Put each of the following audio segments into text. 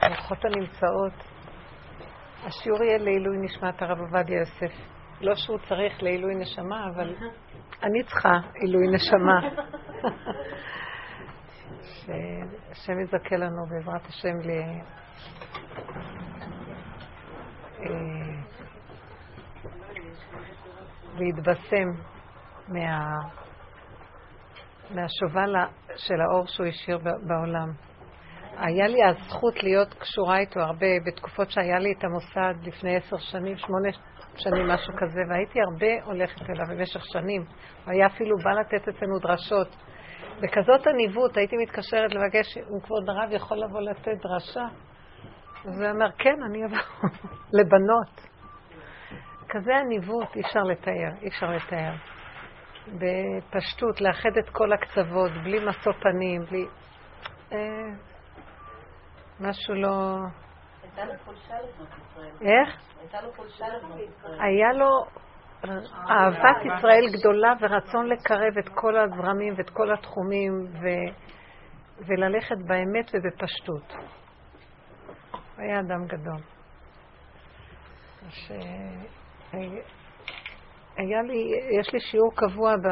האורחות הנמצאות. השיעור יהיה לעילוי נשמת הרב עובדיה יוסף. לא שהוא צריך לעילוי נשמה, אבל אני צריכה עילוי נשמה. שהשם יזכה לנו בעזרת השם ל... אה, להתבשם מה... מהשובל של האור שהוא השאיר בעולם. היה לי הזכות להיות קשורה איתו הרבה בתקופות שהיה לי את המוסד לפני עשר שנים, שמונה שנים, משהו כזה, והייתי הרבה הולכת אליו במשך שנים. הוא היה אפילו בא לתת אצלנו דרשות. בכזאת עניבות הייתי מתקשרת לבקש אם כבוד הרב יכול לבוא לתת דרשה. אז הוא אומר, כן, אני אבוא. לבנות. כזה עניבות, אי אפשר לתאר, אי אפשר לתאר. בפשטות, לאחד את כל הקצוות, בלי משוא פנים, בלי... אה, משהו לא... הייתה לו חולשה לבנות ישראל. איך? הייתה לו חולשה לבנות ישראל. היה לו אהבת ישראל גדולה ורצון לקרב את כל הזרמים ואת כל התחומים. וללכת באמת ובפשטות. היה אדם גדול. ש... היה לי, יש לי שיעור קבוע ב...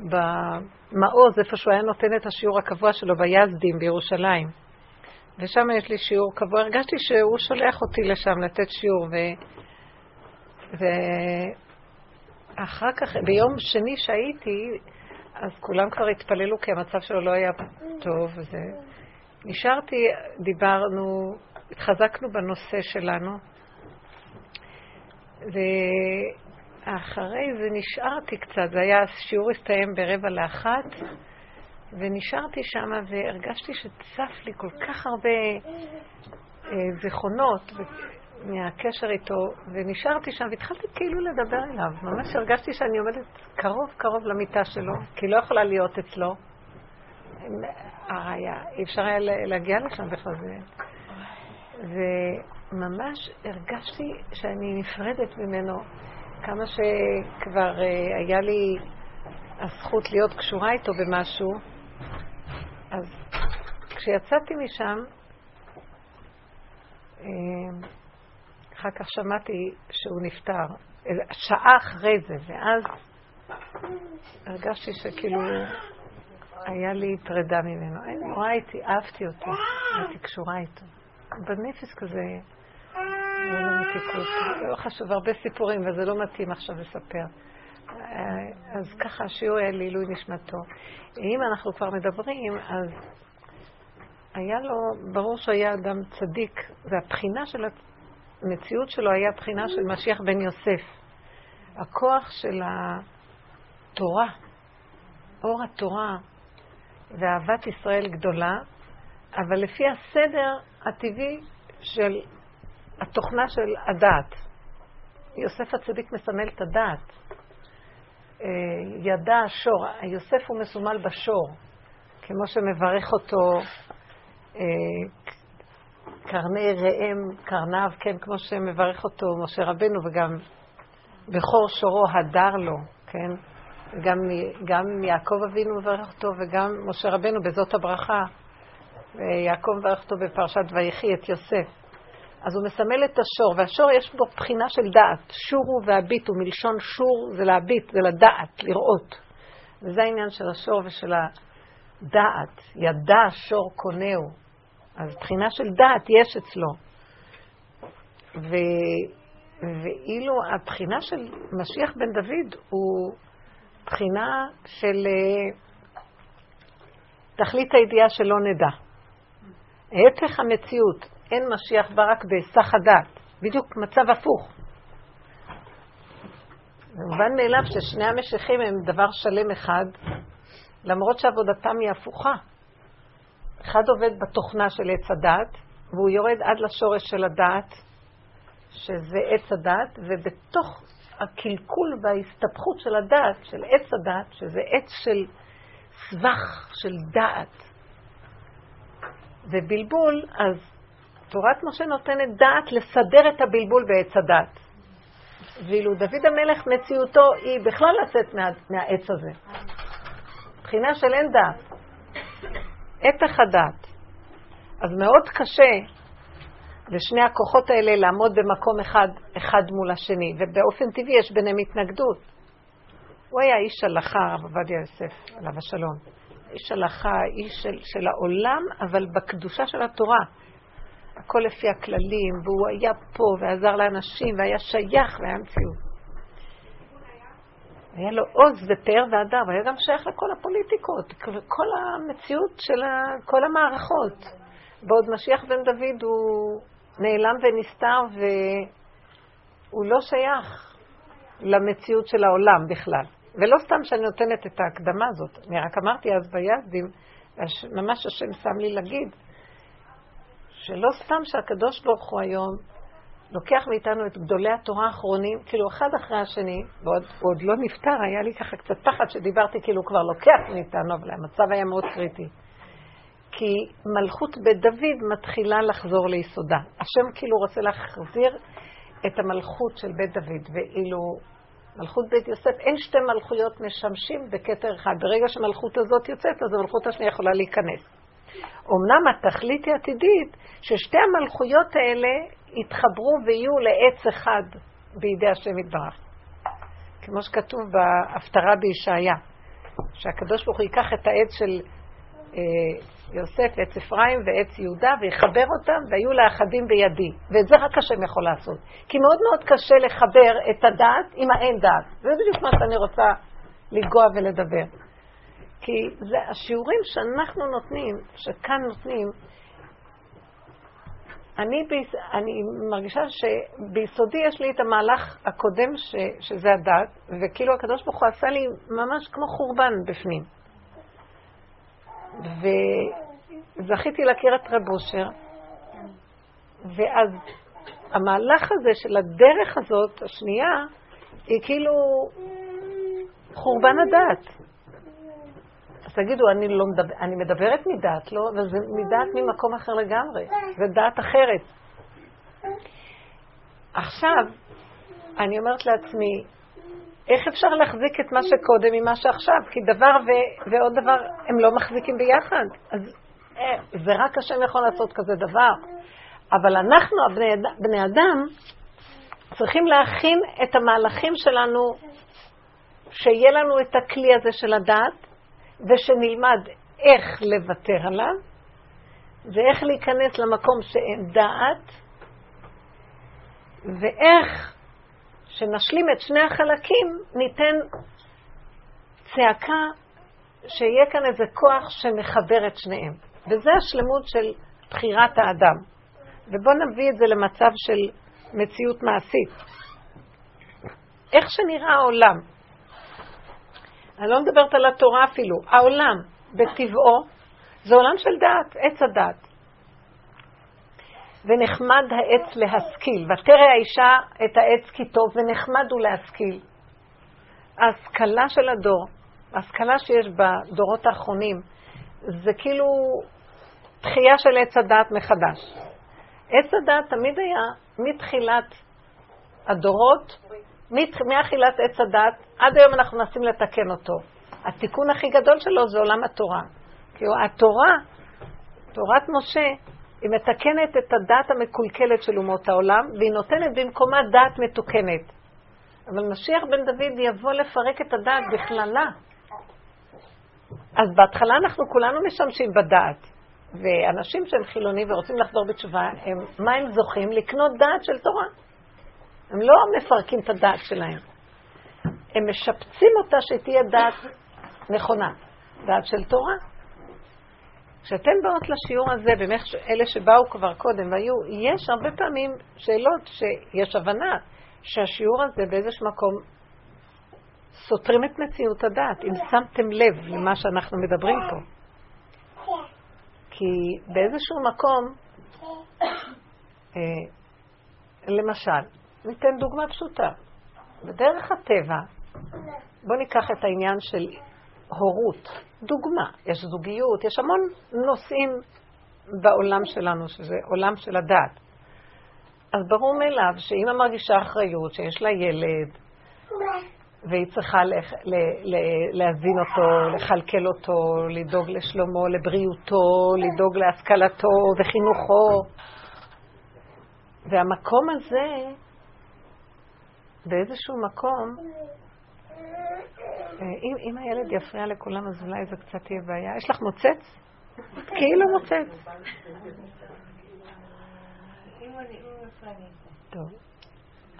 במעוז, איפה שהוא היה נותן את השיעור הקבוע שלו ביזדים בירושלים. ושם יש לי שיעור קבוע. הרגשתי שהוא שולח אותי לשם לתת שיעור, ו... ואחר כך, ביום שני שהייתי, אז כולם כבר התפללו כי המצב שלו לא היה טוב. וזה... נשארתי, דיברנו, התחזקנו בנושא שלנו, ואחרי זה נשארתי קצת, זה היה, השיעור הסתיים ברבע לאחת, ונשארתי שם והרגשתי שצף לי כל כך הרבה אה, זיכרונות מהקשר איתו, ונשארתי שם והתחלתי כאילו לדבר אליו. ממש הרגשתי שאני עומדת קרוב קרוב למיטה שלו, כי לא יכולה להיות אצלו. הראיה, אי אפשר היה להגיע לשם בכלל. וממש הרגשתי שאני נפרדת ממנו, כמה שכבר אה, היה לי הזכות להיות קשורה איתו במשהו. אז כשיצאתי משם, אה, אחר כך שמעתי שהוא נפטר, שעה אחרי זה, ואז הרגשתי שכאילו היה לי פרידה ממנו. אני רואה איתי, אהבתי אותו, הייתי קשורה איתו. בנפש כזה, זה לא. לא חשוב, הרבה סיפורים, וזה לא מתאים עכשיו לספר. אז ככה השיעור היה לעילוי נשמתו. אם אנחנו כבר מדברים, אז היה לו, ברור שהיה אדם צדיק, והבחינה של המציאות שלו היה בחינה של משיח בן יוסף. הכוח של התורה, אור התורה ואהבת ישראל גדולה, אבל לפי הסדר הטבעי של התוכנה של הדעת. יוסף הצדיק מסמל את הדעת. אה, ידע השור, יוסף הוא מסומל בשור, כמו שמברך אותו אה, קרני ראם, קרניו, כן, כמו שמברך אותו משה רבנו, וגם בכור שורו הדר לו, כן? גם, גם יעקב אבינו מברך אותו וגם משה רבנו בזאת הברכה. יעקב מברך אותו בפרשת ויחי את יוסף. אז הוא מסמל את השור, והשור יש בו בחינה של דעת. שורו והביטו, מלשון שור זה להביט, זה לדעת, לראות. וזה העניין של השור ושל הדעת. ידע שור קונהו. אז בחינה של דעת יש אצלו. ו... ואילו הבחינה של משיח בן דוד הוא בחינה של אה, תכלית הידיעה שלא נדע. ההפך המציאות, אין משיח בא רק בהיסח הדעת, בדיוק מצב הפוך. מובן מאליו ששני המשיחים הם דבר שלם אחד, למרות שעבודתם היא הפוכה. אחד עובד בתוכנה של עץ הדעת, והוא יורד עד לשורש של הדעת, שזה עץ הדעת, ובתוך הקלקול וההסתבכות של הדעת, של עץ הדעת, שזה עץ של סבך, של דעת, ובלבול, אז תורת משה נותנת דעת לסדר את הבלבול בעץ הדעת. ואילו דוד המלך, מציאותו היא בכלל לצאת מה, מהעץ הזה. מבחינה של אין דעת. הפך הדעת. אז מאוד קשה לשני הכוחות האלה לעמוד במקום אחד, אחד מול השני, ובאופן טבעי יש ביניהם התנגדות. הוא היה איש הלכה, הרב עובדיה יוסף, עליו השלום. איש הלכה, איש של, של העולם, אבל בקדושה של התורה. הכל לפי הכללים, והוא היה פה ועזר לאנשים, והיה שייך, והיה מציאות. היה לו עוז ופאר והדר, והיה גם שייך לכל הפוליטיקות, כל המציאות של כל המערכות. בעוד משיח בן דוד הוא נעלם ונסתר והוא לא שייך למציאות של העולם בכלל. ולא סתם שאני נותנת את ההקדמה הזאת, אני רק אמרתי אז ביזדים, ממש השם שם לי להגיד, שלא סתם שהקדוש ברוך הוא היום לוקח מאיתנו את גדולי התורה האחרונים, כאילו אחד אחרי השני, ועוד עוד לא נפטר, היה לי ככה קצת פחד שדיברתי כאילו הוא כבר לוקח מאיתנו, אבל המצב היה מאוד קריטי. כי מלכות בית דוד מתחילה לחזור ליסודה. השם כאילו רוצה להחזיר את המלכות של בית דוד, ואילו מלכות בית יוסף, אין שתי מלכויות משמשים בכתר אחד. ברגע שהמלכות הזאת יוצאת, אז המלכות השנייה יכולה להיכנס. אמנם התכלית היא עתידית, ששתי המלכויות האלה יתחברו ויהיו לעץ אחד בידי השם יתברך. כמו שכתוב בהפטרה בישעיה, שהקדוש ברוך הוא ייקח את העץ של אה, יוסף, עץ אפרים ועץ יהודה, ויחבר אותם, והיו לאחדים בידי. ואת זה רק השם יכול לעשות. כי מאוד מאוד קשה לחבר את הדעת עם האין דעת. זה בדיוק מה שאני רוצה לנגוע ולדבר. כי זה השיעורים שאנחנו נותנים, שכאן נותנים, אני, ביס, אני מרגישה שביסודי יש לי את המהלך הקודם, ש, שזה הדת, וכאילו הקדוש ברוך הוא עשה לי ממש כמו חורבן בפנים. וזכיתי להכיר את רב אושר, ואז המהלך הזה של הדרך הזאת, השנייה, היא כאילו חורבן הדת. אז תגידו, אני, לא מדבר, אני מדברת מדעת, לא? אבל זה מדעת ממקום אחר לגמרי, זה דעת אחרת. עכשיו, אני אומרת לעצמי, איך אפשר להחזיק את מה שקודם עם מה שעכשיו? כי דבר ו- ועוד דבר, הם לא מחזיקים ביחד. אז אה, זה רק השם יכול לעשות כזה דבר. אבל אנחנו, הבני בני אדם, צריכים להכין את המהלכים שלנו, שיהיה לנו את הכלי הזה של הדעת, ושנלמד איך לוותר עליו, ואיך להיכנס למקום שאין דעת, ואיך שנשלים את שני החלקים, ניתן צעקה שיהיה כאן איזה כוח שמחבר את שניהם. וזה השלמות של בחירת האדם. ובואו נביא את זה למצב של מציאות מעשית. איך שנראה העולם, אני לא מדברת על התורה אפילו, העולם בטבעו זה עולם של דעת, עץ הדעת. ונחמד העץ להשכיל, ותרא האישה את העץ כי טוב, ונחמד הוא להשכיל. ההשכלה של הדור, ההשכלה שיש בדורות האחרונים, זה כאילו תחייה של עץ הדעת מחדש. עץ הדעת תמיד היה מתחילת הדורות מאכילת עץ הדת, עד היום אנחנו מנסים לתקן אותו. התיקון הכי גדול שלו זה עולם התורה. כי התורה, תורת משה, היא מתקנת את הדת המקולקלת של אומות העולם, והיא נותנת במקומה דת מתוקנת. אבל משיח בן דוד יבוא לפרק את הדת בכללה. אז בהתחלה אנחנו כולנו משמשים בדעת. ואנשים שהם חילונים ורוצים לחזור בתשובה, הם, מה הם זוכים? לקנות דעת של תורה. הם לא מפרקים את הדעת שלהם. הם משפצים אותה שתהיה דעת נכונה, דעת של תורה. כשאתן באות לשיעור הזה, באמת אלה שבאו כבר קודם והיו, יש הרבה פעמים שאלות שיש הבנה שהשיעור הזה באיזשהו מקום סותרים את מציאות הדעת, אם שמתם לב למה שאנחנו מדברים פה. כי באיזשהו מקום, אה, למשל, ניתן דוגמה פשוטה. בדרך הטבע, בואו ניקח את העניין של הורות. דוגמה, יש זוגיות, יש המון נושאים בעולם שלנו, שזה עולם של הדת. אז ברור מאליו שאמא מרגישה אחריות, שיש לה ילד, והיא צריכה לח, ל, ל, להזין אותו, לכלכל אותו, לדאוג לשלומו, לבריאותו, לדאוג להשכלתו וחינוכו. והמקום הזה, באיזשהו מקום, אה, אם, אם הילד יפריע לכולם, אז אולי זה קצת תהיה בעיה. יש לך מוצץ? כאילו מוצץ.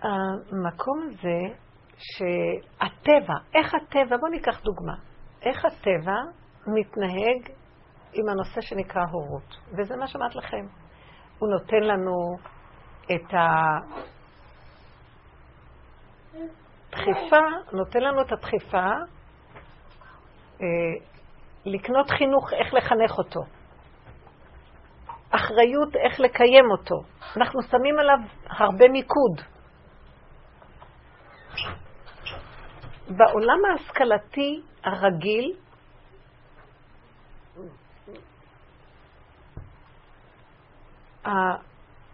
המקום הזה שהטבע, איך הטבע, בואו ניקח דוגמה, איך הטבע מתנהג עם הנושא שנקרא הורות. וזה מה שאמרת לכם. הוא נותן לנו את הדחיפה, נותן לנו את הדחיפה אה, לקנות חינוך איך לחנך אותו. אחריות איך לקיים אותו. אנחנו שמים עליו הרבה מיקוד. בעולם ההשכלתי הרגיל,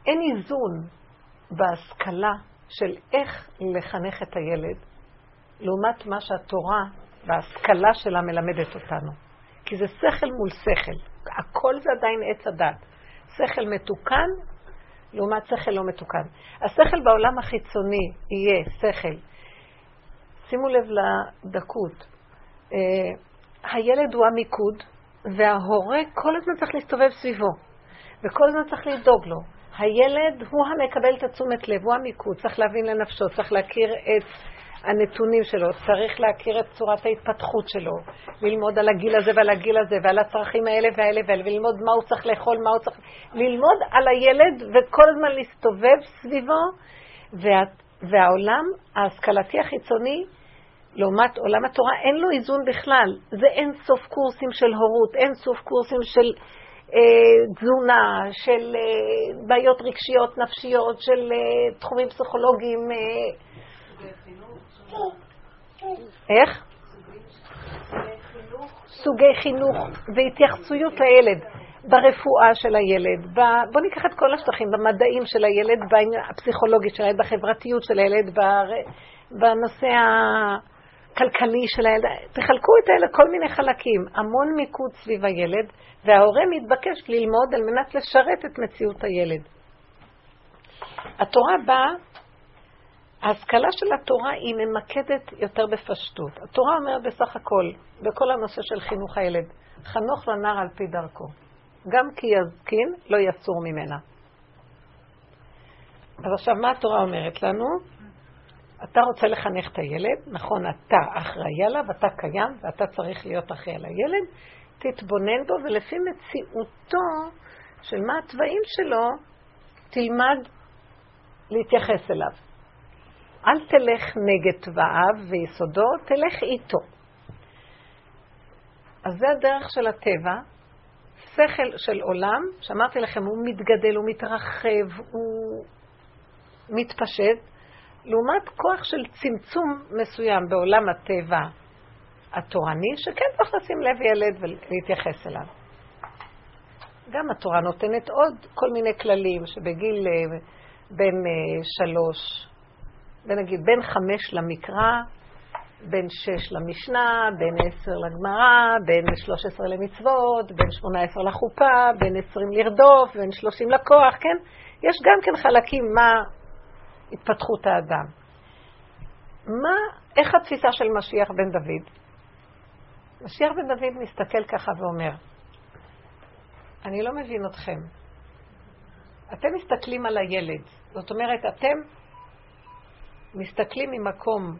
אין איזון בהשכלה של איך לחנך את הילד, לעומת מה שהתורה בהשכלה שלה מלמדת אותנו. כי זה שכל מול שכל. הכל זה עדיין עץ הדת. שכל מתוקן לעומת שכל לא מתוקן. השכל בעולם החיצוני יהיה שכל. שימו לב לדקות. Uh, הילד הוא המיקוד, וההורה כל הזמן צריך להסתובב סביבו, וכל הזמן צריך לדאוג לו. הילד הוא המקבל את התשומת לב, הוא המיקוד, צריך להבין לנפשו, צריך להכיר את הנתונים שלו, צריך להכיר את צורת ההתפתחות שלו, ללמוד על הגיל הזה ועל הגיל הזה ועל הצרכים האלה והאלה והאלה, וללמוד מה הוא צריך לאכול, מה הוא צריך... ללמוד על הילד וכל הזמן להסתובב סביבו, וה... והעולם ההשכלתי החיצוני, לעומת עולם התורה, אין לו איזון בכלל. זה אין סוף קורסים של הורות, אין סוף קורסים של תזונה, של אה, בעיות רגשיות, נפשיות, של אה, תחומים פסיכולוגיים. אה, איך? סוגי חינוך והתייחסויות לילד, ברפואה של הילד, ב... בוא ניקח את כל השטחים, במדעים של הילד, בפסיכולוגיה של הילד, בחברתיות של הילד, בר... בנושא הכלכלי של הילד, תחלקו את האלה כל מיני חלקים, המון מיקוד סביב הילד, וההורה מתבקש ללמוד על מנת לשרת את מציאות הילד. התורה באה ההשכלה של התורה היא ממקדת יותר בפשטות. התורה אומרת בסך הכל, בכל הנושא של חינוך הילד, חנוך לנער על פי דרכו. גם כי יזקין, לא יסור ממנה. אז עכשיו, מה התורה אומרת לנו? אתה רוצה לחנך את הילד, נכון, אתה אחראי עליו, אתה קיים, ואתה צריך להיות אחראי על הילד, תתבונן בו, ולפי מציאותו של מה התוואים שלו, תלמד להתייחס אליו. אל תלך נגד תוואיו ויסודו, תלך איתו. אז זה הדרך של הטבע. שכל של עולם, שאמרתי לכם, הוא מתגדל, הוא מתרחב, הוא מתפשט, לעומת כוח של צמצום מסוים בעולם הטבע התורני, שכן צריך לשים לב ילד ולהתייחס אליו. גם התורה נותנת עוד כל מיני כללים שבגיל אה, בין אה, שלוש ונגיד בין חמש למקרא, בין שש למשנה, בין עשר לגמרא, בין שלוש עשרה למצוות, בין שמונה עשרה לחופה, בין עשרים לרדוף, בין שלושים לכוח, כן? יש גם כן חלקים מה התפתחות האדם. מה, איך התפיסה של משיח בן דוד? משיח בן דוד מסתכל ככה ואומר, אני לא מבין אתכם. אתם מסתכלים על הילד. זאת אומרת, אתם מסתכלים ממקום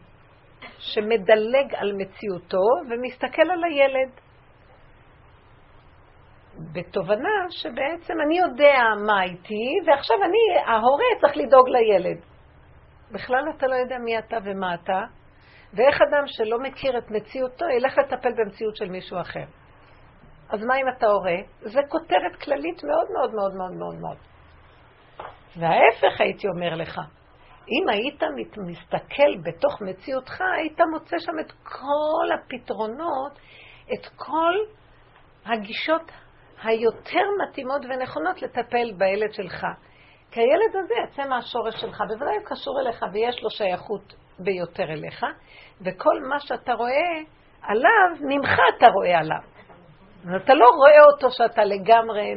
שמדלג על מציאותו ומסתכל על הילד. בתובנה שבעצם אני יודע מה איתי, ועכשיו אני, ההורה, צריך לדאוג לילד. בכלל אתה לא יודע מי אתה ומה אתה, ואיך אדם שלא מכיר את מציאותו ילך לטפל במציאות של מישהו אחר. אז מה אם אתה הורה? זה כותרת כללית מאוד מאוד מאוד מאוד מאוד מאוד. וההפך הייתי אומר לך, אם היית מסתכל בתוך מציאותך, היית מוצא שם את כל הפתרונות, את כל הגישות היותר מתאימות ונכונות לטפל בילד שלך. כי הילד הזה יצא מהשורש שלך, בוודאי הוא קשור אליך ויש לו שייכות ביותר אליך, וכל מה שאתה רואה עליו, ממך אתה רואה עליו. אתה לא רואה אותו שאתה לגמרי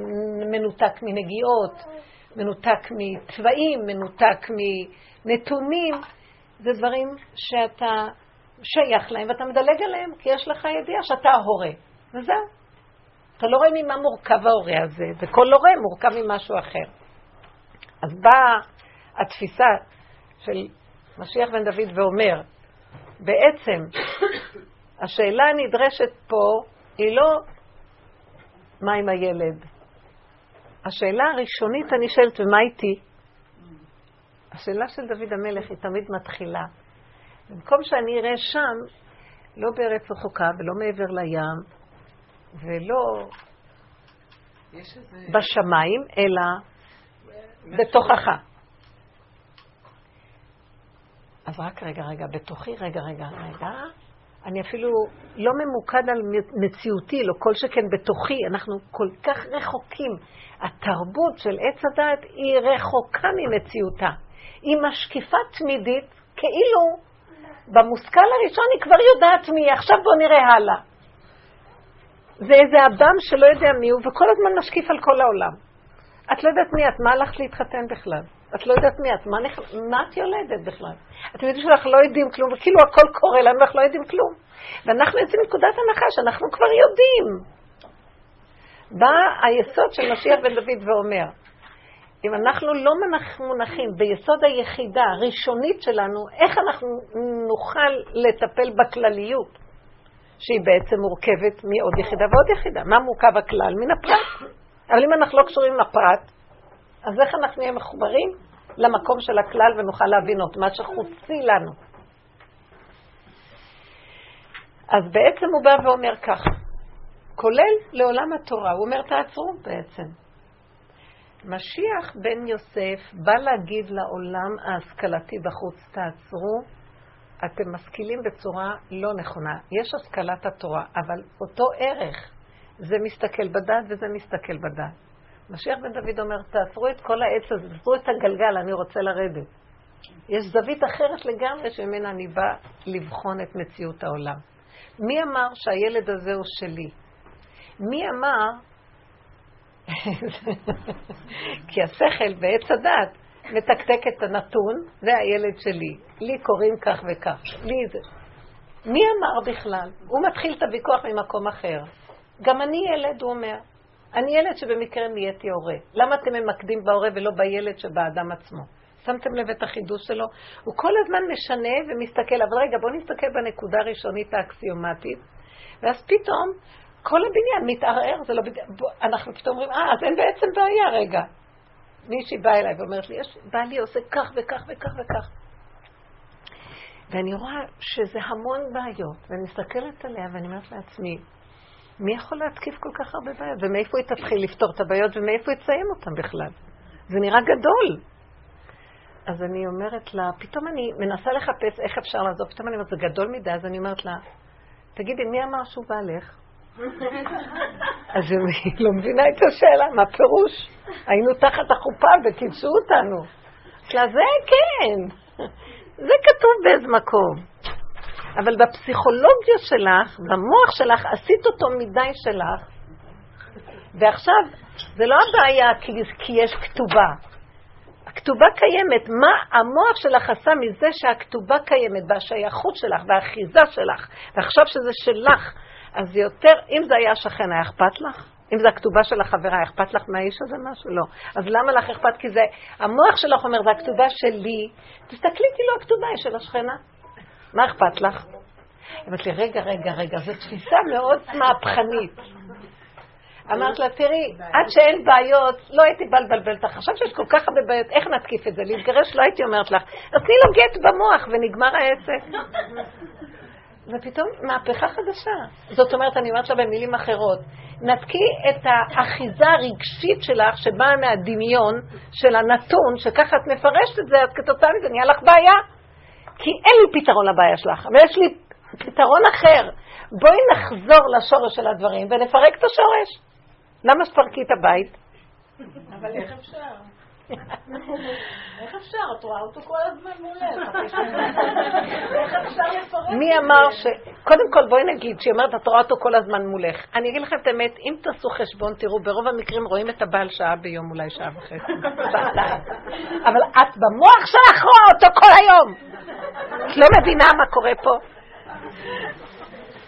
מנותק מנגיעות, מנותק מצבעים, מנותק מנתונים. זה דברים שאתה שייך להם ואתה מדלג עליהם, כי יש לך ידיעה שאתה ההורה. וזהו. אתה לא רואה ממה מורכב ההורה הזה, וכל הורה מורכב ממשהו אחר. אז באה התפיסה של משיח בן דוד ואומר, בעצם השאלה הנדרשת פה היא לא מה עם הילד. השאלה הראשונית הנשאלת, ומה איתי? השאלה של דוד המלך היא תמיד מתחילה. במקום שאני אראה שם, לא בארץ רחוקה ולא מעבר לים, ולא בשמיים, אלא בתוכך. אז רק רגע, רגע, בתוכי, רגע, רגע, רגע. אני אפילו לא ממוקד על מציאותי, לא כל שכן בתוכי, אנחנו כל כך רחוקים. התרבות של עץ הדת היא רחוקה ממציאותה. היא משקיפה תמידית, כאילו במושכל הראשון היא כבר יודעת מי, עכשיו בואו נראה הלאה. זה איזה אדם שלא יודע מי הוא, וכל הזמן משקיף על כל העולם. את לא יודעת מי את, מה הלכת להתחתן בכלל? את לא יודעת מי את, מה, נכ... מה את יולדת בכלל? אתם יודעים שאנחנו לא יודעים כלום, וכאילו הכל קורה לנו ואנחנו לא יודעים כלום. ואנחנו יוצאים מנקודת הנחה שאנחנו כבר יודעים. בא היסוד של משיח בן דוד ואומר, אם אנחנו לא מונחים ביסוד היחידה הראשונית שלנו, איך אנחנו נוכל לטפל בכלליות, שהיא בעצם מורכבת מעוד יחידה ועוד יחידה? מה מורכב הכלל? מן הפרט. אבל אם אנחנו לא קשורים לפרט, אז איך אנחנו נהיה מחוברים למקום של הכלל ונוכל להבין את מה שחוצי לנו? אז בעצם הוא בא ואומר ככה, כולל לעולם התורה, הוא אומר תעצרו בעצם. משיח בן יוסף בא להגיד לעולם ההשכלתי בחוץ, תעצרו, אתם משכילים בצורה לא נכונה. יש השכלת התורה, אבל אותו ערך, זה מסתכל בדת וזה מסתכל בדת. משיח בן דוד אומר, תעצרו את כל העץ הזה, תעצרו את הגלגל, אני רוצה לרדת. יש זווית אחרת לגמרי שממנה אני בא לבחון את מציאות העולם. מי אמר שהילד הזה הוא שלי? מי אמר כי השכל בעץ הדת מתקתק את הנתון, זה הילד שלי. לי קוראים כך וכך. לי זה. מי אמר בכלל? הוא מתחיל את הוויכוח ממקום אחר. גם אני ילד, הוא אומר. אני ילד שבמקרה נהייתי הורה. למה אתם ממקדים בהורה ולא בילד שבאדם עצמו? שמתם לב את החידוש שלו? הוא כל הזמן משנה ומסתכל, אבל רגע, בואו נסתכל בנקודה הראשונית האקסיומטית, ואז פתאום כל הבניין מתערער, זה לא בגלל... אנחנו פתאום אומרים, אה, אז אין בעצם בעיה, רגע. מישהי באה אליי ואומרת לי, יש, בעלי עושה כך וכך וכך וכך. ואני רואה שזה המון בעיות, ואני מסתכלת עליה ואני אומרת לעצמי, מי יכול להתקיף כל כך הרבה בעיות? ומאיפה היא תתחיל לפתור את הבעיות ומאיפה היא תסיים אותן בכלל? זה נראה גדול. אז אני אומרת לה, פתאום אני מנסה לחפש איך אפשר לעזוב, פתאום אני אומרת, זה גדול מדי, אז אני אומרת לה, תגידי, מי אמר שהוא בעלך? אז היא לא מבינה את השאלה, מה פירוש? היינו תחת החופה וקידשו אותנו. אז זה כן, זה כתוב באיזה מקום. אבל בפסיכולוגיה שלך, במוח שלך, עשית אותו מדי שלך, ועכשיו, זה לא הבעיה כי, כי יש כתובה. הכתובה קיימת. מה המוח שלך עשה מזה שהכתובה קיימת, והשייכות שלך, והאחיזה שלך, ועכשיו שזה שלך, אז יותר, אם זה היה שכן, היה אכפת לך? אם זו הכתובה של החברה, אכפת לך מהאיש הזה משהו? לא. אז למה לך אכפת? כי זה, המוח שלך אומר, זה הכתובה שלי. תסתכלי כאילו הכתובה היא של השכנה. מה אכפת לך? אמרת לי, רגע, רגע, רגע, זו תפיסה מאוד מהפכנית. אמרת לה, תראי, עד שאין בעיות, לא הייתי בא לבלבל אותך. עכשיו שיש כל כך הרבה בעיות, איך נתקיף את זה? להתגרש לא הייתי אומרת לך. אז תני לו גט במוח ונגמר העסק. ופתאום מהפכה חדשה. זאת אומרת, אני אומרת לה במילים אחרות, נתקי את האחיזה הרגשית שלך שבאה מהדמיון של הנתון, שככה את מפרשת את זה, אז כתוצאה מזה נהיה לך בעיה. כי אין לי פתרון לבעיה שלך, אבל יש לי פתרון אחר. בואי נחזור לשורש של הדברים ונפרק את השורש. למה שתפרקי את הבית? אבל איך אפשר? איך אפשר? את רואה אותו כל הזמן מולך. איך אפשר לפרק? מי אמר ש... קודם כל בואי נגיד, שהיא אומרת, את רואה אותו כל הזמן מולך. אני אגיד לכם את האמת, אם תעשו חשבון, תראו, ברוב המקרים רואים את הבעל שעה ביום, אולי שעה וחצי. אבל את במוח שלך רואה אותו כל היום. את לא מבינה מה קורה פה.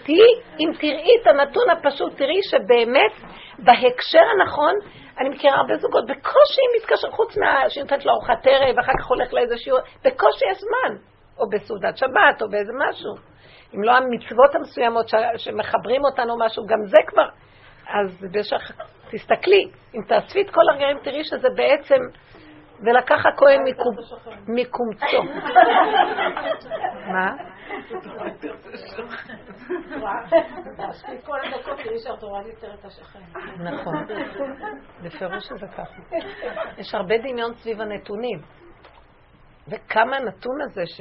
תהיי, אם תראי את הנתון הפשוט, תראי שבאמת בהקשר הנכון, אני מכירה הרבה זוגות, בקושי היא מתקשרת, חוץ מה שהיא נותנת לו ארוחת ערב, ואחר כך הולך לאיזה שיעור, בקושי יש זמן, או בסעודת שבת, או באיזה משהו. אם לא המצוות המסוימות ש... שמחברים אותנו משהו, גם זה כבר, אז במשך, תסתכלי, אם תאספי את כל הרגעים, תראי שזה בעצם ולקח הכהן מקומצו. מה? נכון, בפירוש שזה ככה. יש הרבה דמיון סביב הנתונים. וכמה הנתון הזה ש...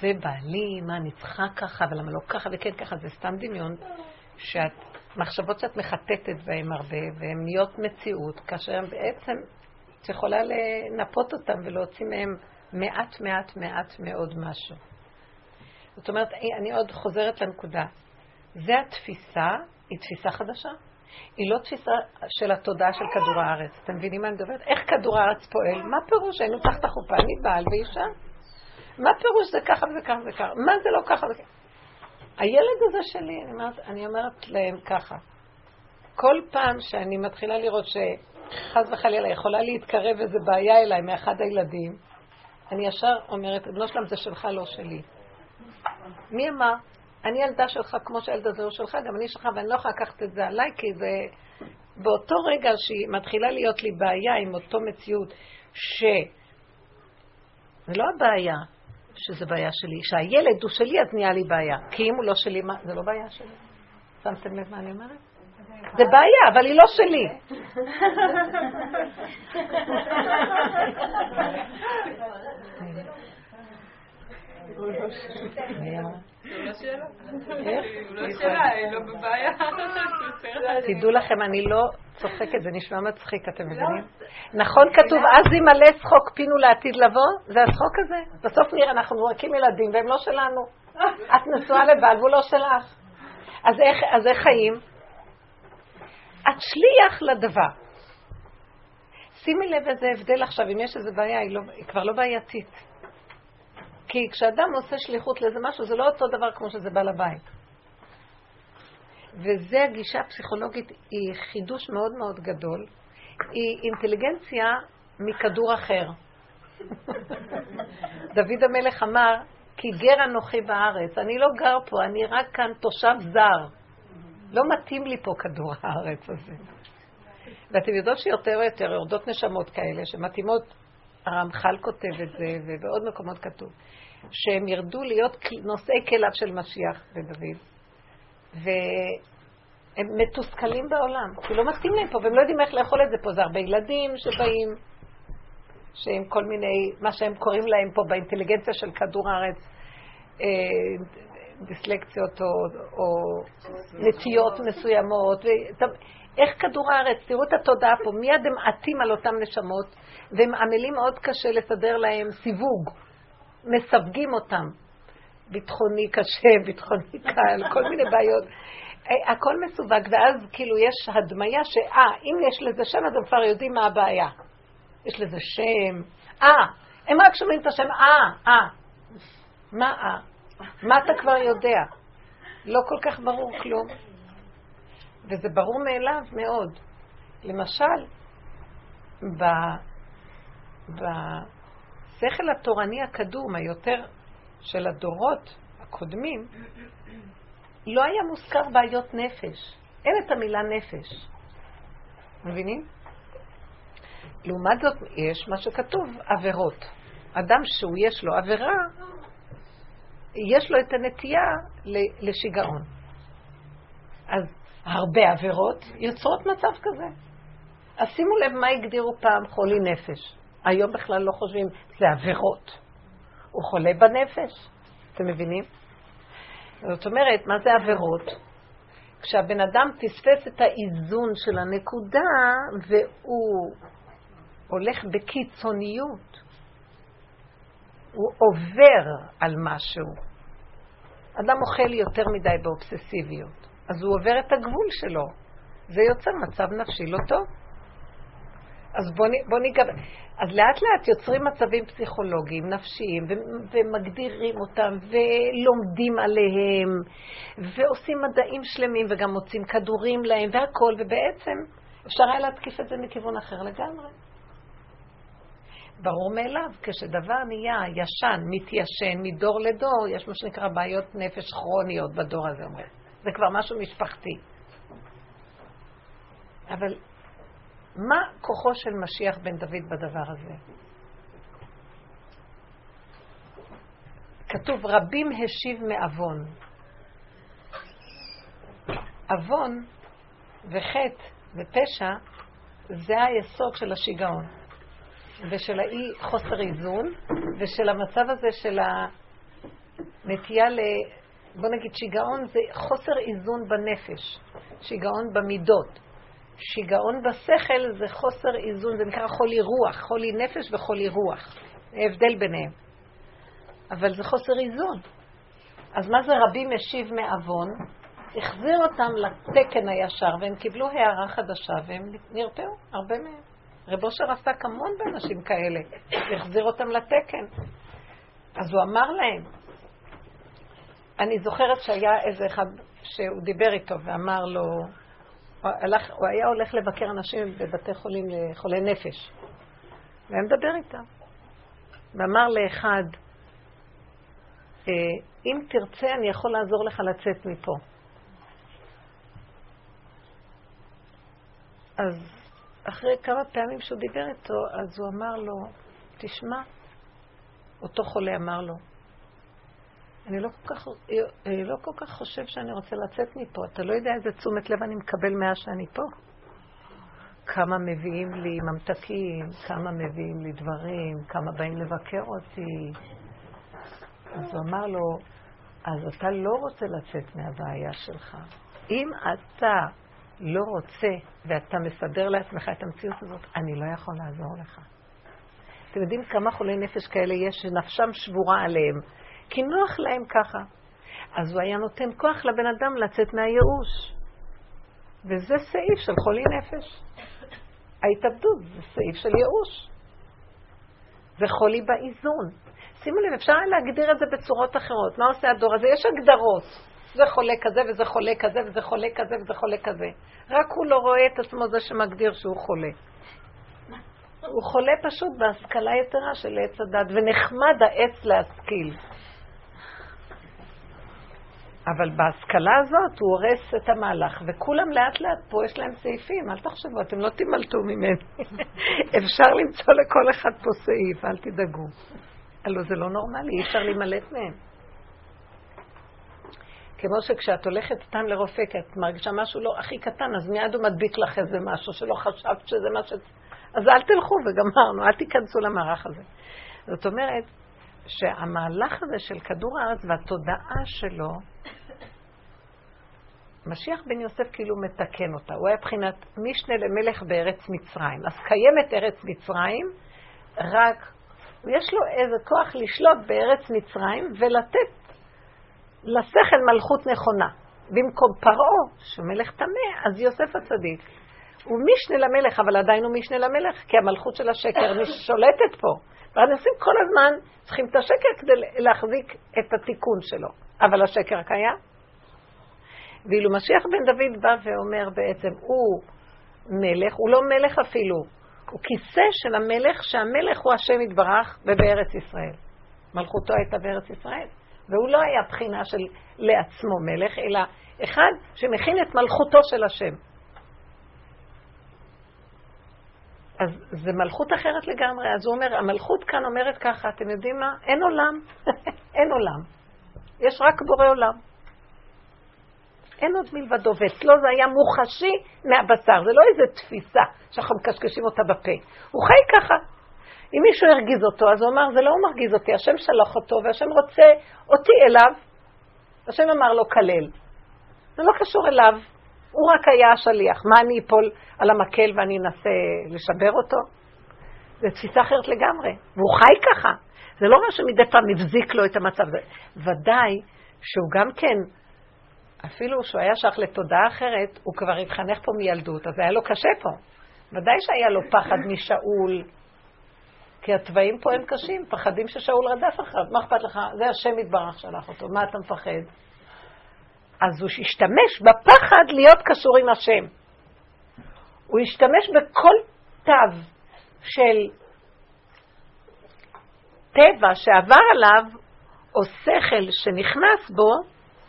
זה בעלי, מה, אני צריכה ככה, ולמה לא ככה וכן ככה, זה סתם דמיון, שאת, מחשבות שאת מחטטת בהן הרבה, והן נהיות מציאות, כאשר הן בעצם יכולה לנפות אותם ולהוציא מהם מעט מעט מעט מאוד משהו. זאת אומרת, אני עוד חוזרת לנקודה. זה התפיסה, היא תפיסה חדשה. היא לא תפיסה של התודעה של כדור הארץ. אתם מבינים מה אני מדברת? איך כדור הארץ פועל? מה פירוש? היינו תחת החופה, אני בעל ואישה. מה פירוש זה ככה וזה ככה וזה ככה? מה זה לא ככה וזה? הילד הזה שלי, אני אומרת, אני אומרת להם ככה, כל פעם שאני מתחילה לראות ש... חס וחלילה יכולה להתקרב איזה בעיה אליי מאחד הילדים, אני ישר אומרת, בנו שלם זה שלך, לא שלי. מי אמר? אני ילדה שלך כמו שהילד הזה הוא שלך, גם אני שלך, ואני לא יכולה לקחת את זה עליי, כי זה... באותו רגע שהיא מתחילה להיות לי בעיה עם אותו מציאות, ש... זה לא הבעיה שזה בעיה שלי, שהילד הוא שלי אז נהיה לי בעיה, כי אם הוא לא שלי, מה? זה לא בעיה שלי. שמתם לב מה אני אומרת? זה בעיה, אבל היא לא שלי. לא לא. תדעו לכם, אני לא צוחקת, זה נשמע מצחיק, אתם מבינים? נכון כתוב, אז ימלא צחוק פינו לעתיד לבוא? זה הצחוק הזה. בסוף נראה, אנחנו מורקים ילדים והם לא שלנו. את נשואה לבעל והוא לא שלך. אז איך חיים? שליח לדבר. שימי לב איזה הבדל עכשיו, אם יש איזו בעיה, היא, לא, היא כבר לא בעייתית. כי כשאדם עושה שליחות לאיזה משהו, זה לא אותו דבר כמו שזה בעל הבית. וזה הגישה הפסיכולוגית, היא חידוש מאוד מאוד גדול. היא אינטליגנציה מכדור אחר. דוד המלך אמר, כי גר אנוכי בארץ, אני לא גר פה, אני רק כאן תושב זר. לא מתאים לי פה כדור הארץ הזה. ואתם יודעות שיותר ויותר יורדות נשמות כאלה שמתאימות, הרמח"ל כותב את זה, ובעוד מקומות כתוב, שהם ירדו להיות נושאי כליו של משיח בדוד, והם מתוסכלים בעולם, כי לא מתאים להם פה, והם לא יודעים איך לאכול את זה פה, זה הרבה ילדים שבאים, שהם כל מיני, מה שהם קוראים להם פה באינטליגנציה של כדור הארץ, אה, דיסלקציות או, או נטיות מסוימות. ו... איך כדור הארץ, תראו את התודעה פה, מיד הם עטים על אותם נשמות, והם עמלים מאוד קשה לסדר להם סיווג, מסווגים אותם. ביטחוני קשה, ביטחוני קל, כל מיני בעיות. אה, הכל מסווג, ואז כאילו יש הדמיה שאה, אם יש לזה שם, אז הם כבר יודעים מה הבעיה. יש לזה שם. אה, הם רק שומעים את השם, אה, אה. מה אה? מה אתה כבר יודע? לא כל כך ברור כלום. וזה ברור מאליו מאוד. למשל. בשכל התורני הקדום, היותר של הדורות הקודמים, לא היה מוזכר בעיות נפש. אין את המילה נפש. מבינים? לעומת זאת, יש מה שכתוב, עבירות. אדם שהוא יש לו עבירה, יש לו את הנטייה לשיגעון. אז הרבה עבירות יוצרות מצב כזה. אז שימו לב מה הגדירו פעם חולי נפש. היום בכלל לא חושבים, זה עבירות. הוא חולה בנפש. אתם מבינים? זאת אומרת, מה זה עבירות? כשהבן אדם פספס את האיזון של הנקודה והוא הולך בקיצוניות. הוא עובר על משהו. אדם אוכל יותר מדי באובססיביות, אז הוא עובר את הגבול שלו. זה יוצר מצב נפשי לא טוב. אז בוא, בוא ניגע... אז לאט לאט יוצרים מצבים פסיכולוגיים, נפשיים, ו- ומגדירים אותם, ולומדים עליהם, ועושים מדעים שלמים, וגם מוצאים כדורים להם, והכול, ובעצם אפשר היה להתקיף את זה מכיוון אחר לגמרי. ברור מאליו, כשדבר נהיה ישן, מתיישן מדור לדור, יש מה שנקרא בעיות נפש כרוניות בדור הזה, אומרים. זה כבר משהו משפחתי. אבל מה כוחו של משיח בן דוד בדבר הזה? כתוב רבים השיב מעוון. עוון וחטא ופשע זה היסוד של השיגעון ושל האי חוסר איזון ושל המצב הזה של הנטייה ל... בוא נגיד שיגעון זה חוסר איזון בנפש, שיגעון במידות. שיגעון בשכל זה חוסר איזון, זה נקרא חולי רוח, חולי נפש וחולי רוח. ההבדל ביניהם. אבל זה חוסר איזון. אז מה זה רבים משיב מעוון? החזיר אותם לתקן הישר, והם קיבלו הערה חדשה, והם נרפאו, הרבה מהם. רב אושר עסק המון באנשים כאלה, החזיר אותם לתקן. אז הוא אמר להם, אני זוכרת שהיה איזה אחד שהוא דיבר איתו ואמר לו, הוא, הלך, הוא היה הולך לבקר אנשים בבתי חולים לחולי נפש. והיה מדבר איתם. ואמר לאחד, אה, אם תרצה, אני יכול לעזור לך לצאת מפה. אז אחרי כמה פעמים שהוא דיבר איתו, אז הוא אמר לו, תשמע, אותו חולה אמר לו, אני לא כל, כך, אני לא כל כך חושב שאני רוצה לצאת מפה. אתה לא יודע איזה תשומת לב אני מקבל מאז שאני פה. כמה מביאים לי ממתקים, כמה מביאים לי דברים, כמה באים לבקר אותי. אז הוא אמר לו, אז אתה לא רוצה לצאת מהבעיה שלך. אם אתה לא רוצה ואתה מסדר לעצמך את המציאות הזאת, אני לא יכול לעזור לך. אתם יודעים כמה חולי נפש כאלה יש שנפשם שבורה עליהם, כי נוח להם ככה. אז הוא היה נותן כוח לבן אדם לצאת מהייאוש. וזה סעיף של חולי נפש. ההתאבדות זה סעיף של ייאוש. זה חולי באיזון. שימו לב, אפשר להגדיר את זה בצורות אחרות. מה עושה הדור הזה? יש הגדרות. זה חולה כזה וזה חולה כזה וזה חולה כזה וזה חולה כזה. רק הוא לא רואה את עצמו זה שמגדיר שהוא חולה. הוא חולה פשוט בהשכלה יתרה של עץ הדת, ונחמד העץ להשכיל. אבל בהשכלה הזאת הוא הורס את המהלך, וכולם לאט לאט פה יש להם סעיפים, אל תחשבו, אתם לא תימלטו ממני. אפשר למצוא לכל אחד פה סעיף, אל תדאגו. הלוא זה לא נורמלי, אי אפשר להימלט מהם. כמו שכשאת הולכת סתם לרופא, כי את מרגישה משהו לא הכי קטן, אז מיד הוא מדביק לך איזה משהו שלא חשבת שזה מה ש... אז אל תלכו וגמרנו, אל תיכנסו למערך הזה. זאת אומרת, שהמהלך הזה של כדור הארץ והתודעה שלו, משיח בן יוסף כאילו מתקן אותה. הוא היה בחינת משנה למלך בארץ מצרים. אז קיימת ארץ מצרים, רק יש לו איזה כוח לשלוט בארץ מצרים ולתת לשכל מלכות נכונה. במקום פרעה, שהוא מלך טמא, אז יוסף הצדיק. הוא משנה למלך, אבל עדיין הוא משנה למלך, כי המלכות של השקר שולטת פה. והאנשים כל הזמן צריכים את השקר כדי להחזיק את התיקון שלו. אבל השקר קיים. ואילו משיח בן דוד בא ואומר בעצם, הוא מלך, הוא לא מלך אפילו, הוא כיסא של המלך, שהמלך הוא השם יתברך ובארץ ישראל. מלכותו הייתה בארץ ישראל. והוא לא היה בחינה של לעצמו מלך, אלא אחד שמכין את מלכותו של השם. אז זה מלכות אחרת לגמרי. אז הוא אומר, המלכות כאן אומרת ככה, אתם יודעים מה? אין עולם. אין עולם. יש רק בורא עולם. אין עוד מלבדו, ואצלו זה היה מוחשי מהבשר, זה לא איזו תפיסה שאנחנו מקשקשים אותה בפה. הוא חי ככה. אם מישהו הרגיז אותו, אז הוא אמר, זה לא הוא מרגיז אותי, השם שלח אותו, והשם רוצה אותי אליו. השם אמר לו, כלל. זה לא קשור אליו, הוא רק היה השליח. מה, אני אפול על המקל ואני אנסה לשבר אותו? זו תפיסה אחרת לגמרי, והוא חי ככה. זה לא אומר שמדי פעם הבזיק לו את המצב הזה. ודאי שהוא גם כן, אפילו שהוא היה שייך לתודעה אחרת, הוא כבר התחנך פה מילדות, אז היה לו קשה פה. ודאי שהיה לו פחד משאול, כי התוואים פה הם קשים, פחדים ששאול רדף אחריו, מה אכפת לך? זה השם יתברך שלח אותו, מה אתה מפחד? אז הוא השתמש בפחד להיות קשור עם השם. הוא השתמש בכל תו של טבע שעבר עליו, או שכל שנכנס בו,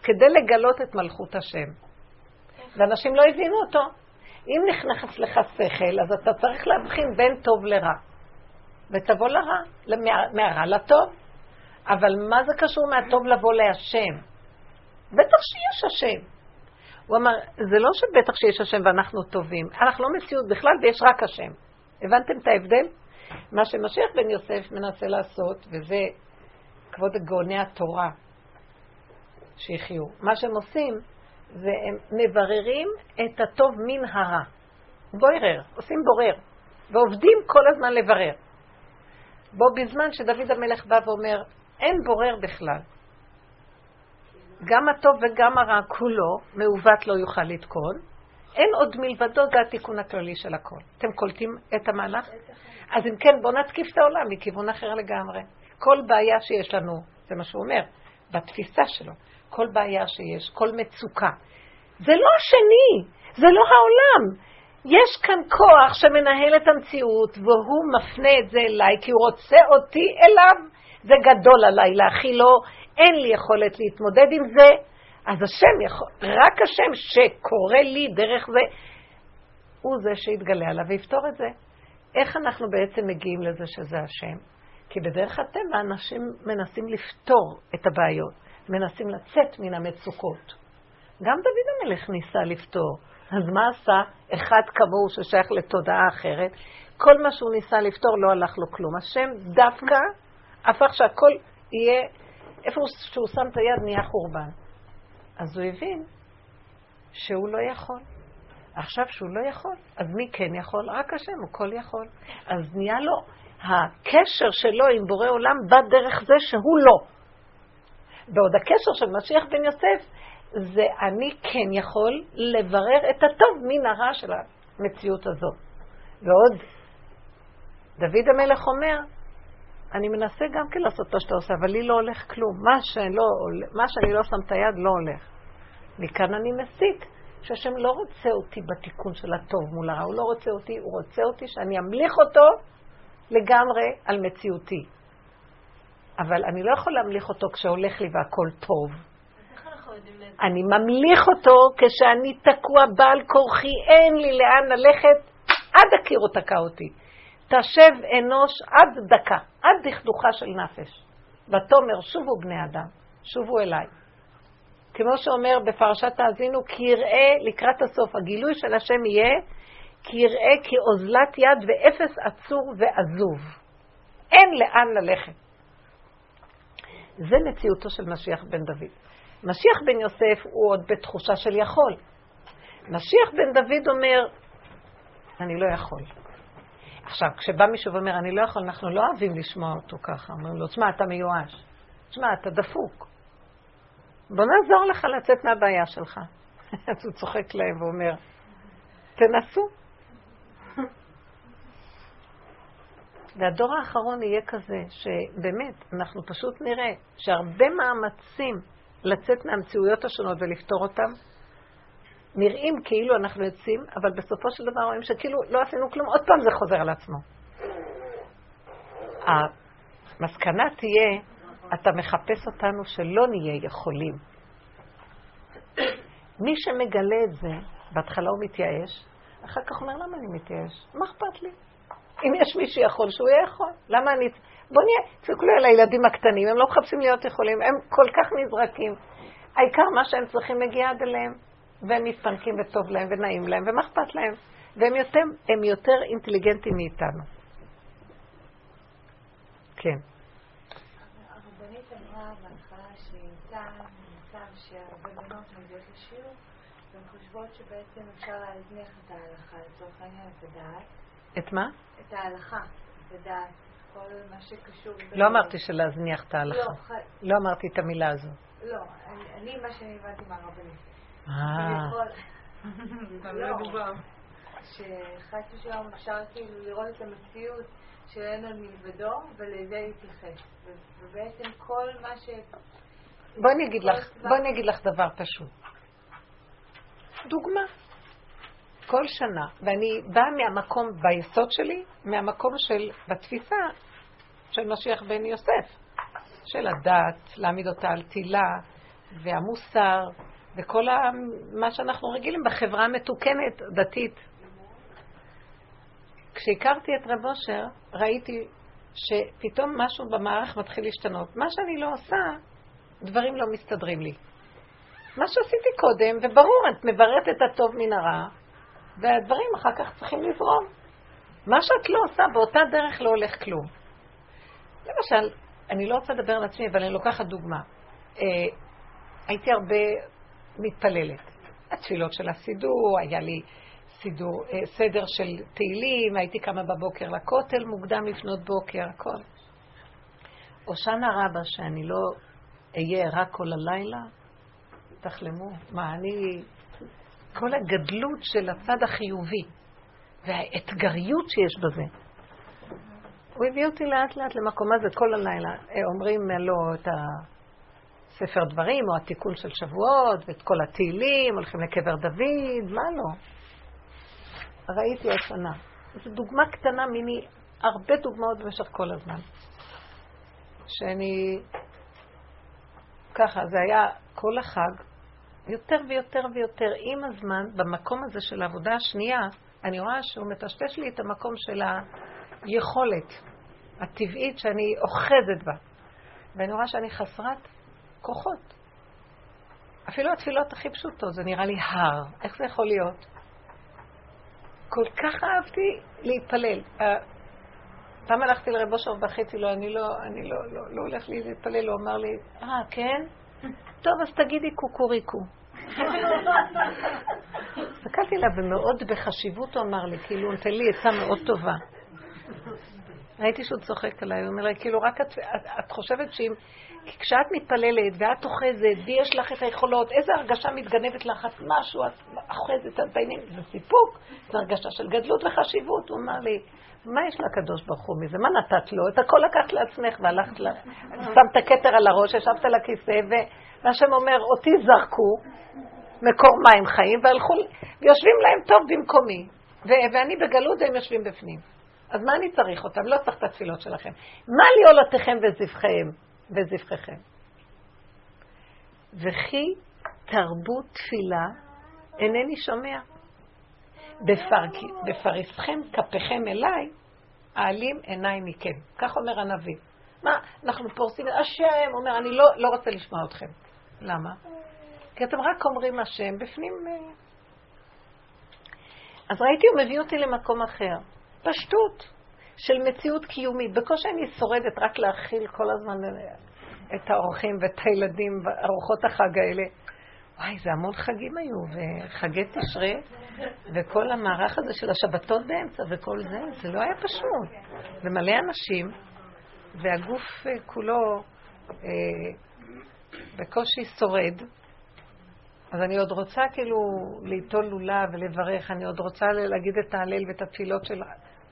כדי לגלות את מלכות השם. ואנשים לא הבינו אותו. אם נכנס לך שכל, אז אתה צריך להבחין בין טוב לרע. ותבוא לרע, מהרע לטוב. אבל מה זה קשור מהטוב לבוא להשם? בטח שיש השם. הוא אמר, זה לא שבטח שיש השם ואנחנו טובים, אנחנו לא מציאות בכלל ויש רק השם. הבנתם את ההבדל? מה שמשיח בן יוסף מנסה לעשות, וזה כבוד גאוני התורה שיחיו, מה שהם עושים זה הם מבררים את הטוב מן הרע. בורר, עושים בורר, ועובדים כל הזמן לברר. בו בזמן שדוד המלך בא ואומר, אין בורר בכלל. גם הטוב וגם הרע כולו, מעוות לא יוכל לתקון. אין עוד מלבדו, זה התיקון הכללי של הכל. אתם קולטים את המהלך? אז אם כן, בואו נתקיף את העולם מכיוון אחר לגמרי. כל בעיה שיש לנו, זה מה שהוא אומר, בתפיסה שלו, כל בעיה שיש, כל מצוקה, זה לא השני, זה לא העולם. יש כאן כוח שמנהל את המציאות, והוא מפנה את זה אליי, כי הוא רוצה אותי אליו. זה גדול עליי להכילו, אין לי יכולת להתמודד עם זה. אז השם יכול, רק השם שקורא לי דרך זה, הוא זה שיתגלה עליו ויפתור את זה. איך אנחנו בעצם מגיעים לזה שזה השם? כי בדרך הטבע אנשים מנסים לפתור את הבעיות, מנסים לצאת מן המצוקות. גם דוד המלך ניסה לפתור. אז מה עשה? אחד כמוהו ששייך לתודעה אחרת. כל מה שהוא ניסה לפתור לא הלך לו כלום. השם דווקא הפך שהכל יהיה, איפה שהוא שם את היד נהיה חורבן. אז הוא הבין שהוא לא יכול. עכשיו שהוא לא יכול, אז מי כן יכול? רק השם, הוא כל יכול. אז נהיה לו, הקשר שלו עם בורא עולם בא דרך זה שהוא לא. בעוד הקשר של משיח בן יוסף זה אני כן יכול לברר את הטוב מן הרע של המציאות הזאת. ועוד, דוד המלך אומר, אני מנסה גם כן לעשות מה שאתה עושה, אבל לי לא הולך כלום. מה, שלא, מה שאני לא שם את היד לא הולך. מכאן אני מסית, שהשם לא רוצה אותי בתיקון של הטוב מול הרע, הוא לא רוצה אותי, הוא רוצה אותי שאני אמליך אותו לגמרי על מציאותי. אבל אני לא יכול להמליך אותו כשהולך לי והכל טוב. אני ממליך אותו כשאני תקוע בעל כורחי, אין לי לאן ללכת, עד הקירו תקע אותי. תשב אנוש עד דקה, עד דכדוכה של נפש. ותאמר, שובו בני אדם, שובו אליי. כמו שאומר בפרשת תאזינו, כי יראה לקראת הסוף, הגילוי של השם יהיה, כי יראה כאוזלת יד ואפס עצור ועזוב. אין לאן ללכת. זה מציאותו של משיח בן דוד. משיח בן יוסף הוא עוד בתחושה של יכול. משיח בן דוד אומר, אני לא יכול. עכשיו, כשבא מישהו ואומר, אני לא יכול, אנחנו לא אוהבים לשמוע אותו ככה. אומרים לו, תשמע, אתה מיואש. תשמע, אתה דפוק. בוא נעזור לך לצאת מהבעיה שלך. אז הוא צוחק להם ואומר, תנסו. והדור האחרון יהיה כזה, שבאמת, אנחנו פשוט נראה שהרבה מאמצים לצאת מהמציאויות השונות ולפתור אותן, נראים כאילו אנחנו יוצאים, אבל בסופו של דבר רואים שכאילו לא עשינו כלום, עוד פעם זה חוזר על עצמו. המסקנה תהיה, אתה מחפש אותנו שלא נהיה יכולים. מי שמגלה את זה, בהתחלה הוא מתייאש, אחר כך אומר, למה אני מתייאש? מה אכפת לי? אם יש מי שיכול, שהוא יהיה יכול. למה אני... בוא נהיה, תסתכלו על הילדים הקטנים, הם לא מחפשים להיות יכולים, הם כל כך נזרקים. העיקר מה שהם צריכים מגיע עד אליהם, והם מתפנקים וטוב להם ונעים להם, ומה אכפת להם? והם יותר, הם יותר אינטליגנטים מאיתנו. כן. הרבנית אמרה בהתחלה שהייתה מצב שהרבה בנות מגיעות לשיעור, והן חושבות שבעצם אפשר להזניח את ההלכה, לצורך העניין את הדעת. את מה? את ההלכה. לדעת כל מה שקשור... לא אמרתי שלהזניח את ההלכה. לא, לא אמרתי את המילה הזו. לא, אני מה שאני הבנתי מהרבנית. אה. לא, שחס ושלום אפשר כאילו לראות את המציאות שאין עוד מלבדו ולזה להתייחס. ובעצם כל מה ש... בואי אני אגיד לך, בואי אני אגיד לך דבר פשוט. דוגמה. כל שנה, ואני באה מהמקום ביסוד שלי, מהמקום של, בתפיסה של משיח בן יוסף, של הדת, להעמיד אותה על תילה, והמוסר, וכל ה, מה שאנחנו רגילים בחברה המתוקנת, דתית. כשהכרתי את רב אושר, ראיתי שפתאום משהו במערך מתחיל להשתנות. מה שאני לא עושה, דברים לא מסתדרים לי. מה שעשיתי קודם, וברור, את מבררת את הטוב מן הרע, והדברים אחר כך צריכים לזרום. מה שאת לא עושה, באותה דרך לא הולך כלום. למשל, אני לא רוצה לדבר על עצמי, אבל אני לוקחת דוגמה. אה, הייתי הרבה מתפללת. התפילות של הסידור, היה לי סידור, אה, סדר של תהילים, הייתי קמה בבוקר לכותל מוקדם לפנות בוקר, הכל. הושענא רבה שאני לא אהיה רק כל הלילה, תחלמו. מה, אני... כל הגדלות של הצד החיובי והאתגריות שיש בזה. הוא הביא אותי לאט לאט למקום הזה כל הלילה. אה, אומרים לו את הספר דברים, או התיקון של שבועות, ואת כל התהילים, הולכים לקבר דוד, מה לא? ראיתי השנה. זו דוגמה קטנה מיני הרבה דוגמאות במשך כל הזמן. שאני... ככה, זה היה כל החג, יותר ויותר ויותר עם הזמן, במקום הזה של העבודה השנייה, אני רואה שהוא מטשטש לי את המקום של היכולת הטבעית שאני אוחזת בה. ואני רואה שאני חסרת כוחות. אפילו התפילות הכי פשוטות, זה נראה לי הר. איך זה יכול להיות? כל כך אהבתי להתפלל. פעם הלכתי לרב אושר ובכיתי לו, אני לא, אני לא, לא, לא הולך להתפלל, הוא אמר לי, אה, כן? טוב, אז תגידי קוקוריקו. הסתכלתי עליו ומאוד בחשיבות הוא אמר לי, כאילו, נותן לי עצה מאוד טובה. ראיתי שהוא צוחק עליי, הוא אומר לי, כאילו, רק את, את, את חושבת שאם... כי כשאת מתפללת ואת אוחזת ויש לך את היכולות, איזה הרגשה מתגנבת לך, את משהו, את אוחזת, את בעניינים, זה סיפוק, זו הרגשה של גדלות וחשיבות. הוא אמר לי, מה יש לקדוש ברוך הוא מזה? מה נתת לו? את הכל לקחת לעצמך והלכת ל... שמת כתר על הראש, ישבת על הכיסא, והשם אומר, אותי זרקו מקור מים חיים, והלכו, ויושבים להם טוב במקומי. ואני בגלות והם יושבים בפנים. אז מה אני צריך אותם? לא צריך את התפילות שלכם. מה לי עולתכם וזבחיהם וזבחיכם? וכי תרבות תפילה אינני שומע. בפריסכם כפיכם אליי, אעלים עיניי מכם. כך אומר הנביא. מה, אנחנו פורסים, השם אומר, אני לא, לא רוצה לשמוע אתכם. למה? כי אתם רק אומרים השם, בפנים... אה, אז ראיתי, הוא מביא אותי למקום אחר. פשטות של מציאות קיומית. בקושי אני שורדת רק להכיל כל הזמן את האורחים ואת הילדים וארוחות החג האלה. וואי, זה המון חגים היו, וחגי תשרה, וכל המערך הזה של השבתות באמצע וכל זה, זה לא היה פשוט. ומלא אנשים, והגוף אה, כולו אה, בקושי שורד. אז אני עוד רוצה כאילו ליטול לולה ולברך, אני עוד רוצה להגיד את ההלל ואת התפילות של...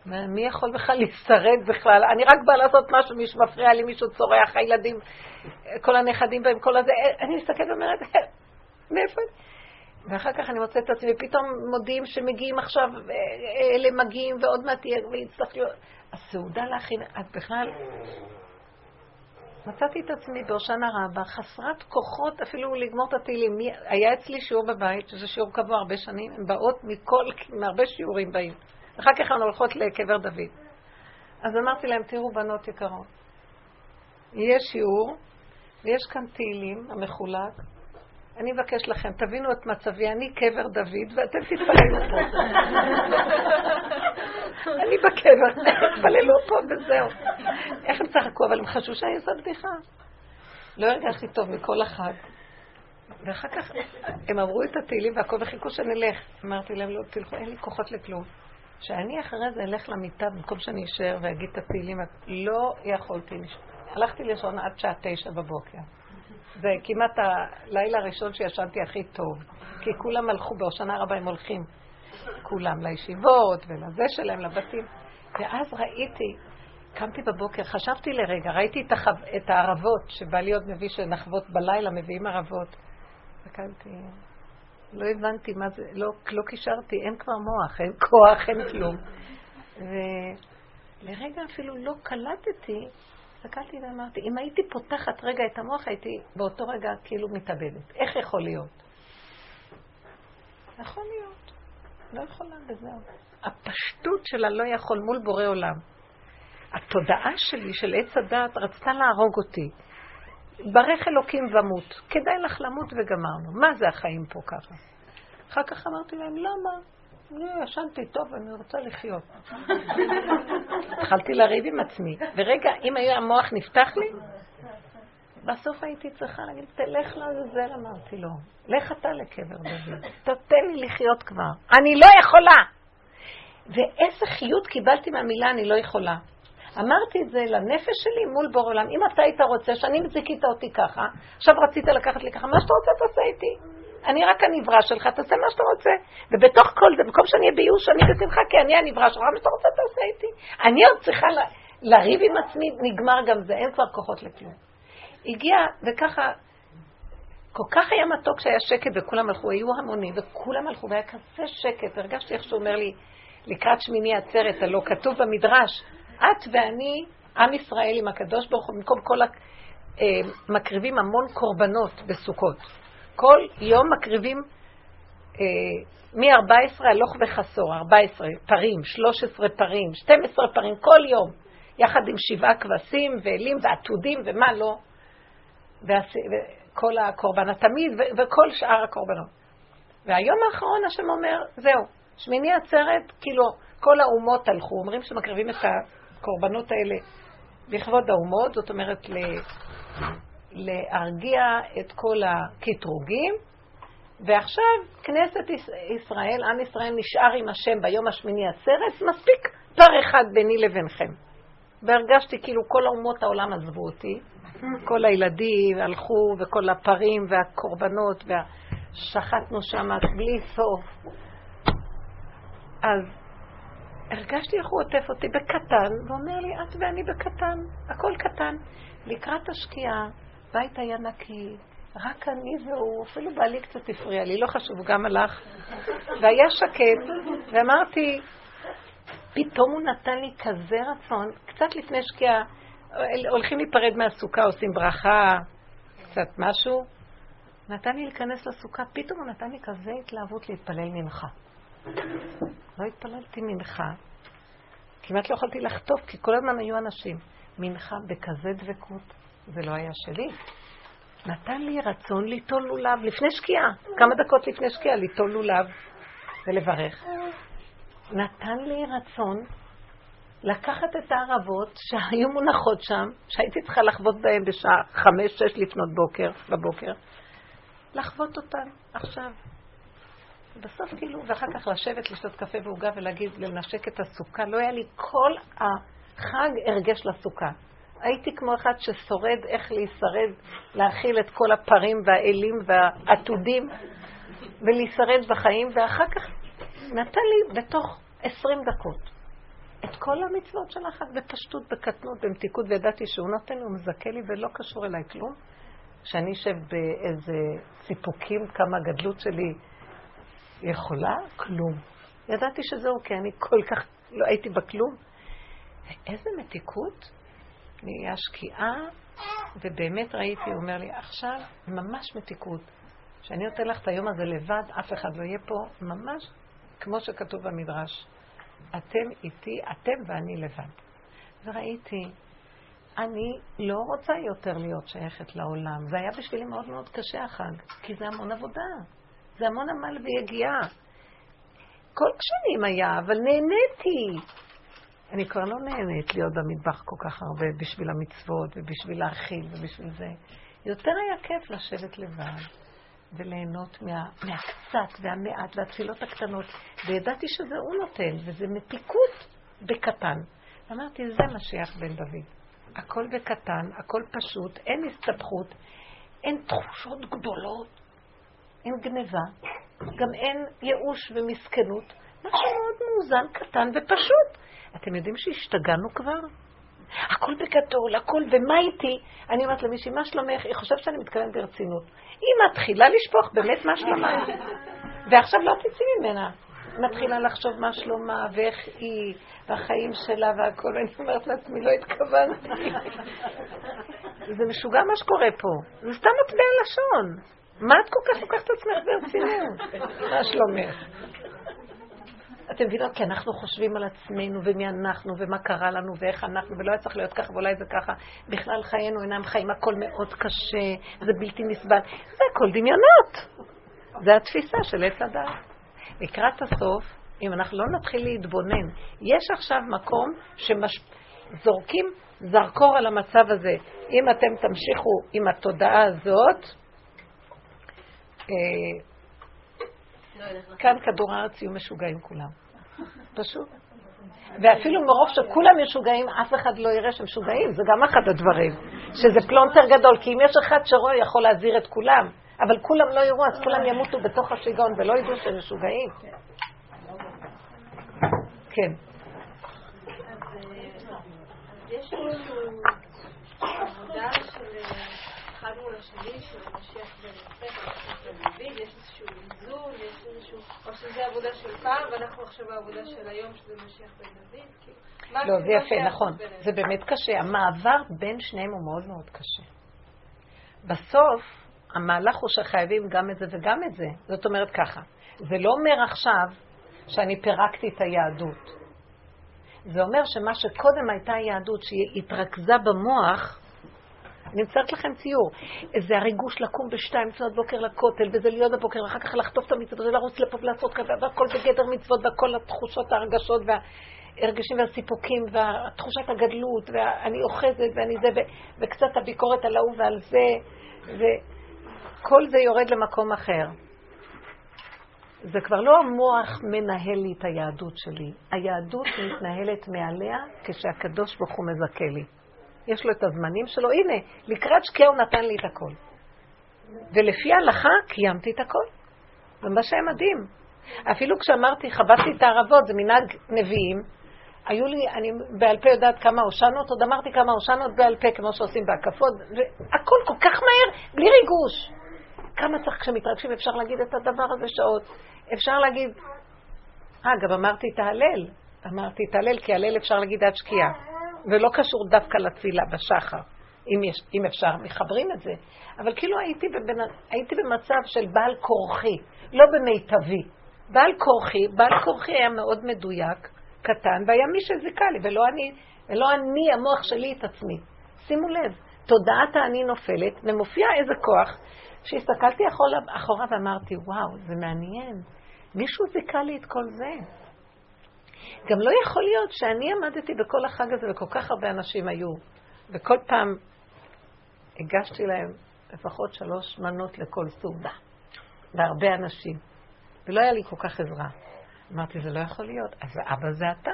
מי יכול בכלל להשרד בכלל? אני רק באה לעשות משהו, מישהו מפריע לי, מישהו צורח, הילדים, כל הנכדים בהם, כל הזה, אני מסתכלת ואומרת, מאיפה? ואחר כך אני מוצאת את עצמי, פתאום מודיעים שמגיעים עכשיו, אלה מגיעים ועוד מעט יהיה, ויצטרך להיות... הסעודה להכין, את בכלל... מצאתי את עצמי בהושענא רבה, חסרת כוחות אפילו לגמור את התהילים. היה אצלי שיעור בבית, שזה שיעור קבוע הרבה שנים, הן באות מכל, מהרבה שיעורים באים. אחר כך הן הולכות לקבר דוד. אז אמרתי להם, תראו, בנות יקרות, יש שיעור, ויש כאן תהילים המחולק, אני מבקש לכם, תבינו את מצבי, אני קבר דוד ואתם תתפללו פה. אני בקבר, תתפללו פה וזהו. איך הם צחקו, אבל הם חשבו שאני עושה בדיחה. לא הרגשתי טוב מכל החג. ואחר כך הם אמרו את התהילים והכל וחיכו שנלך. אמרתי להם, לא, תלכו, אין לי כוחות לכלום. שאני אחרי זה אלך למיטה במקום שאני אשאר ואגיד את התהילים, לא יכולתי לשאול. הלכתי לישון עד שעה תשע בבוקר. זה כמעט הלילה הראשון שישנתי הכי טוב, כי כולם הלכו, בהושנה רבה הם הולכים, כולם לישיבות ולזה שלהם, לבתים. ואז ראיתי, קמתי בבוקר, חשבתי לרגע, ראיתי את, החו... את הערבות, שבא להיות מביא שנחוות בלילה, מביאים ערבות. הסתכלתי, לא הבנתי מה זה, לא, לא קישרתי, אין כבר מוח, אין כוח, אין כלום. ולרגע אפילו לא קלטתי, הסתכלתי ואמרתי, אם הייתי פותחת רגע את המוח, הייתי באותו רגע כאילו מתאבדת. איך יכול להיות? יכול להיות. לא יכולה וזהו. הפשטות של הלא יכול מול בורא עולם. התודעה שלי, של עץ הדת, רצתה להרוג אותי. ברך אלוקים ומות. כדאי לך למות וגמרנו. מה זה החיים פה ככה? אחר כך אמרתי להם, למה? אני ישנתי טוב, אני רוצה לחיות. התחלתי לריב עם עצמי, ורגע, אם היה המוח נפתח לי, בסוף הייתי צריכה להגיד, תלך לעזאזל, אמרתי לו. לך אתה לקבר דוד, תתן לי לחיות כבר. אני לא יכולה! ואיזה חיות קיבלתי מהמילה אני לא יכולה. אמרתי את זה לנפש שלי מול בור עולם. אם אתה היית רוצה שאני זיכית אותי ככה, עכשיו רצית לקחת לי ככה, מה שאתה רוצה תעשה איתי. אני רק הנברא שלך, תעשה מה שאתה רוצה. ובתוך כל זה, במקום שאני אהיה בייאוש, אני בשמחה, כי אני הנברא שלך, מה שאתה רוצה תעשה איתי. אני עוד צריכה ל... לריב עם עצמי, נגמר גם זה, אין כבר כוחות לכלום. הגיע, וככה, כל כך היה מתוק שהיה שקט וכולם הלכו, היו המונים, וכולם הלכו, והיה כזה שקט, הרגשתי איך שהוא אומר לי, לקראת שמיני עצרת, הלא כתוב במדרש, את ואני, עם ישראל עם הקדוש ברוך הוא, במקום כל המקריבים אה, המון קורבנות בסוכות. כל יום מקריבים אה, מ-14 הלוך וחסור, 14 פרים, 13 פרים, 12 פרים, כל יום, יחד עם שבעה כבשים ואלים ועתודים ומה לא, וכל הקורבן התמיד וכל שאר הקורבנות. והיום האחרון השם אומר, זהו, שמיני עצרת, כאילו כל האומות הלכו, אומרים שמקריבים את הקורבנות האלה לכבוד האומות, זאת אומרת להרגיע את כל הקטרוגים, ועכשיו כנסת ישראל, עם ישראל נשאר עם השם ביום השמיני עצרת, מספיק פר אחד ביני לבינכם. והרגשתי כאילו כל האומות העולם עזבו אותי, כל הילדים הלכו, וכל הפרים והקורבנות, ושחטנו שם בלי סוף. אז הרגשתי איך הוא עוטף אותי בקטן, ואומר לי, את ואני בקטן, הכל קטן. לקראת השקיעה, הבית היה נקי, רק אני והוא, אפילו בעלי קצת הפריע לי, לא חשוב, גם הלך. והיה שקט, ואמרתי, פתאום הוא נתן לי כזה רצון, קצת לפני שקיעה, הולכים להיפרד מהסוכה, עושים ברכה, קצת משהו. נתן לי להיכנס לסוכה, פתאום הוא נתן לי כזה התלהבות להתפלל מנחה. לא התפללתי מנחה, כמעט לא יכולתי לחטוף, כי כל הזמן היו אנשים. מנחה בכזה דבקות. זה לא היה שלי. נתן לי רצון ליטול לולב לפני שקיעה, כמה דקות לפני שקיעה, ליטול לולב ולברך. נתן לי רצון לקחת את הערבות שהיו מונחות שם, שהייתי צריכה לחוות בהן בשעה חמש, שש לפנות בוקר, בבוקר, לחוות אותן עכשיו. בסוף כאילו, ואחר כך לשבת, לשתות קפה ועוגה ולהגיד, לנשק את הסוכה. לא היה לי כל החג הרגש לסוכה. הייתי כמו אחד ששורד איך להישרד, להכיל את כל הפרים והאלים והעתודים ולהישרד בחיים, ואחר כך נתן לי בתוך עשרים דקות את כל המצוות של החג בפשטות, בקטנות, במתיקות, וידעתי שהוא נותן לי, הוא מזכה לי ולא קשור אליי כלום. שאני אשב באיזה סיפוקים, כמה הגדלות שלי יכולה, כלום. ידעתי שזהו, כי אני כל כך לא הייתי בכלום. ואיזה מתיקות. נהיה שקיעה, ובאמת ראיתי, הוא אומר לי, עכשיו ממש מתיקות. שאני נותן לך את היום הזה לבד, אף אחד לא יהיה פה, ממש כמו שכתוב במדרש. אתם איתי, אתם ואני לבד. וראיתי, אני לא רוצה יותר להיות שייכת לעולם. זה היה בשבילי מאוד מאוד קשה החג, כי זה המון עבודה. זה המון עמל ויגיעה. כל השנים היה, אבל נהניתי. אני כבר לא נהנית להיות במטבח כל כך הרבה בשביל המצוות ובשביל להאכיל ובשביל זה. יותר היה כיף לשבת לבד, וליהנות מה, מהקצת והמעט והתפילות הקטנות. וידעתי שזה הוא נותן, וזה מתיקות בקטן. אמרתי, זה משיח בן דוד. הכל בקטן, הכל פשוט, אין הסתבכות, אין תחושות גדולות, אין גניבה, גם אין ייאוש ומסכנות. משהו מאוד מאוזן, קטן ופשוט. אתם יודעים שהשתגענו כבר? הכל בגדול, הכל, ומה איתי? אני אומרת למישהי, מה שלומך? היא חושבת שאני מתכוונת ברצינות. היא מתחילה לשפוך, באמת, מה שלומה? ועכשיו לא תצאי ממנה. מתחילה לחשוב מה שלומה, ואיך היא, והחיים שלה והכל, ואני אומרת לעצמי, לא התכוונתי. זה משוגע מה שקורה פה. זה סתם מטבע לשון. מה את כל כך לוקחת את עצמך ברצינות? מה שלומך? אתם מבינות? כי אנחנו חושבים על עצמנו ומי אנחנו ומה קרה לנו ואיך אנחנו, ולא היה צריך להיות ככה ואולי זה ככה. בכלל חיינו אינם חיים, הכל מאוד קשה, זה בלתי נסבל. זה הכל דמיונות. זה התפיסה של עץ הדעת. לקראת הסוף, אם אנחנו לא נתחיל להתבונן, יש עכשיו מקום שזורקים זרקור על המצב הזה. אם אתם תמשיכו עם התודעה הזאת, כאן כדור הארץ יהיו משוגעים כולם. פשוט. ואפילו מרוב שכולם משוגעים, אף אחד לא יראה שהם משוגעים, זה גם אחד הדברים. שזה פלונטר גדול, כי אם יש אחד שרואה, יכול להזהיר את כולם. אבל כולם לא יראו, אז כולם ימותו בתוך השיגעון ולא ידעו שהם משוגעים. כן. אז יש איזושהי עבודה של אחד מול השני, של בן יוסף, יש איזשהו איזון, יש איזשהו, או שזה עבודה של פעם, ואנחנו עכשיו בעבודה של היום, שזה משיח בן דוד, כאילו, לא, זה יפה, נכון. זה באמת קשה. המעבר בין שניהם הוא מאוד מאוד קשה. בסוף, המהלך הוא שחייבים גם את זה וגם את זה. זאת אומרת ככה, זה לא אומר עכשיו שאני פירקתי את היהדות. זה אומר שמה שקודם הייתה יהדות, שהיא התרכזה במוח, אני מצטערת לכם ציור. זה הריגוש לקום בשתיים לפנות בוקר לכותל, וזה להיות בבוקר, ואחר כך לחטוף את המצוות, ולרוץ לפה ולעשות כזה, והכל בגדר מצוות, והכל התחושות, ההרגשות, והרגשים והסיפוקים, ותחושת הגדלות, ואני אוחזת, ואני זה, וקצת הביקורת על ההוא ועל זה, וכל זה יורד למקום אחר. זה כבר לא המוח מנהל לי את היהדות שלי. היהדות מתנהלת מעליה כשהקדוש ברוך הוא מזכה לי. יש לו את הזמנים שלו. הנה, לקראת שקיעה הוא נתן לי את הכל. ולפי ההלכה קיימתי את הכל. ומה שהיה מדהים. אפילו כשאמרתי, חבטתי את הערבות, זה מנהג נביאים, היו לי, אני בעל פה יודעת כמה הושענות, עוד אמרתי כמה הושענות בעל פה, כמו שעושים בהקפות, והכל כל כך מהר, בלי ריגוש. כמה צריך כשמתרגשים, אפשר להגיד את הדבר הזה שעות. אפשר להגיד, גם אמרתי את ההלל. אמרתי את ההלל, כי הלל אפשר להגיד עד שקיעה. ולא קשור דווקא לתפילה בשחר, אם, יש, אם אפשר, מחברים את זה. אבל כאילו הייתי, בבנ... הייתי במצב של בעל כורחי, לא במיטבי. בעל כורחי, בעל כורחי היה מאוד מדויק, קטן, והיה מי שזיכה לי, ולא אני, ולא אני, המוח שלי את עצמי. שימו לב, תודעת האני נופלת, ומופיע איזה כוח, שהסתכלתי אחורה, ואמרתי, וואו, זה מעניין. מישהו זיכה לי את כל זה. גם לא יכול להיות שאני עמדתי בכל החג הזה וכל כך הרבה אנשים היו, וכל פעם הגשתי להם לפחות שלוש מנות לכל סעודה, להרבה אנשים, ולא היה לי כל כך עזרה. אמרתי, זה לא יכול להיות. אז אבא זה אתה.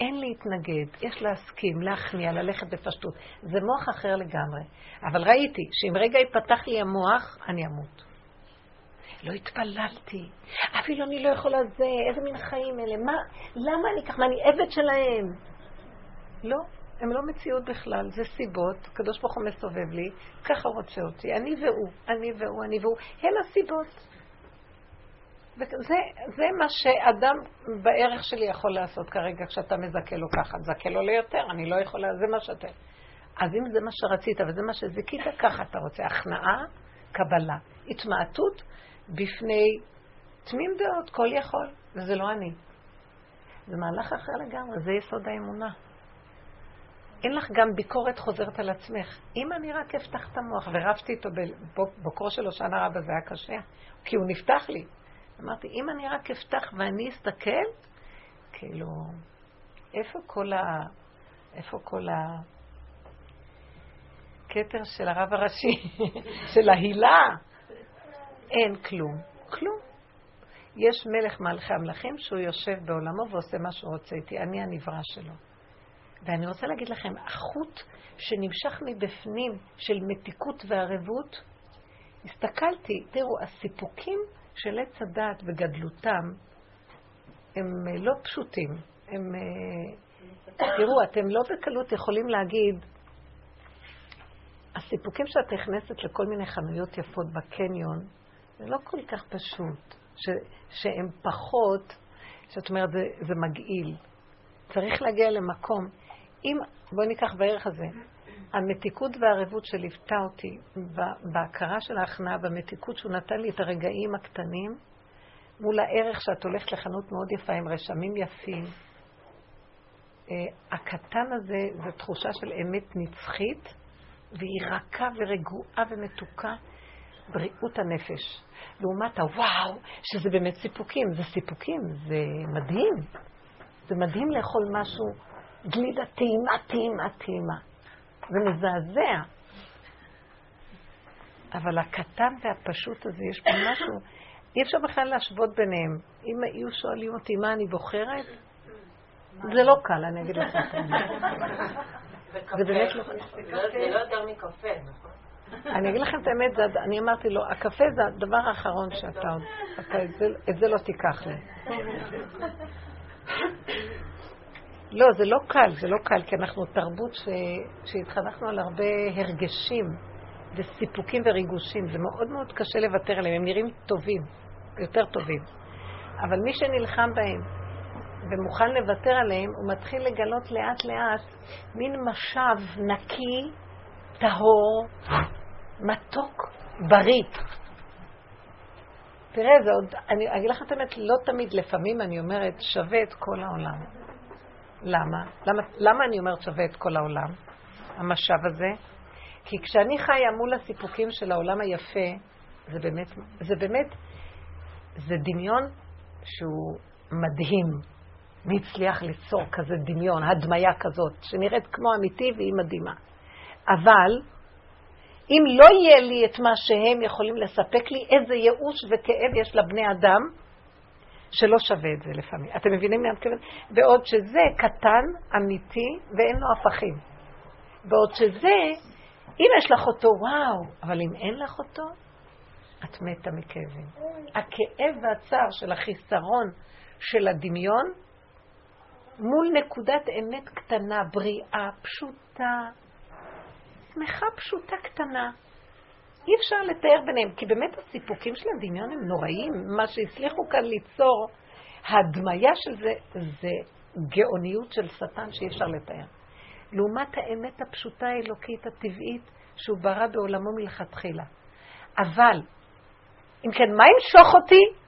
אין להתנגד, יש להסכים, להכניע, ללכת בפשטות. זה מוח אחר לגמרי. אבל ראיתי שאם רגע יפתח לי המוח, אני אמות. לא התפללתי, אפילו אני לא יכולה זה, איזה מין חיים אלה, מה, למה אני ככה, מה, אני עבד שלהם? לא, הם לא מציאות בכלל, זה סיבות, הקדוש ברוך הוא מסובב לי, ככה רוצה אותי, אני והוא, אני והוא, אני והוא, הם הסיבות. וזה זה מה שאדם בערך שלי יכול לעשות כרגע כשאתה מזכה לו ככה, תזכה לו ליותר, אני לא יכולה, זה מה שאתה... אז אם זה מה שרצית וזה מה שזיכית, ככה אתה רוצה. הכנעה, קבלה. התמעטות, בפני תמים דעות, כל יכול, וזה לא אני. זה מהלך אחר לגמרי, זה יסוד האמונה. אין לך גם ביקורת חוזרת על עצמך. אם אני רק אפתח את המוח, ורבתי איתו בבוקרו של הושענא רבה, זה היה קשה, כי הוא נפתח לי. אמרתי, אם אני רק אפתח ואני אסתכל, כאילו, איפה כל ה... איפה כל ה... כתר של הרב הראשי, של ההילה. אין כלום. כלום. יש מלך מלכי המלכים שהוא יושב בעולמו ועושה מה שהוא רוצה איתי. אני הנברא שלו. ואני רוצה להגיד לכם, החוט שנמשך מבפנים של מתיקות וערבות, הסתכלתי, תראו, הסיפוקים של עץ הדעת וגדלותם הם אה, לא פשוטים. הם, אה, תראו, אתם לא בקלות יכולים להגיד, הסיפוקים שאת נכנסת לכל מיני חנויות יפות בקניון, זה לא כל כך פשוט, ש, שהם פחות, זאת אומרת, זה, זה מגעיל. צריך להגיע למקום. אם, בואי ניקח בערך הזה, המתיקות והערבות שליוותה אותי בהכרה של ההכנעה, במתיקות שהוא נתן לי את הרגעים הקטנים, מול הערך שאת הולכת לחנות מאוד יפה עם רשמים יפים. Uh, הקטן הזה זה תחושה של אמת נצחית, והיא רכה ורגועה ומתוקה, בריאות הנפש. לעומת הוואו, שזה באמת סיפוקים. זה סיפוקים, זה מדהים. זה מדהים לאכול משהו, גלידה טעימה, טעימה, טעימה. זה מזעזע. אבל הקטן והפשוט הזה, יש פה משהו, אי אפשר בכלל להשוות ביניהם. אם היו שואלים אותי מה אני בוחרת, זה לא קל, אני אגיד לך. זה באמת לא... זה לא יותר מקפה, נכון? אני אגיד לכם את האמת, אני אמרתי לו, הקפה זה הדבר האחרון שאתה עוד, את זה לא תיקח לי. לא, זה לא קל, זה לא קל, כי אנחנו תרבות שהתחנכנו על הרבה הרגשים וסיפוקים וריגושים. זה מאוד מאוד קשה לוותר עליהם, הם נראים טובים, יותר טובים. אבל מי שנלחם בהם ומוכן לוותר עליהם, הוא מתחיל לגלות לאט לאט מין משב נקי, טהור, מתוק, בריא. תראה, זה עוד, אני אגיד לך את האמת, לא תמיד, לפעמים אני אומרת, שווה את כל העולם. למה? למה, למה אני אומרת שווה את כל העולם, המשאב הזה? כי כשאני חיה מול הסיפוקים של העולם היפה, זה באמת, זה באמת, זה דמיון שהוא מדהים. מי הצליח ליצור כזה דמיון, הדמיה כזאת, שנראית כמו אמיתי והיא מדהימה. אבל אם לא יהיה לי את מה שהם יכולים לספק לי, איזה ייאוש וכאב יש לבני אדם, שלא שווה את זה לפעמים. אתם מבינים מה אני מתכוונת? בעוד שזה קטן, אמיתי, ואין לו הפכים. בעוד שזה, אם יש לך אותו, וואו, אבל אם אין לך אותו, את מתה מכאבים. הכאב והצער של החיסרון של הדמיון, מול נקודת אמת קטנה, בריאה, פשוטה, שמחה פשוטה קטנה. אי אפשר לתאר ביניהם, כי באמת הסיפוקים של הדמיון הם נוראים. מה שהצליחו כאן ליצור, ההדמיה של זה, זה גאוניות של שטן שאי אפשר לתאר. לעומת האמת הפשוטה האלוקית הטבעית שהוא ברא בעולמו מלכתחילה. אבל, אם כן, מה ימשוך אותי?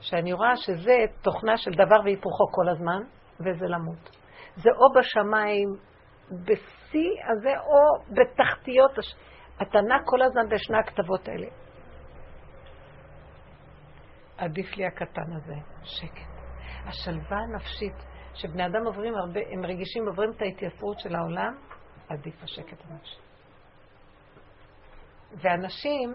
שאני רואה שזה תוכנה של דבר והיפוכו כל הזמן, וזה למות. זה או בשמיים, בשיא הזה, או בתחתיות הש... נע כל הזמן בשני הכתבות האלה. עדיף לי הקטן הזה, שקט. השלווה הנפשית, שבני אדם עוברים הרבה, הם רגישים, עוברים את ההתייסרות של העולם, עדיף השקט הנפשי. ואנשים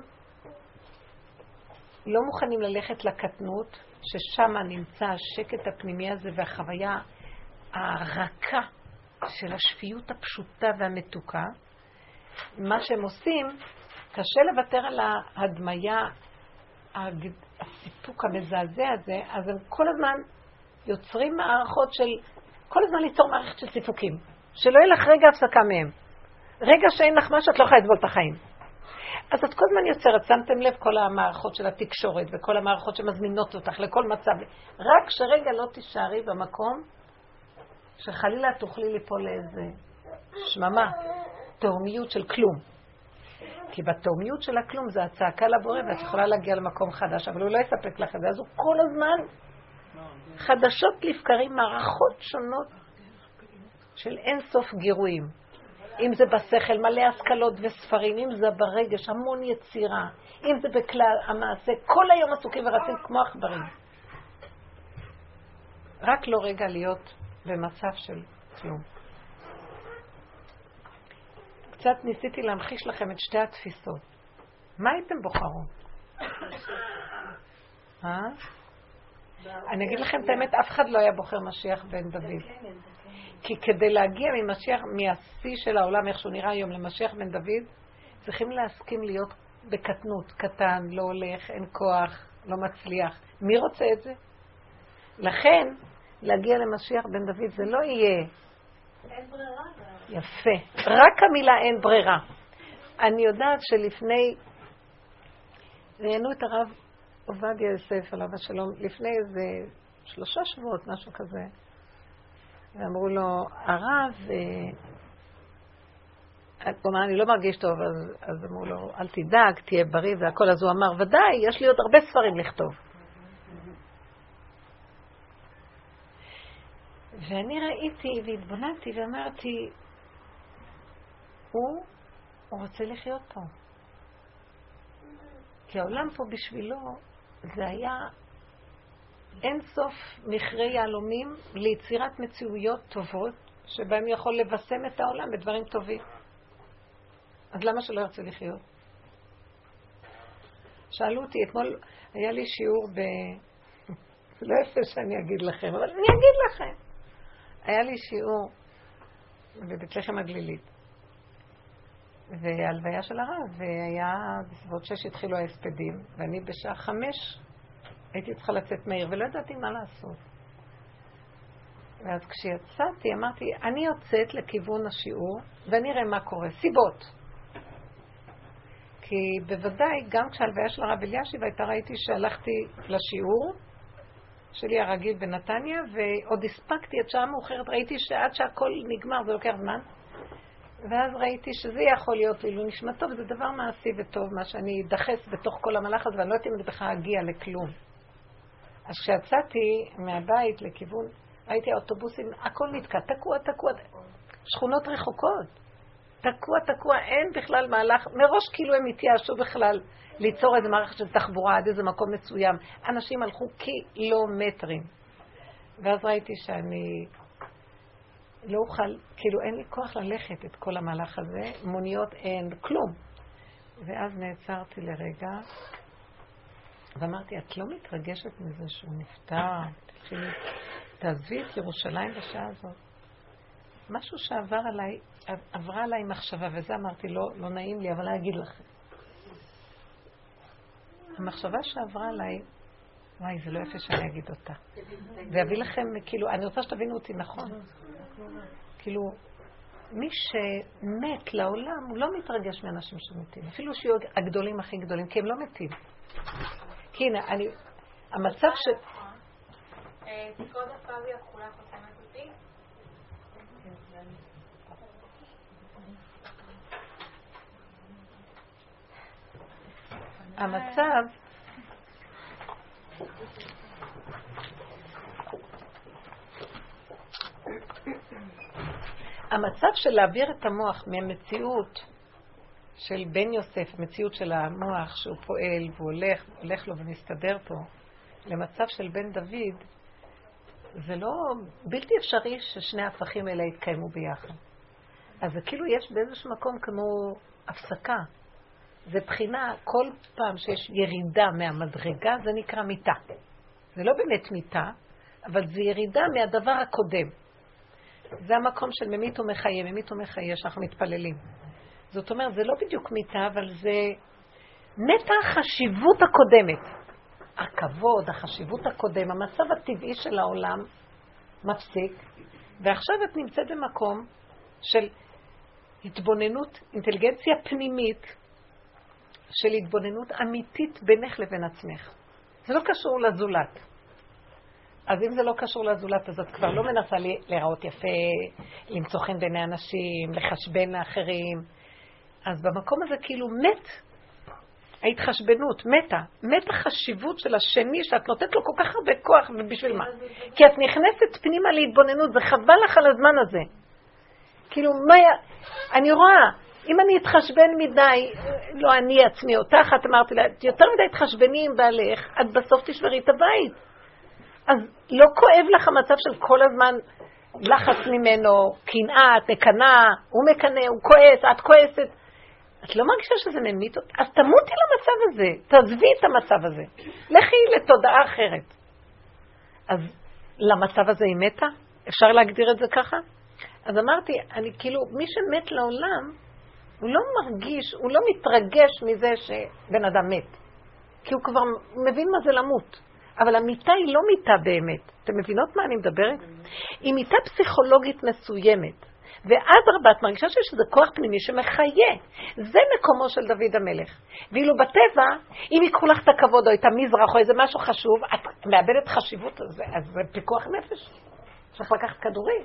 לא מוכנים ללכת לקטנות, ששם נמצא השקט הפנימי הזה והחוויה הרכה של השפיות הפשוטה והמתוקה, מה שהם עושים, קשה לוותר על ההדמיה, הסיפוק המזעזע הזה, אז הם כל הזמן יוצרים מערכות של, כל הזמן ליצור מערכת של סיפוקים. שלא יהיה לך רגע הפסקה מהם. רגע שאין לך משהו, את לא יכולה לסבול את החיים. אז את כל הזמן יוצרת, שמתם לב כל המערכות של התקשורת וכל המערכות שמזמינות אותך לכל מצב. רק שרגע לא תישארי במקום שחלילה תוכלי ליפול לאיזה שממה. תאומיות של כלום. כי בתאומיות של הכלום זה הצעקה לבורא ואת יכולה להגיע למקום חדש, אבל הוא לא יספק לך את זה, אז הוא כל הזמן חדשות לבקרים, מערכות שונות של אין סוף גירויים. אם זה בשכל, מלא השכלות וספרים, אם זה ברגש, המון יצירה, אם זה בכלל המעשה, כל היום עסוקים ורצים כמו עכברים. רק לא רגע להיות במצב של כלום. קצת ניסיתי להמחיש לכם את שתי התפיסות. מה הייתם בוחרות? אה? אני אגיד לכם את האמת, אף אחד לא היה בוחר משיח בן דוד. כי כדי להגיע ממשיח, מהשיא של העולם, איך שהוא נראה היום, למשיח בן דוד, צריכים להסכים להיות בקטנות, קטן, לא הולך, אין כוח, לא מצליח. מי רוצה את זה? לכן, להגיע למשיח בן דוד זה לא יהיה... אין ברירה. יפה. רק המילה אין ברירה. אני יודעת שלפני... ראיינו את הרב עובדיה יוסף, עליו השלום, לפני איזה שלושה שבועות, משהו כזה. ואמרו לו, הרב, אה, הוא אמר, אני לא מרגיש טוב, אז, אז אמרו לו, אל תדאג, תהיה בריא והכל. אז הוא אמר, ודאי, יש לי עוד הרבה ספרים לכתוב. ואני ראיתי והתבוננתי ואמרתי, הוא, הוא רוצה לחיות פה. כי העולם פה בשבילו זה היה אין סוף מכרה יהלומים ליצירת מציאויות טובות, שבהם יכול לבשם את העולם בדברים טובים. אז למה שלא ירצה לחיות? שאלו אותי, אתמול היה לי שיעור ב... לא יפה שאני אגיד לכם, אבל אני אגיד לכם. היה לי שיעור בבית לחם הגלילית, והלוויה של הרב, והיה בסביבות שש התחילו ההספדים, ואני בשעה חמש הייתי צריכה לצאת מהיר, ולא ידעתי מה לעשות. ואז כשיצאתי, אמרתי, אני יוצאת לכיוון השיעור, ואני אראה מה קורה. סיבות. כי בוודאי, גם כשהלוויה של הרב אלישיב הייתה, ראיתי שהלכתי לשיעור שלי הרגיל בנתניה, ועוד הספקתי עד שעה מאוחרת, ראיתי שעד שהכל נגמר זה לוקח זמן. ואז ראיתי שזה יכול להיות לעילוי נשמתו, וזה דבר מעשי וטוב, מה שאני אדחס בתוך כל המהלך הזה, ואני לא יודעת אם אני בכלל אגיע לכלום. אז כשיצאתי מהבית לכיוון, ראיתי האוטובוסים, הכל נתקע, תקוע, תקוע, שכונות רחוקות. תקוע, תקוע, אין בכלל מהלך, מראש כאילו הם התייאשו בכלל ליצור איזה מערכת של תחבורה עד איזה מקום מסוים. אנשים הלכו קילומטרים. ואז ראיתי שאני לא אוכל, כאילו אין לי כוח ללכת את כל המהלך הזה, מוניות אין, כלום. ואז נעצרתי לרגע, ואמרתי, את לא מתרגשת מזה שהוא נפטר? תתחילי, תעזבי את ירושלים בשעה הזאת. משהו שעבר עליי, עברה עליי מחשבה, וזה אמרתי, לא, לא נעים לי, אבל אני אגיד לכם. המחשבה שעברה עליי, וואי, זה לא יפה שאני אגיד אותה. ואביא לכם, כאילו, אני רוצה שתבינו אותי נכון. כאילו, מי שמת לעולם, הוא לא מתרגש מאנשים שמתים. אפילו שיהיו הגדולים הכי גדולים, כי הם לא מתים. כי הנה, אני... המצב ש... תקרות הפאבי הכחולה חוסמת אותי. המצב... המצב של להעביר את המוח מהמציאות של בן יוסף, המציאות של המוח שהוא פועל והוא הולך, הולך לו ומסתדר פה, למצב של בן דוד, זה לא בלתי אפשרי ששני ההפכים האלה יתקיימו ביחד. אז זה כאילו יש באיזשהו מקום כמו הפסקה. זה בחינה, כל פעם שיש ירידה מהמדרגה, זה נקרא מיטה. זה לא באמת מיטה, אבל זה ירידה מהדבר הקודם. זה המקום של ממית ומחיה, ממית ומחיה, שאנחנו מתפללים. זאת אומרת, זה לא בדיוק מיטה, אבל זה נטע החשיבות הקודמת. הכבוד, החשיבות הקודם, המצב הטבעי של העולם מפסיק, ועכשיו את נמצאת במקום של התבוננות, אינטליגנציה פנימית, של התבוננות אמיתית בינך לבין עצמך. זה לא קשור לזולת. אז אם זה לא קשור לזולת, אז את כבר לא מנסה להיראות יפה, למצוא חן בעיני אנשים, לחשבן לאחרים. אז במקום הזה כאילו מת ההתחשבנות, מתה. מת החשיבות של השני, שאת נותנת לו כל כך הרבה כוח, ובשביל מה? כי את נכנסת פנימה להתבוננות, זה חבל לך על הזמן הזה. כאילו, מה... אני רואה, אם אני אתחשבן מדי, לא אני עצמי, אותך, את אמרתי לה, יותר מדי תחשבני עם בעלך, את בסוף תשברי את הבית. אז לא כואב לך המצב של כל הזמן לחץ ממנו, קנאה, את מקנאה, הוא מקנא, הוא כועס, את כועסת. את לא מרגישה שזה ממית אותי? אז תמותי למצב הזה, תעזבי את המצב הזה. לכי לתודעה אחרת. אז למצב הזה היא מתה? אפשר להגדיר את זה ככה? אז אמרתי, אני כאילו, מי שמת לעולם, הוא לא מרגיש, הוא לא מתרגש מזה שבן אדם מת. כי הוא כבר מבין מה זה למות. אבל המיטה היא לא מיטה באמת. אתם מבינות מה אני מדברת? היא מיטה פסיכולוגית מסוימת. ואדרבה, את מרגישה שיש איזה כוח פנימי שמחיה. זה מקומו של דוד המלך. ואילו בטבע, אם ייקחו לך את הכבוד או את המזרח או איזה משהו חשוב, את מאבדת חשיבות, אז, אז זה פיקוח נפש. צריך לקחת כדורים.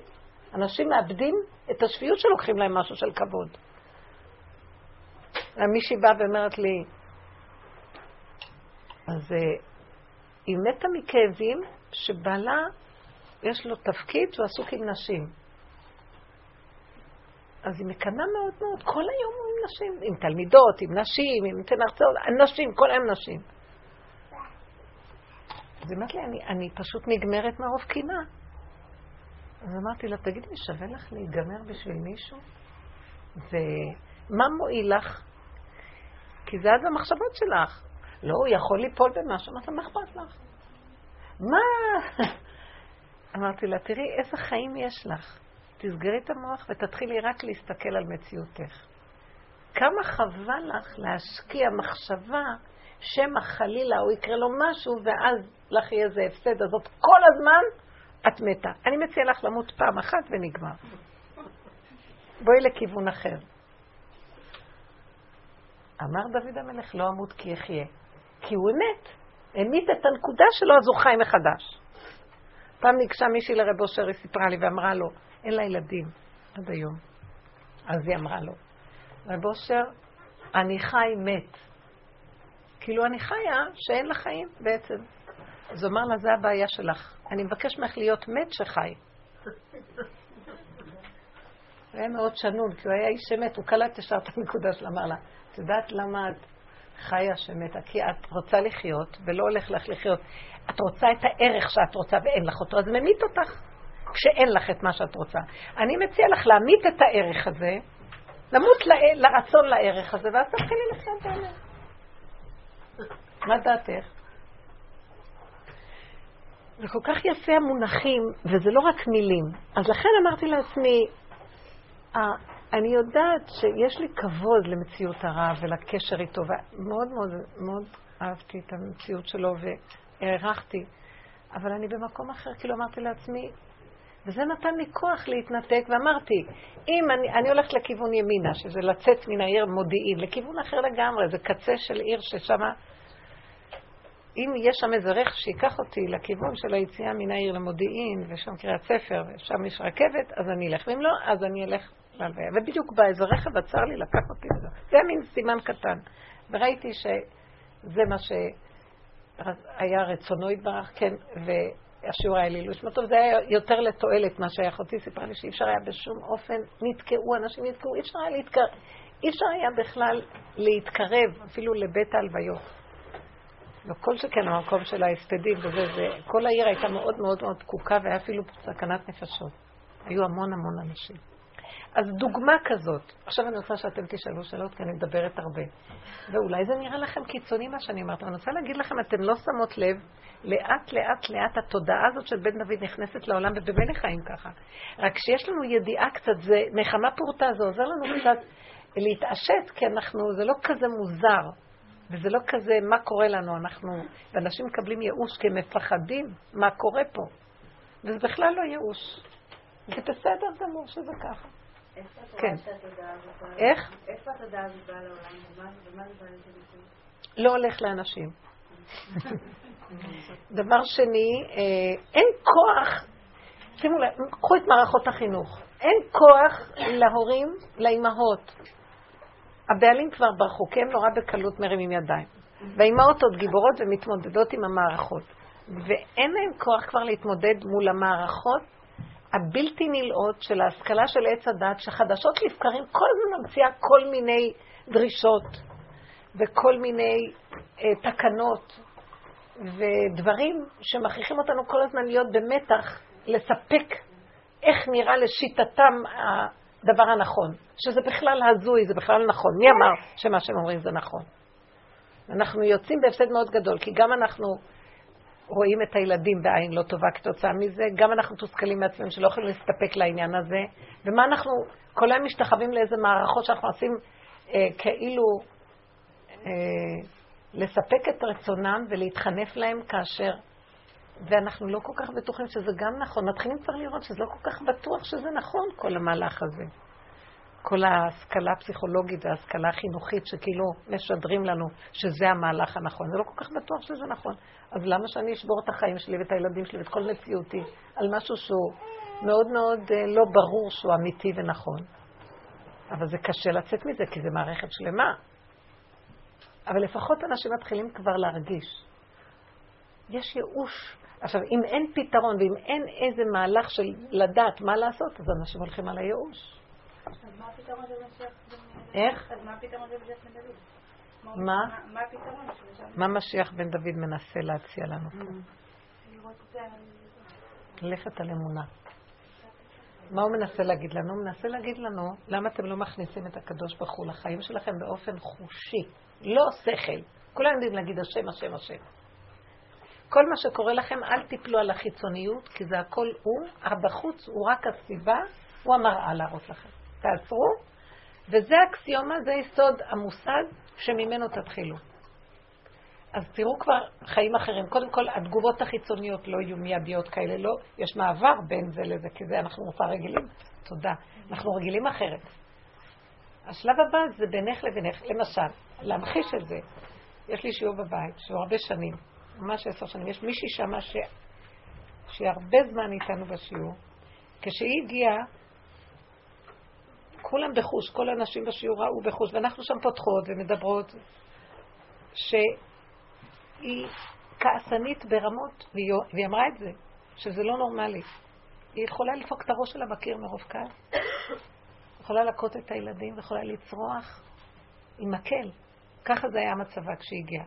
אנשים מאבדים את השפיות שלוקחים להם משהו של כבוד. מישהי באה ואומרת לי, אז אה, היא מתה מכאבים שבעלה, יש לו תפקיד שהוא עסוק עם נשים. אז היא מקנאה מאוד מאוד, כל היום הוא עם נשים, עם תלמידות, עם נשים, עם נותן הרצאות, נשים, כל היום נשים. אז היא אמרת לי, אני, אני פשוט נגמרת מרוב קנאה. אז אמרתי לה, תגידי, שווה לך להיגמר בשביל מישהו? ומה מועיל לך? כי זה עד המחשבות שלך. לא, הוא יכול ליפול במשהו, אמרת, מה אכפת לך? מה? אמרתי לה, תראי איזה חיים יש לך. תסגרי את המוח ותתחילי רק להסתכל על מציאותך. כמה חבל לך להשקיע מחשבה שמא חלילה או יקרה לו משהו ואז לך יהיה איזה הפסד, הזאת כל הזמן את מתה. אני מציעה לך למות פעם אחת ונגמר. בואי לכיוון אחר. אמר דוד המלך, לא אמות כי אחיה. כי הוא אמת. המית את הנקודה שלו, אז הוא חי מחדש. פעם ניגשה מישהי לרב אושר, היא סיפרה לי ואמרה לו, אין לה ילדים עד היום. אז היא אמרה לו, רב אושר, אני חי מת. כאילו אני חיה שאין לה חיים בעצם. אז הוא אמר לה, זה הבעיה שלך. אני מבקש ממך להיות מת שחי. הוא היה מאוד שנון, כי הוא היה איש שמת, הוא קלט ישר את הנקודה שלו, אמר לה, יודעת למה את חיה שמתה? כי את רוצה לחיות ולא הולך לך לחיות. את רוצה את הערך שאת רוצה ואין לך אותו, אז ממית אותך כשאין לך את מה שאת רוצה. אני מציע לך להמית את הערך הזה, למות לרצון לערך הזה, ואז תתחילי לחיות באמת. מה דעתך? זה כל כך יפה המונחים, וזה לא רק מילים. אז לכן אמרתי לעצמי, אני יודעת שיש לי כבוד למציאות הרב ולקשר איתו, ומאוד מאוד מאוד אהבתי את המציאות שלו והערכתי, אבל אני במקום אחר, כאילו אמרתי לעצמי, וזה נתן לי כוח להתנתק, ואמרתי, אם אני, אני הולכת לכיוון ימינה, שזה לצאת מן העיר מודיעין, לכיוון אחר לגמרי, זה קצה של עיר ששם אם יש שם איזה רכב שיקח אותי לכיוון של היציאה מן העיר למודיעין, ושם קריאת ספר, ושם יש רכבת, אז אני אלך. ואם לא, אז אני אלך להלוויה. ובדיוק בא איזה רכב עצר לי, לקח אותי וזה. זה היה מין סימן קטן. וראיתי שזה מה שהיה רצונו יתברך, כן, והשיעור היה לעילוי שמתו, זה היה יותר לתועלת מה שאחותי סיפרה לי, שאי אפשר היה בשום אופן, נתקעו, אנשים נתקעו, אי אפשר היה להתקרב, אי אפשר היה בכלל להתקרב אפילו לבית ההלוויות. וכל שכן המקום של ההספדים וזה, זה, כל העיר הייתה מאוד מאוד מאוד פקוקה והיה אפילו סכנת נפשות. היו המון המון אנשים. אז דוגמה כזאת, עכשיו אני רוצה שאתם תשאלו שאלות, כי אני מדברת הרבה. ואולי זה נראה לכם קיצוני מה שאני אומרת, אבל אני רוצה להגיד לכם, אתם לא שמות לב, לאט לאט לאט התודעה הזאת של בן דוד נכנסת לעולם, ובמילא חיים ככה. רק כשיש לנו ידיעה קצת, זה נחמה פורתא, זה עוזר לנו קצת להתעשת, כי אנחנו, זה לא כזה מוזר. וזה לא כזה, מה קורה לנו, אנחנו, ואנשים מקבלים ייאוש כי הם מפחדים מה קורה פה. וזה בכלל לא ייאוש. זה בסדר גמור שזה ככה. כן. איך? איפה התודעה הזאת באה לעולם? ומה זה בא לידי לא הולך לאנשים. דבר שני, אה, אין כוח, שימו לב, קחו את מערכות החינוך, אין כוח להורים, לאימהות, הבעלים כבר ברחו, כי הם נורא בקלות מרימים ידיים. והאימהות עוד גיבורות ומתמודדות עם המערכות. ואין להם כוח כבר להתמודד מול המערכות הבלתי נלאות של ההשכלה של עץ הדת, שחדשות לבקרים כל הזמן ממציאה כל מיני דרישות וכל מיני אה, תקנות ודברים שמכריחים אותנו כל הזמן להיות במתח, לספק איך נראה לשיטתם הדבר הנכון, שזה בכלל הזוי, זה בכלל נכון. מי אמר שמה שהם אומרים זה נכון? אנחנו יוצאים בהפסד מאוד גדול, כי גם אנחנו רואים את הילדים בעין לא טובה כתוצאה מזה, גם אנחנו מתוסכלים מעצמנו שלא יכולים להסתפק לעניין הזה, ומה אנחנו כל היום משתחווים לאיזה מערכות שאנחנו עושים אה, כאילו אה, לספק את רצונם ולהתחנף להם כאשר... ואנחנו לא כל כך בטוחים שזה גם נכון. מתחילים כבר לראות שזה לא כל כך בטוח שזה נכון, כל המהלך הזה. כל ההשכלה הפסיכולוגית וההשכלה החינוכית שכאילו משדרים לנו שזה המהלך הנכון. זה לא כל כך בטוח שזה נכון. אז למה שאני אשבור את החיים שלי ואת הילדים שלי ואת כל מציאותי על משהו שהוא מאוד מאוד אה, לא ברור שהוא אמיתי ונכון? אבל זה קשה לצאת מזה, כי זה מערכת שלמה. אבל לפחות אנשים מתחילים כבר להרגיש. יש ייאוש. עכשיו, אם אין פתרון ואם אין איזה מהלך של לדעת מה לעשות, אז אנשים הולכים על הייאוש. אז מה הפתרון של משיח איך? אז מה הפתרון של משיח בן דוד? מה? מה הפתרון של מה משיח בן דוד מנסה להציע לנו פה? ללכת על אמונה. מה הוא מנסה להגיד לנו? הוא מנסה להגיד לנו, למה אתם לא מכניסים את הקדוש ברוך הוא לחיים שלכם באופן חושי, לא שכל. כולם יודעים להגיד השם, השם, השם. כל מה שקורה לכם, אל תיפלו על החיצוניות, כי זה הכל הוא, הבחוץ הוא רק הסיבה, הוא המראה להראות לכם. תעצרו, וזה אקסיומה, זה יסוד המושג שממנו תתחילו. אז תראו כבר חיים אחרים. קודם כל, התגובות החיצוניות לא יהיו מיידיות כאלה, לא. יש מעבר בין זה לזה, כי זה אנחנו מופע רגילים. תודה. אנחנו רגילים אחרת. השלב הבא זה בינך לבינך. למשל, להמחיש את זה, יש לי שיעור בבית, שהוא הרבה שנים, ממש עשר שנים. יש מישהי שמה ש... שהיא הרבה זמן איתנו בשיעור. כשהיא הגיעה, כולם בחוש, כל האנשים בשיעור ראו בחוש, ואנחנו שם פותחות ומדברות, שהיא כעסנית ברמות, והיא, והיא אמרה את זה, שזה לא נורמלי. היא יכולה לדפוק את הראש שלה בקיר מרוב כעס, יכולה להכות את הילדים, ויכולה לצרוח עם מקל. ככה זה היה מצבה כשהיא הגיעה.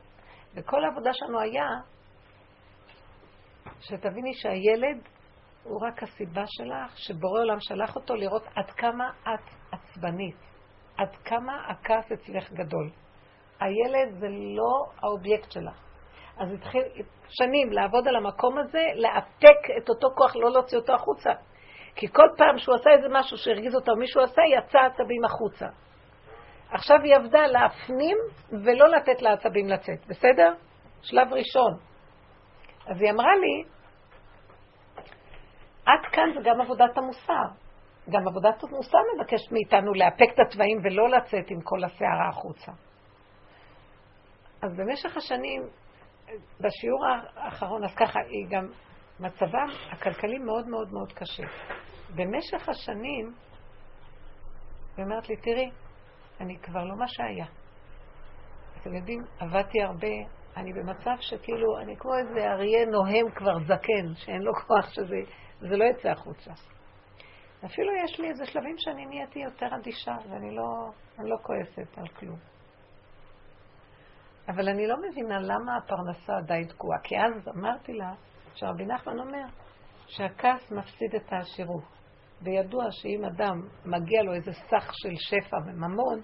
וכל העבודה שלנו היה שתביני שהילד הוא רק הסיבה שלך, שבורא עולם שלח אותו לראות עד כמה את עצבנית, עד כמה הכעס אצלך גדול. הילד זה לא האובייקט שלך. אז התחיל שנים לעבוד על המקום הזה, לאפק את אותו כוח, לא להוציא אותו החוצה. כי כל פעם שהוא עשה איזה משהו שהרגיז אותו, מישהו עשה, יצא עצבים החוצה. עכשיו היא עבדה להפנים ולא לתת לעצבים לצאת, בסדר? שלב ראשון. אז היא אמרה לי, עד כאן זה גם עבודת המוסר. גם עבודת המוסר מבקשת מאיתנו לאפק את התוואים ולא לצאת עם כל הסערה החוצה. אז במשך השנים, בשיעור האחרון, אז ככה, היא גם, מצבה הכלכלי מאוד מאוד מאוד קשה. במשך השנים, היא אומרת לי, תראי, אני כבר לא מה שהיה. אתם יודעים, עבדתי הרבה, אני במצב שכאילו, אני כמו איזה אריה נוהם כבר זקן, שאין לו כוח שזה, זה לא יצא החוצה. אפילו יש לי איזה שלבים שאני נהייתי יותר אדישה, ואני לא, לא כועסת על כלום. אבל אני לא מבינה למה הפרנסה די תקועה. כי אז אמרתי לה, שרבי נחמן אומר, שהכעס מפסיד את העשירות. וידוע שאם אדם מגיע לו איזה סך של שפע וממון,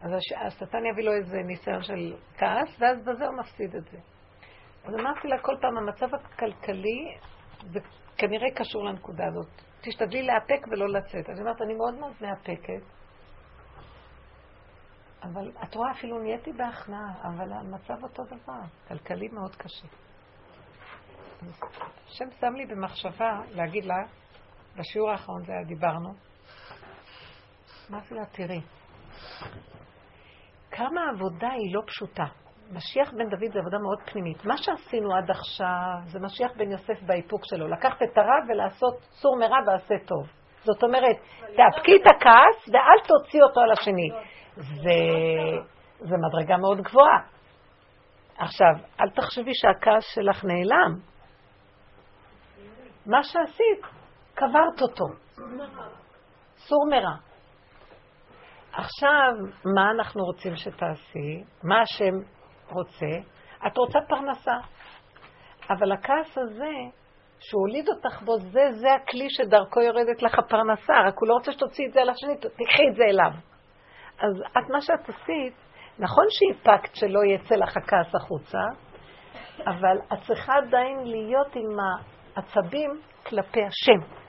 אז השטן יביא לו איזה ניסיון של כעס, ואז בזה הוא מפסיד את זה. אז אמרתי לה כל פעם, המצב הכלכלי, זה כנראה קשור לנקודה הזאת. תשתדלי לאפק ולא לצאת. אז היא אומרת, אני מאוד מאוד מאפקת, אבל את רואה, אפילו נהייתי בהכנעה, אבל המצב אותו דבר, כלכלי מאוד קשה. השם שם לי במחשבה להגיד לה, בשיעור האחרון זה היה, דיברנו, אמרתי לה, תראי, כמה העבודה היא לא פשוטה. משיח בן דוד זה עבודה מאוד פנימית. מה שעשינו עד עכשיו זה משיח בן יוסף באיפוק שלו. לקחת את הרע ולעשות צור מרע ועשה טוב. זאת אומרת, תאפקי את הכעס ואל תוציא אותו על השני. זה, זה מדרגה מאוד גבוהה. עכשיו, אל תחשבי שהכעס שלך נעלם. מה שעשית, קברת אותו. סור מרע. עכשיו, מה אנחנו רוצים שתעשי? מה השם רוצה? את רוצה פרנסה. אבל הכעס הזה שהוא הוליד אותך בו, זה, זה הכלי שדרכו יורדת לך הפרנסה, רק הוא לא רוצה שתוציא את זה על השני, תקחי את זה אליו. אז את, מה שאת עשית, נכון שאיפקת שלא יצא לך הכעס החוצה, אבל את צריכה עדיין להיות עם העצבים כלפי השם.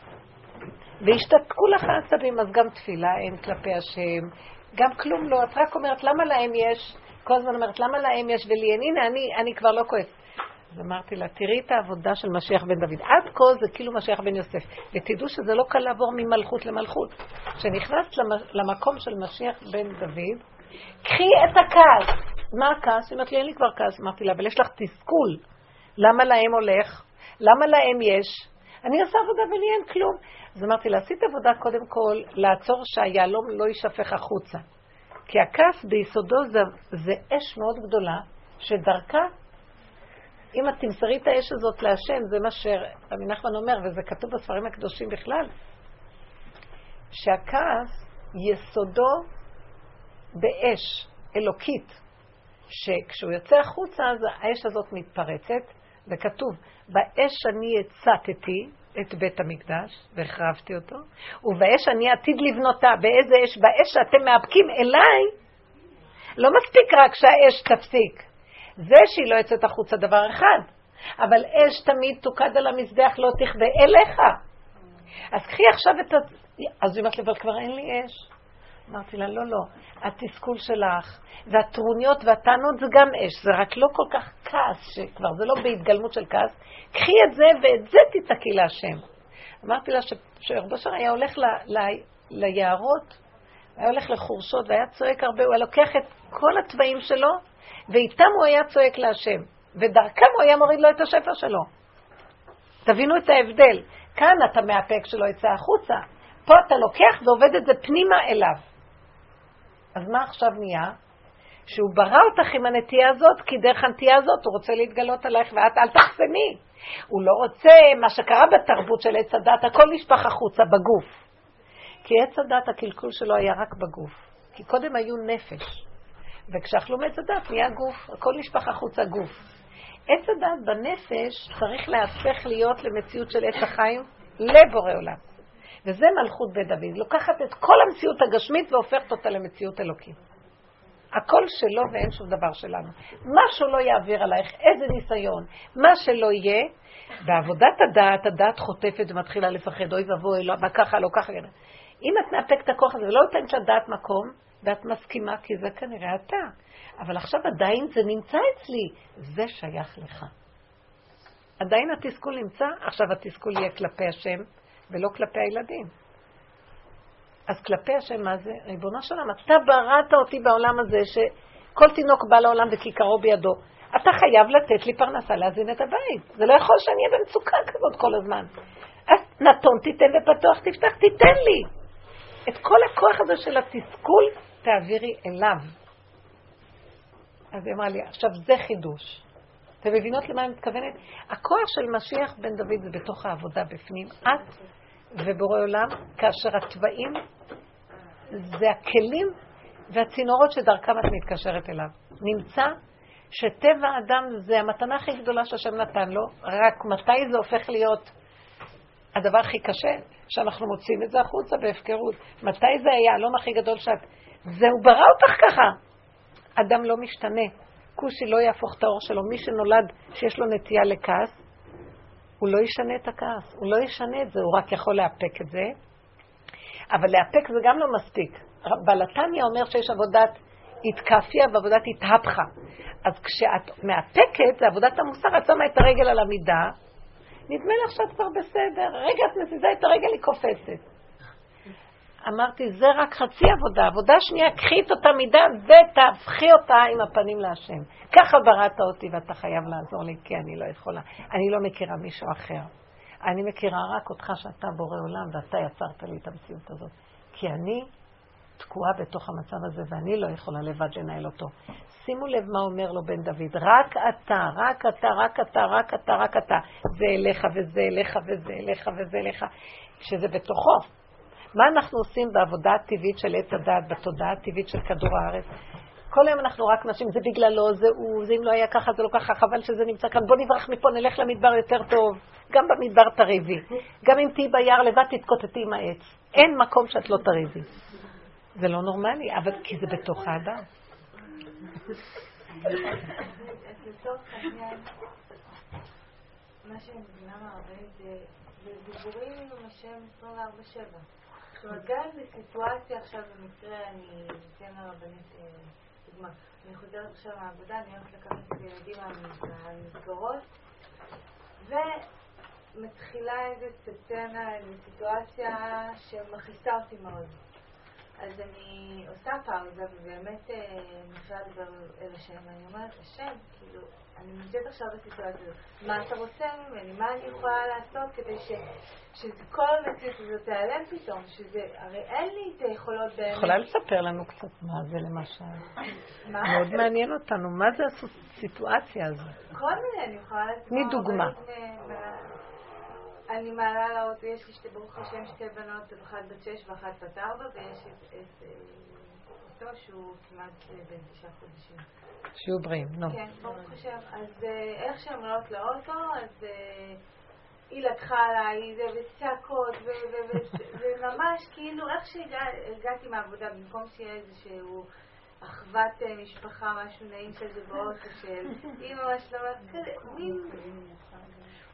והשתתקו לך העצבים, אז גם תפילה אין כלפי השם, גם כלום לא. את רק אומרת, למה להם יש? כל הזמן אומרת, למה להם יש ולי אין? הנה, אני, אני כבר לא כועס. אז אמרתי לה, תראי את העבודה של משיח בן דוד. עד כה זה כאילו משיח בן יוסף. ותדעו שזה לא קל לעבור ממלכות למלכות. כשנכנסת למקום של משיח בן דוד, קחי את הכעס. מה הכעס? היא אומרת לי, אין לי כבר כעס. אמרתי לה, אבל יש לך תסכול. למה להם הולך? למה להם יש? אני עושה עבודה ולי אין כלום. אז אמרתי לה, עשית עבודה קודם כל לעצור שהיהלום לא יישפך החוצה. כי הכעס ביסודו זה, זה אש מאוד גדולה, שדרכה, אם את תמסרי את האש הזאת להשם, זה מה שרבי נחמן אומר, וזה כתוב בספרים הקדושים בכלל, שהכעס יסודו באש אלוקית, שכשהוא יוצא החוצה, אז האש הזאת מתפרצת, וכתוב, באש אני הצתתי את בית המקדש והחרבתי אותו, ובאש אני עתיד לבנותה. באיזה אש? באש שאתם מאבקים אליי, לא מספיק רק שהאש תפסיק. זה שהיא לא יוצאת החוצה דבר אחד, אבל אש תמיד תוקד על המזבח, לא תכבה אליך. אז קחי עכשיו את ה... אז היא אומרת לי, אבל כבר אין לי אש. אמרתי לה, לא, לא, התסכול שלך, והטרוניות והטענות זה גם אש, זה רק לא כל כך כעס, שכבר זה לא בהתגלמות של כעס. קחי את זה ואת זה תצעקי להשם. אמרתי לה שרבו שר היה הולך ל, ל, ליערות, היה הולך לחורשות והיה צועק הרבה, הוא היה לוקח את כל התוואים שלו, ואיתם הוא היה צועק להשם, ודרכם הוא היה מוריד לו את השפר שלו. תבינו את ההבדל. כאן אתה מאפק שלא יצא החוצה, פה אתה לוקח ועובד את זה פנימה אליו. אז מה עכשיו נהיה? שהוא ברא אותך עם הנטייה הזאת, כי דרך הנטייה הזאת הוא רוצה להתגלות עלייך, ואת אל תחסמי. הוא לא רוצה, מה שקרה בתרבות של עץ הדת, הכל נשפך החוצה בגוף. כי עץ הדת, הקלקול שלו היה רק בגוף. כי קודם היו נפש. וכשאכלו מעץ הדת נהיה גוף, הכל נשפך החוצה גוף. עץ הדת בנפש צריך להפך להיות למציאות של עץ החיים לבורא עולם. וזה מלכות בית דוד. לוקחת את כל המציאות הגשמית והופכת אותה למציאות אלוקית. הכל שלו ואין שום דבר שלנו. מה שלא יעביר עלייך, איזה ניסיון, מה שלא יהיה, בעבודת הדעת, הדעת חוטפת ומתחילה לפחד, אוי ואבוי, לא, מה ככה, לא ככה. אם את מאפקת את הכוח הזה ולא נותנת לדעת מקום, ואת מסכימה, כי זה כנראה אתה. אבל עכשיו עדיין זה נמצא אצלי, זה שייך לך. עדיין התסכול נמצא, עכשיו התסכול יהיה כלפי השם, ולא כלפי הילדים. אז כלפי השם, מה זה? ריבונו של עולם, אתה בראת אותי בעולם הזה, שכל תינוק בא לעולם וכיכרו בידו. אתה חייב לתת לי פרנסה להזין את הבית. זה לא יכול שאני אהיה במצוקה כזאת כל הזמן. אז נתון תיתן ופתוח תפתח, תיתן לי. את כל הכוח הזה של התסכול, תעבירי אליו. אז היא אמרה לי, עכשיו זה חידוש. אתם מבינות למה אני מתכוונת? הכוח של משיח בן דוד זה בתוך העבודה בפנים. את ובורא עולם, כאשר התוואים זה הכלים והצינורות שדרכם את מתקשרת אליו. נמצא שטבע האדם זה המתנה הכי גדולה שהשם נתן לו, רק מתי זה הופך להיות הדבר הכי קשה? שאנחנו מוצאים את זה החוצה בהפקרות. מתי זה היה הלום הכי גדול שאת... זהו ברא אותך ככה. אדם לא משתנה. כושי לא יהפוך את האור שלו. מי שנולד שיש לו נטייה לכעס, הוא לא ישנה את הכעס, הוא לא ישנה את זה, הוא רק יכול לאפק את זה. אבל לאפק זה גם לא מספיק. בלתניה אומר שיש עבודת התקפיה ועבודת התהפכה. אז כשאת מאפקת, זה עבודת המוסר, את שמה את הרגל על המידה, נדמה לך שאת כבר בסדר. רגע, את מזיזה את הרגל, היא קופצת. אמרתי, זה רק חצי עבודה. עבודה שנייה, קחי את אותה מידה ותהפכי אותה עם הפנים להשם. ככה בראת אותי ואתה חייב לעזור לי, כי אני לא יכולה. אני לא מכירה מישהו אחר. אני מכירה רק אותך שאתה בורא עולם ואתה יצרת לי את המציאות הזאת. כי אני תקועה בתוך המצב הזה ואני לא יכולה לבד לנהל אותו. שימו לב מה אומר לו בן דוד, רק אתה, רק אתה, רק אתה, רק אתה, רק אתה. זה אליך וזה אליך וזה אליך וזה אליך, שזה בתוכו. מה אנחנו עושים בעבודה הטבעית של עץ הדת, בתודעה הטבעית של כדור הארץ? כל היום אנחנו רק נשים, זה בגללו, זה הוא, זה אם לא היה ככה, זה לא ככה, חבל שזה נמצא כאן, בוא נברח מפה, נלך למדבר יותר טוב. גם במדבר תריבי. גם אם תהיי ביער לבד, תתקוטטי עם העץ. אין מקום שאת לא תריבי. זה לא נורמלי, אבל כי זה בתוך האדם. מה שאני מבינה מהרבנית זה דיבורים עם השם 24-7. זאת אומרת, גם בסיטואציה עכשיו במקרה, אני אתן לרבנית דוגמה. אני חוזרת עכשיו מהעבודה, אני הולכת לקחת את הילדים מהמסגרות, ומתחילה איזה סצנה, איזו סיטואציה שמכעיסה אותי מאוד. אז אני עושה פאוזה, ובאמת מתחילה לדבר אל השם, ואני אומרת, השם, כאילו, אני נמצאת עכשיו בסיטואציה הזאת, מה אתה רוצה ממני? מה אני יכולה לעשות כדי ש... שכל המציאות הזאת תיעלם פתאום, שזה, הרי אין לי את היכולות באמת. יכולה לספר לנו קצת מה זה למשל? מאוד מעניין אותנו, מה זה הסיטואציה הזאת? כל מיני, אני יכולה... תני דוגמה. אני מעלה לאוטו, יש לי שתי, ברוך השם, שתי בנות, אחת בת שש ואחת בת ארבע, ויש את אותו שהוא כמעט בן תשעה חודשים. שיהיו בריאים, נו. כן, ברוך השם. אז איך שהן עולות לאוטו, אז היא לקחה עליי, וצעקות, וממש כאילו, איך שהגעתי מהעבודה, במקום שיהיה איזשהו אחוות משפחה, משהו נעים כזה באוטו של אימא, מה שלומך, כזה, מין...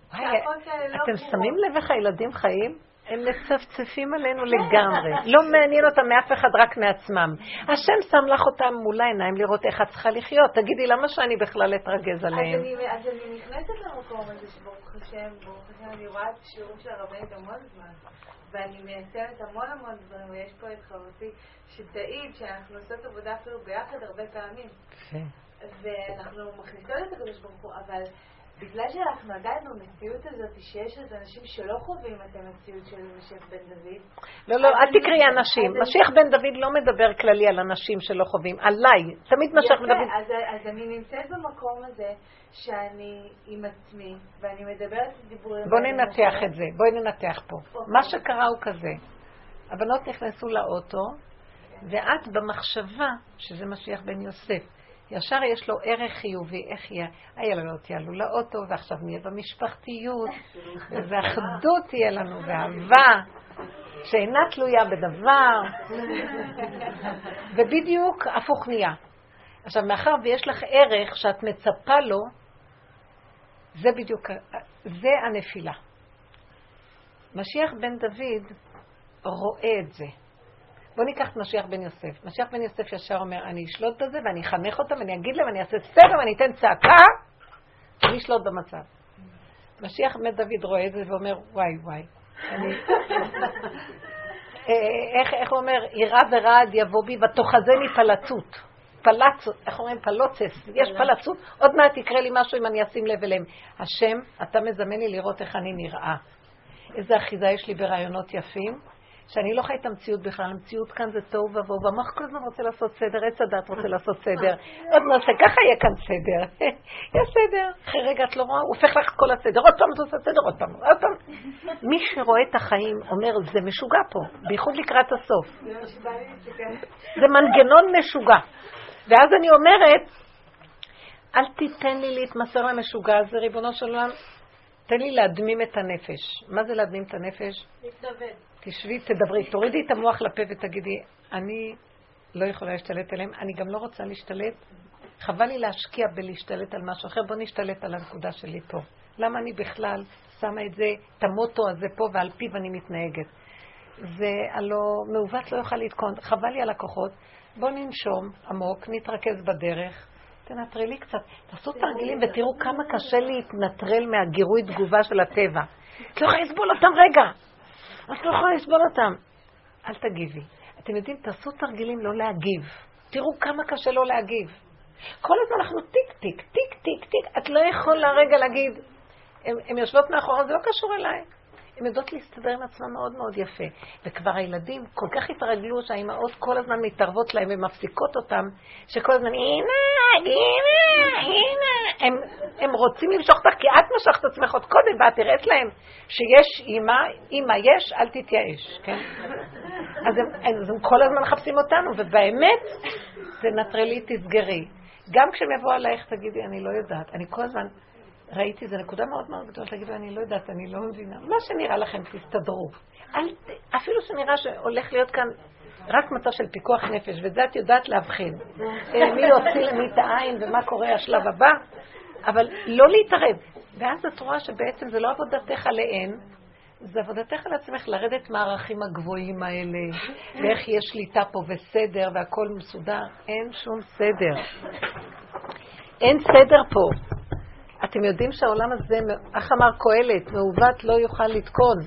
אתם שמים לב איך הילדים חיים? הם מצפצפים עלינו לגמרי. לא מעניין אותם מאף אחד, רק מעצמם. השם שם לך אותם מול העיניים לראות איך את צריכה לחיות. תגידי, למה שאני בכלל אתרגז עליהם? אז אני נכנסת למקום הזה שברוך השם, ברוך השם, אני רואה את השיעור של הרבנית המון זמן. ואני מיישמת המון המון דברים, ויש פה את חברתי שתעיד שאנחנו עושות עבודה אפילו ביחד הרבה פעמים. ואנחנו מכניסות את הקדוש ברוך הוא, אבל... בגלל שאנחנו עדיין במציאות הזאת, שיש עוד אנשים שלא חווים את המציאות של משיח בן דוד. לא, לא, אל תקראי אנשים. משיח בן דוד לא מדבר כללי על אנשים שלא חווים, עליי. תמיד משיח בן דוד... יפה, אז אני נמצאת במקום הזה שאני עם עצמי, ואני מדברת דיבורים... בואי ננתח את זה, בואי ננתח פה. אוקיי. מה שקרה הוא כזה, הבנות נכנסו לאוטו, ואת במחשבה שזה משיח בן יוסף. ישר יש לו ערך חיובי, איך יהיה? הילדות יעלו לאוטו, ועכשיו נהיה במשפחתיות, ואחדות תהיה לנו, ואהבה, שאינה תלויה בדבר, ובדיוק הפוך נהיה. עכשיו, מאחר ויש לך ערך שאת מצפה לו, זה בדיוק, זה הנפילה. משיח בן דוד רואה את זה. בוא ניקח את משיח בן יוסף. משיח בן יוסף ישר אומר, אני אשלוט בזה ואני אחנך אותם ואני אגיד להם, אני אעשה סדר ואני אתן צעקה ואני אשלוט במצב. משיח בן דוד רואה את זה ואומר, וואי וואי. אני... איך, איך הוא אומר, יראה ורעד יבוא בי ותאחזני פלצות. פלצות, איך אומרים? פלוצס. יש פלצות, עוד מעט יקרה לי משהו אם אני אשים לב אליהם. השם, אתה מזמן לי לראות איך אני נראה. איזה אחיזה יש לי ברעיונות יפים. שאני לא חי את המציאות בכלל, המציאות כאן זה תוהו ובוהו, והמוח כל הזמן רוצה לעשות סדר, עץ הדת רוצה לעשות סדר. עוד נעשה, ככה יהיה כאן סדר. יש סדר. אחרי רגע את לא רואה, הוא הופך לך את כל הסדר, עוד פעם את עושה סדר, עוד פעם, עוד פעם. מי שרואה את החיים אומר, זה משוגע פה, בייחוד לקראת הסוף. זה מנגנון משוגע. ואז אני אומרת, אל תיתן לי להתמסר למשוגע הזה, ריבונו של עולם. תן לי להדמים את הנפש. מה זה להדמים את הנפש? להתנוון. תשבי, תדברי, תורידי את המוח לפה ותגידי, אני לא יכולה להשתלט עליהם, אני גם לא רוצה להשתלט. חבל לי להשקיע בלהשתלט על משהו אחר, בוא נשתלט על הנקודה שלי פה. למה אני בכלל שמה את זה, את המוטו הזה פה ועל פיו אני מתנהגת? זה הלא מעוות לא יוכל לתקון, חבל לי על הכוחות. בוא ננשום עמוק, נתרכז בדרך, תנטרלי קצת. תעשו תרגילים ותראו כמה קשה להתנטרל מהגירוי תגובה של הטבע. את לא יכולה לסבול אותם רגע. את לא יכולה לסבול אותם. אל תגיבי. אתם יודעים, תעשו תרגילים לא להגיב. תראו כמה קשה לא להגיב. כל הזמן אנחנו טיק, טיק, טיק, טיק, טיק. את לא יכולה רגע להגיד, הן יושבות מאחורה, זה לא קשור אליי. הן יודעות להסתדר עם עצמן מאוד מאוד יפה. וכבר הילדים כל כך התרגלו שהאימהות כל הזמן מתערבות להם ומפסיקות אותם, שכל הזמן, אמא, אמא, אמא. הם, הם רוצים למשוך אותך, כי את משכת עצמך עוד קודם, ואת הראית להם שיש אימא, אימא יש, אל תתייאש, כן? אז הם, אז הם כל הזמן מחפשים אותנו, ובאמת, תנטרלי, תסגרי. גם כשהם יבואו עלייך, תגידי, אני לא יודעת. אני כל הזמן ראיתי, זו נקודה מאוד מאוד גדולה, תגידו, אני לא יודעת, אני לא מבינה. מה שנראה לכם, תסתדרו. אל, אפילו שנראה שהולך להיות כאן רק מצב של פיקוח נפש, ואת זה את יודעת להבחין. אה, מי יוציא למי את העין ומה קורה השלב הבא, אבל לא להתערב. ואז את רואה שבעצם זה לא עבודתך עליהן, זה עבודתך על עצמך לרדת מהערכים הגבוהים האלה, ואיך יש שליטה פה וסדר והכל מסודר. אין שום סדר. אין סדר פה. אתם יודעים שהעולם הזה, איך אמר קהלת, מעוות לא יוכל לתקון.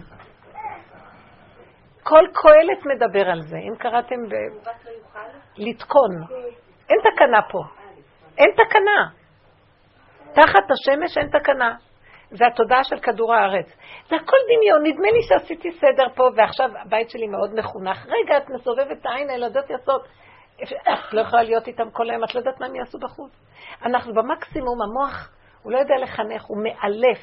כל קהלת מדבר על זה. אם קראתם ב... לתקון. אין תקנה פה. אין תקנה. תחת השמש אין תקנה. זה התודעה של כדור הארץ. זה הכל דמיון, נדמה לי שעשיתי סדר פה, ועכשיו הבית שלי מאוד מחונך. רגע, את מסובבת את העין, הילדות יוצאות. את לא יכולה להיות איתם כל היום, את לא יודעת מה הם יעשו בחוץ. אנחנו במקסימום, המוח, הוא לא יודע לחנך, הוא מאלף.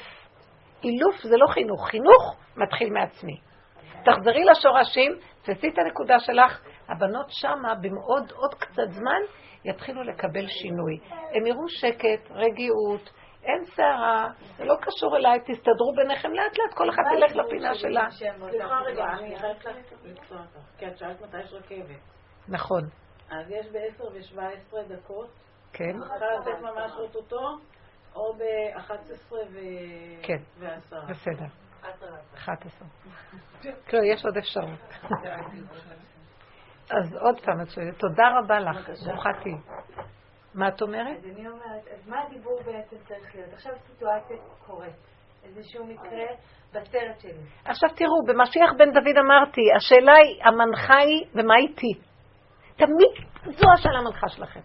אילוף זה לא חינוך, חינוך מתחיל מעצמי. תחזרי לשורשים, תעשי את הנקודה שלך, הבנות שמה במאוד עוד קצת זמן יתחילו לקבל שינוי. הם יראו שקט, רגיעות, אין סערה, זה לא קשור אליי, תסתדרו ביניכם לאט לאט, כל אחת תלך לפינה שלה. סליחה רגע, אני חייבת לקצוע אותך, כי את שאלת מתי יש רכבת. נכון. אז יש ב-10 ו-17 דקות. כן. צריכה לצאת ממש אוטוטו, או ב-11 ו-10. כן, בסדר. 11. כן, יש עוד אפשרות. אז עוד פעם, את שואלת, תודה רבה לך, ברוכה תהיי. מה את אומרת? אז אני אומרת, אז מה הדיבור בעצם צריך להיות? עכשיו סיטואציה קורית, איזשהו מקרה בסרט שלי. עכשיו תראו, במשיח בן דוד אמרתי, השאלה היא, המנחה היא, ומה איתי? תמיד זו השאלה המנחה שלכם.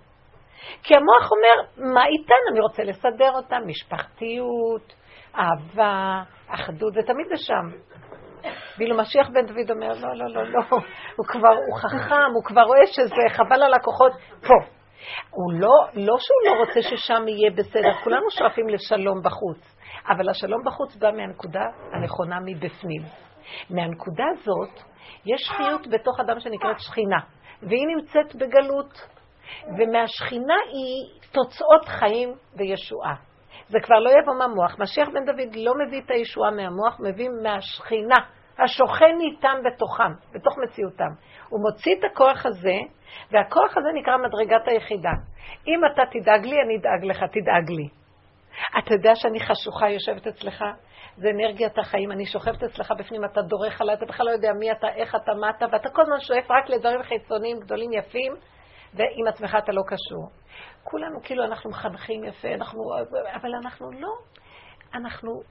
כי המוח אומר, מה איתן? אני רוצה לסדר אותה, משפחתיות, אהבה, אחדות, זה תמיד זה שם. ואילו משיח בן דוד אומר, לא, לא, לא, לא, הוא כבר, הוא חכם, הוא כבר רואה שזה חבל על הכוחות פה. הוא לא, לא שהוא לא רוצה ששם יהיה בסדר, כולנו שואפים לשלום בחוץ, אבל השלום בחוץ בא מהנקודה הנכונה מבפנים. מהנקודה הזאת, יש חיות בתוך אדם שנקראת שכינה, והיא נמצאת בגלות, ומהשכינה היא תוצאות חיים וישועה. זה כבר לא יבוא מהמוח. משיח בן דוד לא מביא את הישועה מהמוח, מביא מהשכינה, השוכן איתם בתוכם, בתוך מציאותם. הוא מוציא את הכוח הזה, והכוח הזה נקרא מדרגת היחידה. אם אתה תדאג לי, אני אדאג לך, תדאג לי. אתה יודע שאני חשוכה יושבת אצלך? זה אנרגיית החיים, אני שוכבת אצלך בפנים, אתה דורך עליי, אתה בכלל לא יודע מי אתה, איך אתה, מה אתה, ואתה כל הזמן שואף רק לדברים חיצוניים גדולים יפים, ועם עצמך אתה לא קשור. כולנו כאילו אנחנו מחנכים יפה, אנחנו, אבל אנחנו לא, אנחנו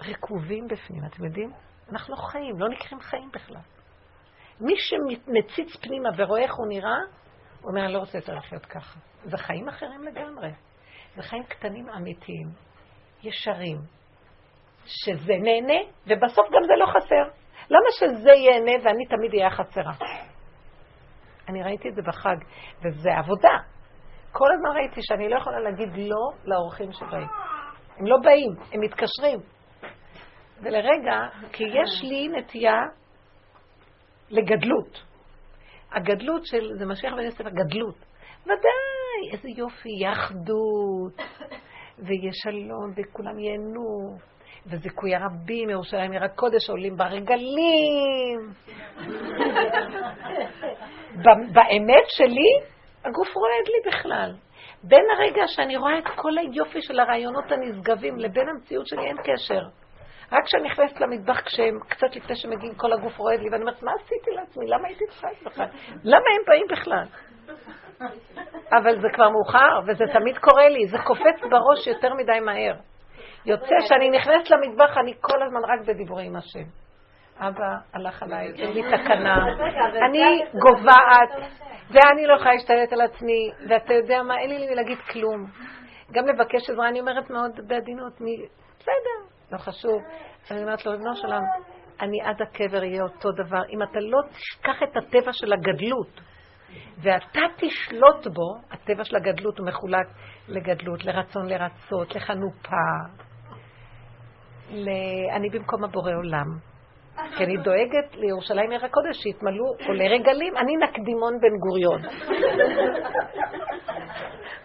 רקובים בפנים, אתם יודעים? אנחנו לא חיים, לא נקראים חיים בכלל. מי שמציץ פנימה ורואה איך הוא נראה, הוא אומר, אני לא רוצה יותר לחיות ככה. זה חיים אחרים לגמרי. זה חיים קטנים אמיתיים, ישרים, שזה נהנה, ובסוף גם זה לא חסר. למה שזה ייהנה ואני תמיד אהיה חסרה? אני ראיתי את זה בחג, וזה עבודה. כל הזמן ראיתי שאני לא יכולה להגיד לא לאורחים שבאים. הם לא באים, הם מתקשרים. ולרגע, כי יש לי נטייה לגדלות. הגדלות של, זה משיח בן יוסף, הגדלות. ודאי, איזה יופי, יהיה אחדות, ויהיה שלום, וכולם ייהנו, וזיכוי הרבים, ירושלים עיר הקודש, עולים ברגלים. באמת שלי, הגוף רועד לי בכלל. בין הרגע שאני רואה את כל היופי של הרעיונות הנשגבים לבין המציאות שלי אין קשר. רק כשאני נכנסת למטבח, כשהם קצת לפני שמגיעים, כל הגוף רועד לי, ואני אומרת, מה עשיתי לעצמי? למה הייתי צריכה בכלל? למה הם באים בכלל? אבל זה כבר מאוחר, וזה תמיד קורה לי, זה קופץ בראש יותר מדי מהר. יוצא שאני נכנסת למטבח, אני כל הזמן רק בדיבורי עם השם. אבא הלך עליי, אין לי תקנה, אני גוועת, ואני לא יכולה להשתלט על עצמי, ואתה יודע מה, אין לי לי להגיד כלום. גם לבקש עזרה, אני אומרת מאוד בעדינות, בסדר, לא חשוב. אני אומרת לו, ריבונו שלם, אני עד הקבר אהיה אותו דבר. אם אתה לא תשכח את הטבע של הגדלות, ואתה תשלוט בו, הטבע של הגדלות הוא מחולק לגדלות, לרצון לרצות, לחנופה. אני במקום הבורא עולם. כי אני דואגת לירושלים עיר הקודש שיתמלאו עולי רגלים, אני נקדימון בן גוריון.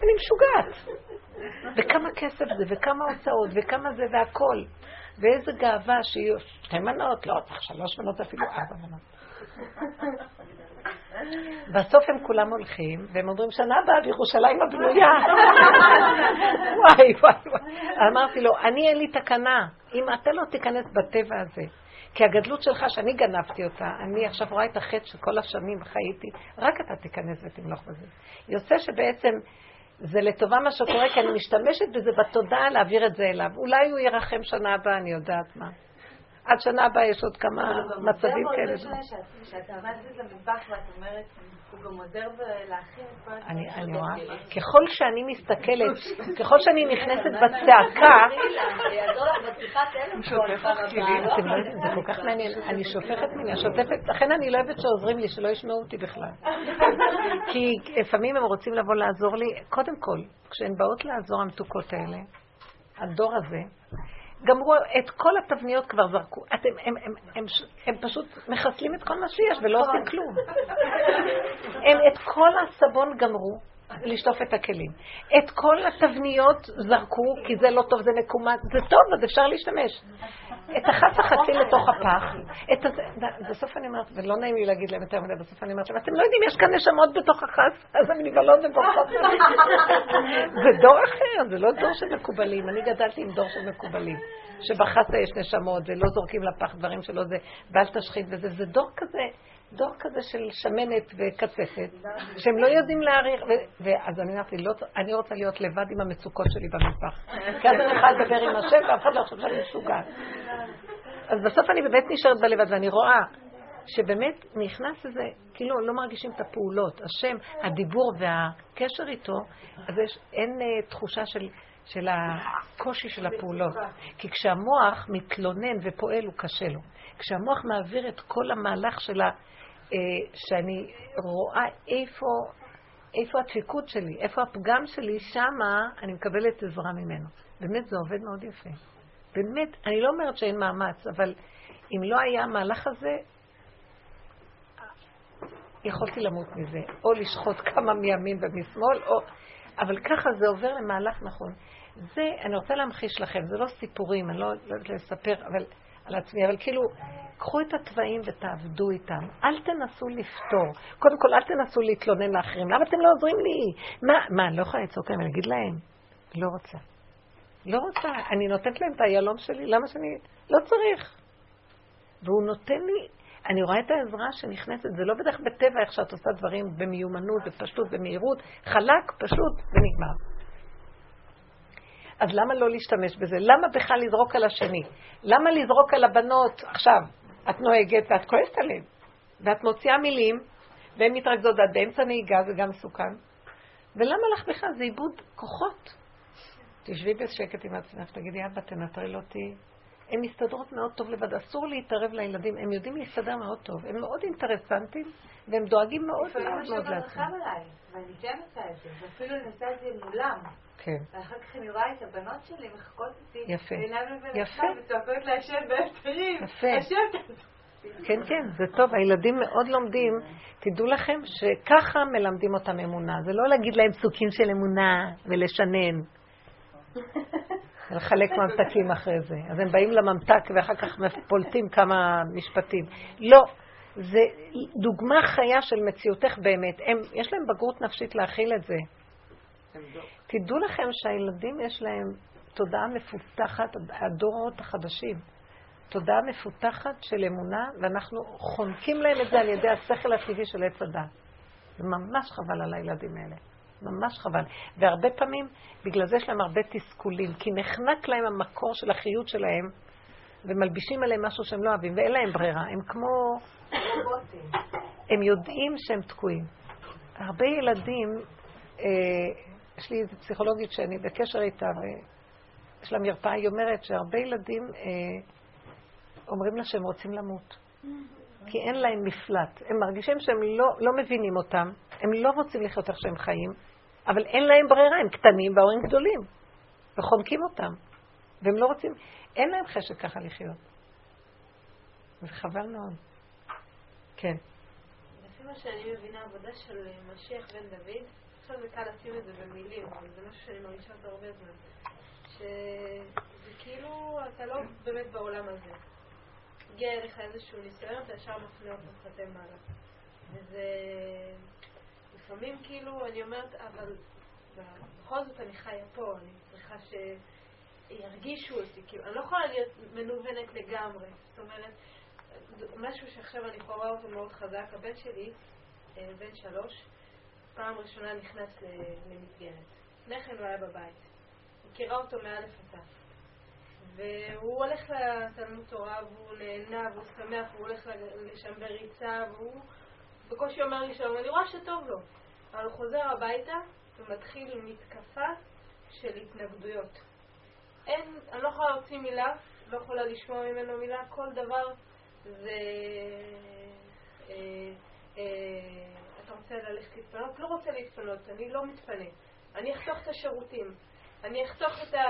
אני משוגעת. וכמה כסף זה, וכמה הוצאות, וכמה זה והכל. ואיזה גאווה שיהיו שתי מנות, לא, שלוש מנות אפילו ארבע מנות. בסוף הם כולם הולכים, והם אומרים, שנה הבאה בירושלים הבנויה. וואי, וואי, וואי. אמרתי לו, אני אין לי תקנה. אם אתה לא תיכנס בטבע הזה, כי הגדלות שלך, שאני גנבתי אותה, אני עכשיו רואה את החטא שכל השנים חייתי, רק אתה תיכנס ותמלוך בזה. יוצא שבעצם זה לטובה מה שקורה, כי אני משתמשת בזה בתודעה להעביר את זה אליו. אולי הוא ירחם שנה הבאה, אני יודעת מה. עד שנה הבאה יש עוד כמה מצבים כאלה. זה מאוד משנה שאת עמדת למטבח ואת אומרת, הוא גם עוזר להכין את כל הדברים. אני רואה, ככל שאני מסתכלת, ככל שאני נכנסת בצעקה, זה כל כך מעניין, אני שופכת ממני, השוטפת, לכן אני לא אוהבת שעוזרים לי, שלא ישמעו אותי בכלל. כי לפעמים הם רוצים לבוא לעזור לי, קודם כל, כשהן באות לעזור המתוקות האלה, הדור הזה, גמרו את כל התבניות כבר זרקו. אתם, הם, הם, הם, הם פשוט מחסלים את כל מה שיש ולא עושים כלום. הם את כל הסבון גמרו לשטוף את הכלים. את כל התבניות זרקו, כי זה לא טוב, זה מקומט, זה טוב, אז אפשר להשתמש. את החץ החצי לתוך הפח. את הזה, בסוף אני אומרת, ולא נעים לי להגיד להם יותר מדי, בסוף אני אומרת, אתם לא יודעים, יש כאן נשמות בתוך החץ, אז הן נבהלות ובורחות. זה דור אחר, זה לא דור של מקובלים. אני גדלתי עם דור של מקובלים. שבחסה יש נשמות, ולא זורקים לפח דברים שלא זה, ואל תשחית וזה, זה דור כזה. דור כזה של שמנת וקצפת, שהם לא יודעים להעריך, ואז אני אמרתי, לא, אני רוצה להיות לבד עם המצוקות שלי במטבח. כי אז אני יכולה לדבר עם השם, ואף אחד לא חושב שאני משוגעת. אז בסוף אני באמת נשארת בלבד, ואני רואה שבאמת נכנס איזה, כאילו לא מרגישים את הפעולות. השם, הדיבור והקשר איתו, אז יש, אין uh, תחושה של, של הקושי של הפעולות. כי כשהמוח מתלונן ופועל, הוא קשה לו. כשהמוח מעביר את כל המהלך של ה... אה, שאני רואה איפה, איפה הדפיקות שלי, איפה הפגם שלי, שמה אני מקבלת עזרה ממנו. באמת זה עובד מאוד יפה. באמת, אני לא אומרת שאין מאמץ, אבל אם לא היה המהלך הזה, יכולתי למות מזה, או לשחוט כמה מימין ומשמאל, או... אבל ככה זה עובר למהלך נכון. זה, אני רוצה להמחיש לכם, זה לא סיפורים, אני לא יודעת לספר אבל, על עצמי, אבל כאילו, קחו את התוואים ותעבדו איתם. אל תנסו לפתור. קודם כל, אל תנסו להתלונן לאחרים. למה אתם לא עוזרים לי? מה, מה, אני לא יכולה לצעוק להם ולהגיד להם? לא רוצה. לא רוצה. אני נותנת להם את היהלום שלי, למה שאני... לא צריך. והוא נותן לי... אני רואה את העזרה שנכנסת, זה לא בדרך בטבע איך שאת עושה דברים במיומנות, בפשטות, במהירות, חלק, פשוט, ונגמר. אז למה לא להשתמש בזה? למה בכלל לזרוק על השני? למה לזרוק על הבנות עכשיו? את נוהגת ואת כועסת עליהן, ואת מוציאה מילים, והן מתרכזות עד באמצע נהיגה, זה גם מסוכן. ולמה לך בכלל? זה איבוד כוחות. תשבי בשקט עם עצמך, תגידי, אבא, תנטרל אותי. הן מסתדרות מאוד טוב לבד, אסור להתערב לילדים, הם יודעים להסתדר מאוד טוב, הם מאוד אינטרסנטים, והם דואגים מאוד מאוד מאוד לעצמם. ואני כן עושה את זה, ואפילו אני עושה את זה מולם. כן. ואחר כך אני רואה את הבנות שלי מחכות אותי, יפה. יפה. וצועקות להשם בהפטרים. יפה. השם כן, כן, זה טוב. הילדים מאוד לומדים. תדעו לכם שככה מלמדים אותם אמונה. זה לא להגיד להם פסוקים של אמונה ולשנן. לחלק ממתקים אחרי זה. אז הם באים לממתק ואחר כך פולטים כמה משפטים. לא. זה דוגמה חיה של מציאותך באמת. הם, יש להם בגרות נפשית להכיל את זה. תדעו לכם שהילדים יש להם תודעה מפותחת, הדורות החדשים, תודעה מפותחת של אמונה, ואנחנו חונקים להם את זה על ידי השכל הטבעי של עץ הדת. זה ממש חבל על הילדים האלה. ממש חבל. והרבה פעמים, בגלל זה יש להם הרבה תסכולים, כי נחנק להם המקור של החיות שלהם, ומלבישים עליהם משהו שהם לא אוהבים, ואין להם ברירה. הם כמו... הם יודעים שהם תקועים. הרבה ילדים, אה, יש לי איזו פסיכולוגית שאני בקשר איתה, ויש לה מרפאה, היא אומרת שהרבה ילדים אה, אומרים לה שהם רוצים למות. כי אין להם מפלט. הם מרגישים שהם לא, לא מבינים אותם, הם לא רוצים לחיות איך שהם חיים, אבל אין להם ברירה, הם קטנים וההורים גדולים, וחונקים אותם. והם לא רוצים, אין להם חשק ככה לחיות. זה חבל מאוד. כן. לפי מה שאני מבינה, עבודה של משיח בן דוד, עכשיו זה קל לשים את זה במילים, אבל זה משהו שאני מרגישה אותו הרבה זמן. שזה כאילו, אתה לא באמת בעולם הזה. הגיע אליך איזשהו ניסיון, אתה ישר מפנה אותו חתם מעלה. וזה... לפעמים כאילו, אני אומרת, אבל בכל זאת אני חיה פה, אני צריכה שירגישו אותי, כאילו, אני לא יכולה להיות מנוונת לגמרי. זאת אומרת, משהו שעכשיו אני רואה אותו מאוד חזק, הבן שלי, אה, בן שלוש, פעם ראשונה נכנס למסגרת. לפני כן הוא היה בבית. מכירה אותו מאלף עד והוא הולך לתלמוד תורה, והוא נהנה, והוא שמח, והוא הולך לשם בריצה, והוא בקושי אומר לי שלום, אני רואה שטוב לו. אבל הוא חוזר הביתה ומתחיל מתקפה של התנגדויות. אין, אני לא יכולה להוציא מילה, לא יכולה לשמוע ממנו מילה, כל דבר זה... אה, אה, אתה רוצה ללכת להתפנות? לא רוצה להתפנות, אני לא מתפנה. אני אחסוך את השירותים. אני אחסוך את ה...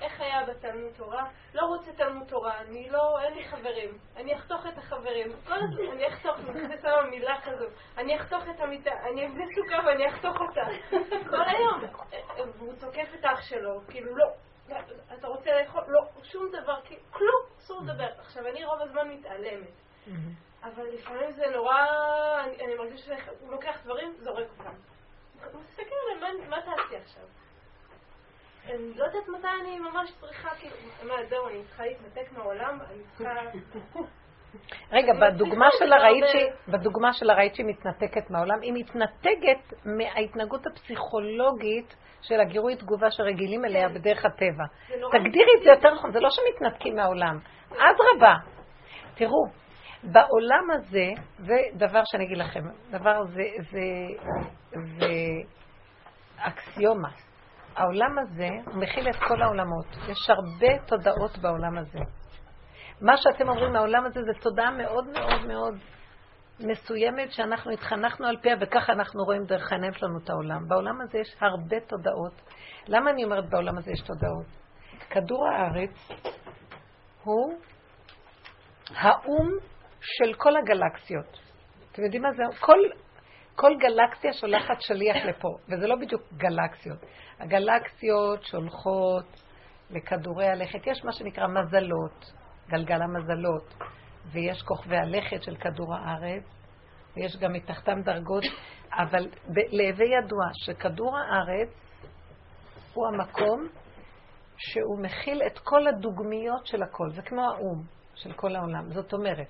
איך היה בתלמוד תורה? לא רוצה תלמוד תורה, אני לא, אין לי חברים. אני אחתוך את החברים. כל הזמן אני אחתוך, אני נכנסת שם מילה כזאת. אני אחתוך את המיטה, אני אבנה סוכה ואני אחתוך אותה. כל היום. והוא תוקף את אח שלו, כאילו לא. אתה רוצה לאכול? לא, שום דבר, כלום, אסור לדבר. עכשיו, אני רוב הזמן מתעלמת. אבל לפעמים זה נורא, אני, אני מרגישה שהוא לוקח דברים, זורק אותם. הוא מסתכל עליהם, מה תעשי עכשיו? אני לא יודעת מתי אני ממש צריכה, כאילו, מה, זהו, אני צריכה להתנתק מהעולם, אני צריכה... רגע, בדוגמה שלה ראית שהיא, בדוגמה שלה ראית שהיא מתנתקת מהעולם, היא מתנתקת מההתנהגות הפסיכולוגית של הגירוי תגובה שרגילים אליה כן. בדרך הטבע. תגדירי את זה יותר נכון, זה לא שמתנתקים מהעולם. אדרבה. תראו, בעולם הזה, זה דבר שאני אגיד לכם, דבר זה, זה, זה אקסיומה. העולם הזה מכיל את כל העולמות. יש הרבה תודעות בעולם הזה. מה שאתם אומרים מהעולם הזה זה תודעה מאוד מאוד מאוד מסוימת שאנחנו התחנכנו על פיה וככה אנחנו רואים דרך העיניים שלנו את העולם. בעולם הזה יש הרבה תודעות. למה אני אומרת בעולם הזה יש תודעות? כדור הארץ הוא האו"ם של כל הגלקסיות. אתם יודעים מה זה? כל, כל גלקסיה שולחת שליח לפה, וזה לא בדיוק גלקסיות. הגלקסיות שולחות לכדורי הלכת. יש מה שנקרא מזלות, גלגל המזלות, ויש כוכבי הלכת של כדור הארץ, ויש גם מתחתם דרגות, אבל להווה ידוע שכדור הארץ הוא המקום שהוא מכיל את כל הדוגמיות של הכל. זה כמו האו"ם של כל העולם. זאת אומרת,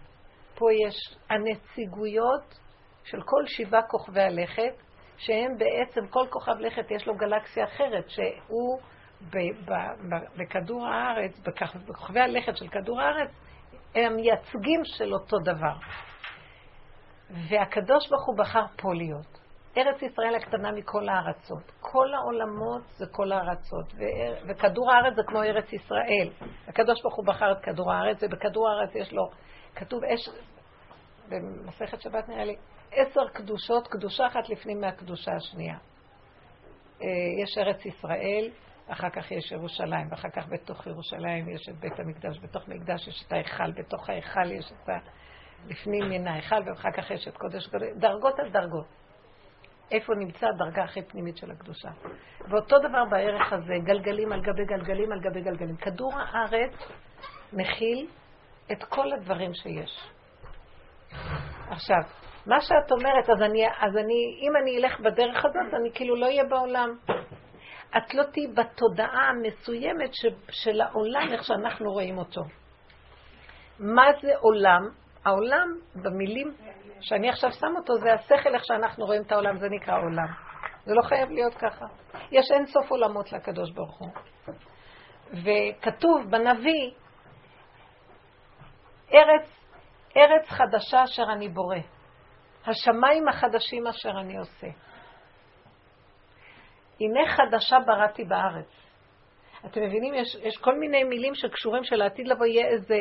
פה יש הנציגויות של כל שבעה כוכבי הלכת, שהם בעצם, כל כוכב לכת יש לו גלקסיה אחרת, שהוא בכדור הארץ, בכוכבי הלכת של כדור הארץ, הם מייצגים של אותו דבר. והקדוש ברוך הוא בחר פה להיות. ארץ ישראל הקטנה מכל הארצות. כל העולמות זה כל הארצות, ו- וכדור הארץ זה כמו ארץ ישראל. הקדוש ברוך הוא בחר את כדור הארץ, ובכדור הארץ יש לו, כתוב אש, במסכת שבת נראה לי, עשר קדושות, קדושה אחת לפנים מהקדושה השנייה. אה, יש ארץ ישראל, אחר כך יש ירושלים, ואחר כך בתוך ירושלים יש את בית המקדש, בתוך מקדש יש את ההיכל, בתוך ההיכל יש את ה... לפנים מן ההיכל, ואחר כך יש את קודש גדול, דרגות על דרגות. איפה נמצא הדרגה הכי פנימית של הקדושה. ואותו דבר בערך הזה, גלגלים על גבי גלגלים על גבי גלגלים. כדור הארץ מכיל את כל הדברים שיש. עכשיו, מה שאת אומרת, אז אני, אז אני, אם אני אלך בדרך הזאת, אני כאילו לא אהיה בעולם. את לא תהיי בתודעה המסוימת ש, של העולם, איך שאנחנו רואים אותו. מה זה עולם? העולם, במילים שאני עכשיו שם אותו, זה השכל איך שאנחנו רואים את העולם, זה נקרא עולם. זה לא חייב להיות ככה. יש אין סוף עולמות לקדוש ברוך הוא. וכתוב בנביא, ארץ, ארץ חדשה אשר אני בורא. השמיים החדשים אשר אני עושה. הנה חדשה בראתי בארץ. אתם מבינים, יש, יש כל מיני מילים שקשורים שלעתיד לבוא יהיה איזה,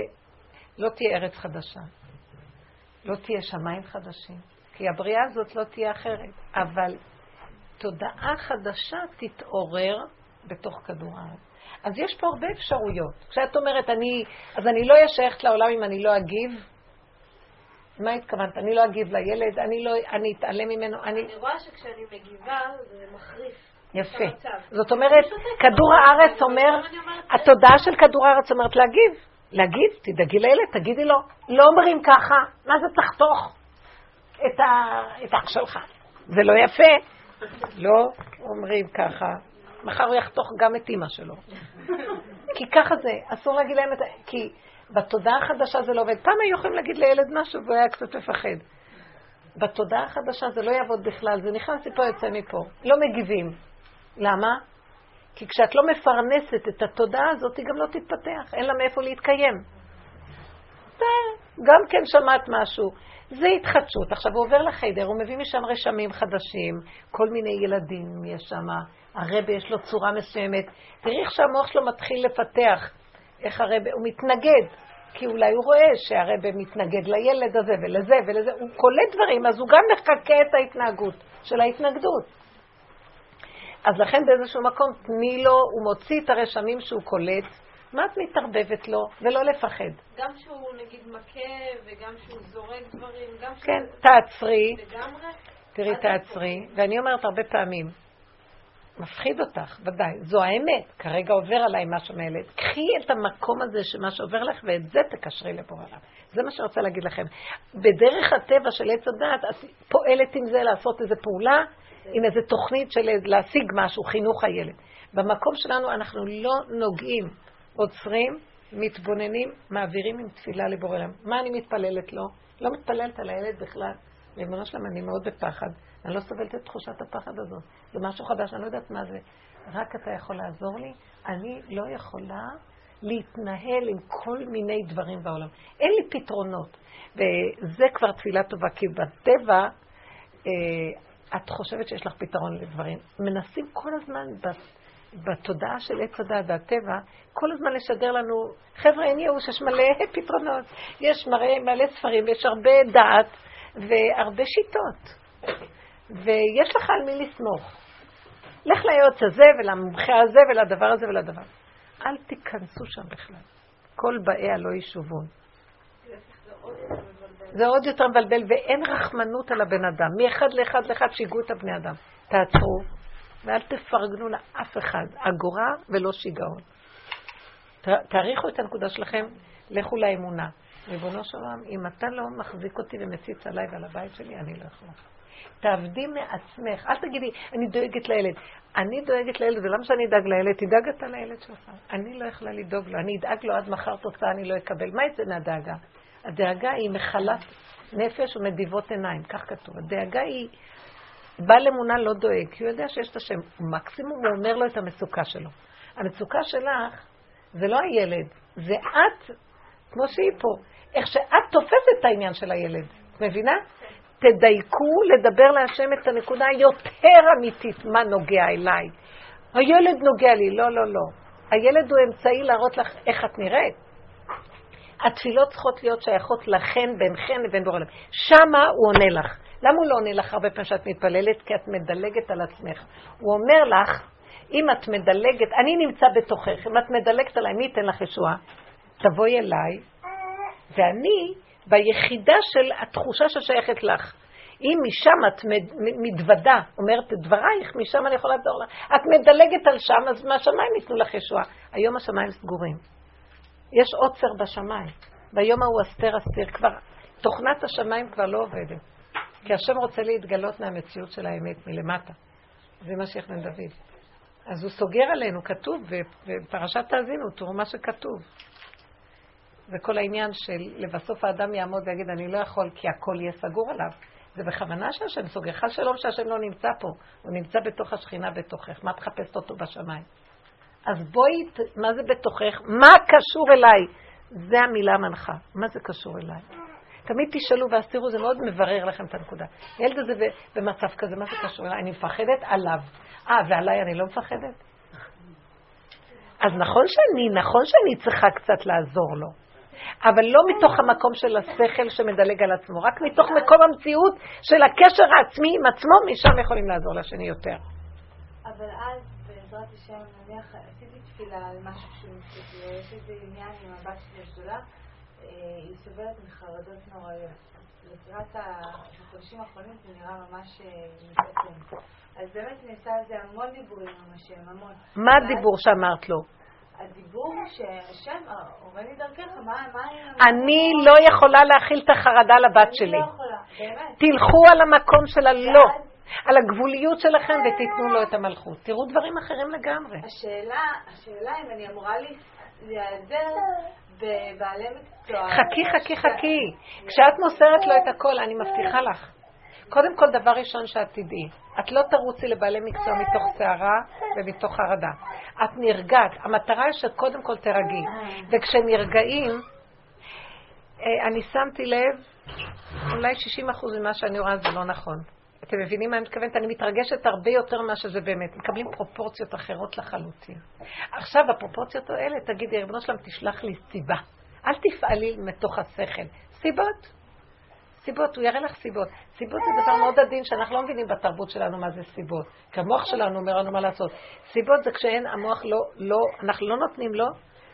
לא תהיה ארץ חדשה, לא תהיה שמיים חדשים, כי הבריאה הזאת לא תהיה אחרת, אבל תודעה חדשה תתעורר בתוך כדור הארץ. אז יש פה הרבה אפשרויות. כשאת אומרת, אני, אז אני לא אהיה שייכת לעולם אם אני לא אגיב, מה התכוונת? אני לא אגיב לילד, אני לא, אני אתעלם ממנו, אני... אני רואה שכשאני מגיבה זה מחריף. יפה. זאת אומרת, כדור הארץ אומר, התודעה של כדור הארץ אומרת להגיב. להגיב, תדאגי לילד, תגידי לו. לא אומרים ככה, מה זה תחתוך את האח שלך? זה לא יפה. לא אומרים ככה. מחר הוא יחתוך גם את אימא שלו. כי ככה זה, אסור להגיד להם את ה... כי בתודעה החדשה זה לא עובד. פעם היו יכולים להגיד לילד משהו והוא היה קצת מפחד. בתודעה החדשה זה לא יעבוד בכלל, זה נכנס מפה, יוצא מפה. לא מגיבים. למה? כי כשאת לא מפרנסת את התודעה הזאת, היא גם לא תתפתח, אין לה מאיפה להתקיים. גם כן שמעת משהו. זה התחדשות. עכשיו הוא עובר לחדר, הוא מביא משם רשמים חדשים, כל מיני ילדים יש שם, הרבה יש לו צורה מסוימת. תראי איך שהמוח שלו מתחיל לפתח, איך הרבה, הוא מתנגד, כי אולי הוא רואה שהרבה מתנגד לילד הזה ולזה ולזה, הוא קולט דברים, אז הוא גם מחקה את ההתנהגות של ההתנגדות. אז לכן באיזשהו מקום תני לו, הוא מוציא את הרשמים שהוא קולט, מה את מתערבבת לו? ולא לפחד. גם שהוא נגיד מכה וגם שהוא זורק דברים, גם שהוא... כן, תעצרי. לגמרי. תראי, תעצרי. ואני אומרת הרבה פעמים, מפחיד אותך, ודאי. זו האמת. כרגע עובר עליי משהו מהילד. קחי את המקום הזה שמה שעובר לך, ואת זה תקשרי לבורא עליו. זה מה שאני רוצה להגיד לכם. בדרך הטבע של עץ הדת, את פועלת עם זה לעשות איזו פעולה, עם איזו תוכנית של להשיג משהו, חינוך הילד. במקום שלנו אנחנו לא נוגעים. עוצרים, מתבוננים, מעבירים עם תפילה לבורא עולם. מה אני מתפללת לו? לא מתפללת על הילד בכלל. ריבונו שלם, אני מאוד בפחד. אני לא סובלת את תחושת הפחד הזאת. זה משהו חדש, אני לא יודעת מה זה. רק אתה יכול לעזור לי. אני לא יכולה להתנהל עם כל מיני דברים בעולם. אין לי פתרונות. וזה כבר תפילה טובה, כי בטבע אה, את חושבת שיש לך פתרון לדברים. מנסים כל הזמן בתודעה של עץ הדת והטבע, כל הזמן לשדר לנו, חבר'ה, אין ייאוש, יש מלא פתרונות, יש מלא, מלא ספרים, ויש הרבה דעת והרבה שיטות. ויש לך על מי לסמוך. לך ליועץ הזה ולמומחה הזה ולדבר הזה ולדבר. אל תיכנסו שם בכלל. כל באיה לא ישובון. זה עוד יותר מבלבל, ואין רחמנות על הבן אדם. מאחד לאחד לאחד שיגעו את הבני אדם. תעצרו, ואל תפרגנו לאף אחד, אגורה ולא שיגעון. תעריכו את הנקודה שלכם, לכו לאמונה. ריבונו של עולם, אם אתה לא מחזיק אותי ומציץ עליי ועל הבית שלי, אני לא יכולה. תעבדי מעצמך, אל תגידי, אני דואגת לילד. אני דואגת לילד, ולמה שאני אדאג לילד? תדאג אתה לילד שלך. אני לא יכולה לדאוג לו, אני אדאג לו עד מחר תוצאה, אני לא אקבל. מה יצא מהדאגה? הדאגה היא מחלת נפש ומדיבות עיניים, כך כתוב. הדאגה היא בעל אמונה לא דואג, כי הוא יודע שיש את השם. מקסימום הוא אומר לו את המצוקה שלו. המצוקה שלך זה לא הילד, זה את, כמו שהיא פה. איך שאת תופסת את העניין של הילד. מבינה? תדייקו לדבר להשם את הנקודה היותר אמיתית, מה נוגע אליי. הילד נוגע לי, לא, לא, לא. הילד הוא אמצעי להראות לך איך את נראית. התפילות צריכות להיות שייכות לכן, בינכן לבין בור הלב. שמה הוא עונה לך. למה הוא לא עונה לך הרבה פעמים שאת מתפללת? כי את מדלגת על עצמך. הוא אומר לך, אם את מדלגת, אני נמצא בתוכך, אם את מדלגת עליי, מי ייתן לך ישועה? תבואי אליי, ואני ביחידה של התחושה ששייכת לך. אם משם את מתוודה, אומרת את דברייך, משם אני יכולה לעזור לך. את מדלגת על שם, אז מהשמיים ייתנו לך ישועה. היום השמיים סגורים. יש עוצר בשמיים. ביום ההוא אסתר אסתיר, כבר, תוכנת השמיים כבר לא עובדת. כי השם רוצה להתגלות מהמציאות של האמת מלמטה. זה מה שיחנן דוד. אז הוא סוגר עלינו, כתוב, בפרשת תאזינו, תראו מה שכתוב. וכל העניין של לבסוף האדם יעמוד ויגיד, אני לא יכול כי הכל יהיה סגור עליו. זה בכוונה שהשם סוגר. חס שלום שהשם לא נמצא פה, הוא נמצא בתוך השכינה בתוכך. מה את מחפשת אותו בשמיים? אז בואי, מה זה בתוכך? מה קשור אליי? זה המילה המנחה. מה זה קשור אליי? תמיד תשאלו ואז תראו, זה מאוד מברר לכם את הנקודה. הילד הזה במצב כזה, מה זה קשור אליי? אני מפחדת עליו. אה, ועליי אני לא מפחדת? אז נכון שאני, נכון שאני צריכה קצת לעזור לו. אבל לא מתוך המקום של השכל שמדלג על עצמו, רק מתוך מקום המציאות של הקשר העצמי עם עצמו, משם יכולים לעזור לשני יותר. אבל אז, בעזרת השם, נניח, עשיתי תפילה על משהו שהוא יש איזה עניין עם הבת שלי הגדולה, היא סובלת מחרדות נוראיות. לקראת החודשים האחרונים זה נראה ממש מתעצם. אז באמת נעשה על זה המון דיבורים עם השם, המון. מה הדיבור שאמרת לו? הדיבור שהשם עובד לי דרכך, מה... אני לא יכולה להכיל את החרדה לבת שלי. לא באמת. תלכו על המקום של הלא, על הגבוליות שלכם ותיתנו לו את המלכות. תראו דברים אחרים לגמרי. השאלה, השאלה אם אני אמורה להיעזר בבעלי מקצוע. חכי, חכי, חכי. כשאת מוסרת לו את הכל, אני מבטיחה לך. קודם כל, דבר ראשון שאת תדעי, את לא תרוצי לבעלי מקצוע מתוך סערה ומתוך חרדה. את נרגעת. המטרה היא שקודם כל תרגי. וכשנרגעים, אה, אני שמתי לב, אולי 60% ממה שאני רואה זה לא נכון. אתם מבינים מה אני מתכוונת? אני מתרגשת הרבה יותר ממה שזה באמת. מקבלים פרופורציות אחרות לחלוטין. עכשיו, הפרופורציות האלה, תגידי, ריבונו שלם, תשלח לי סיבה. אל תפעלי מתוך השכל. סיבות. סיבות, הוא יראה לך סיבות. סיבות זה דבר מאוד עדין שאנחנו לא מבינים בתרבות שלנו מה זה סיבות. כי המוח שלנו אומר לנו מה לעשות. סיבות זה כשאין, המוח לא, לא, אנחנו לא נותנים לו,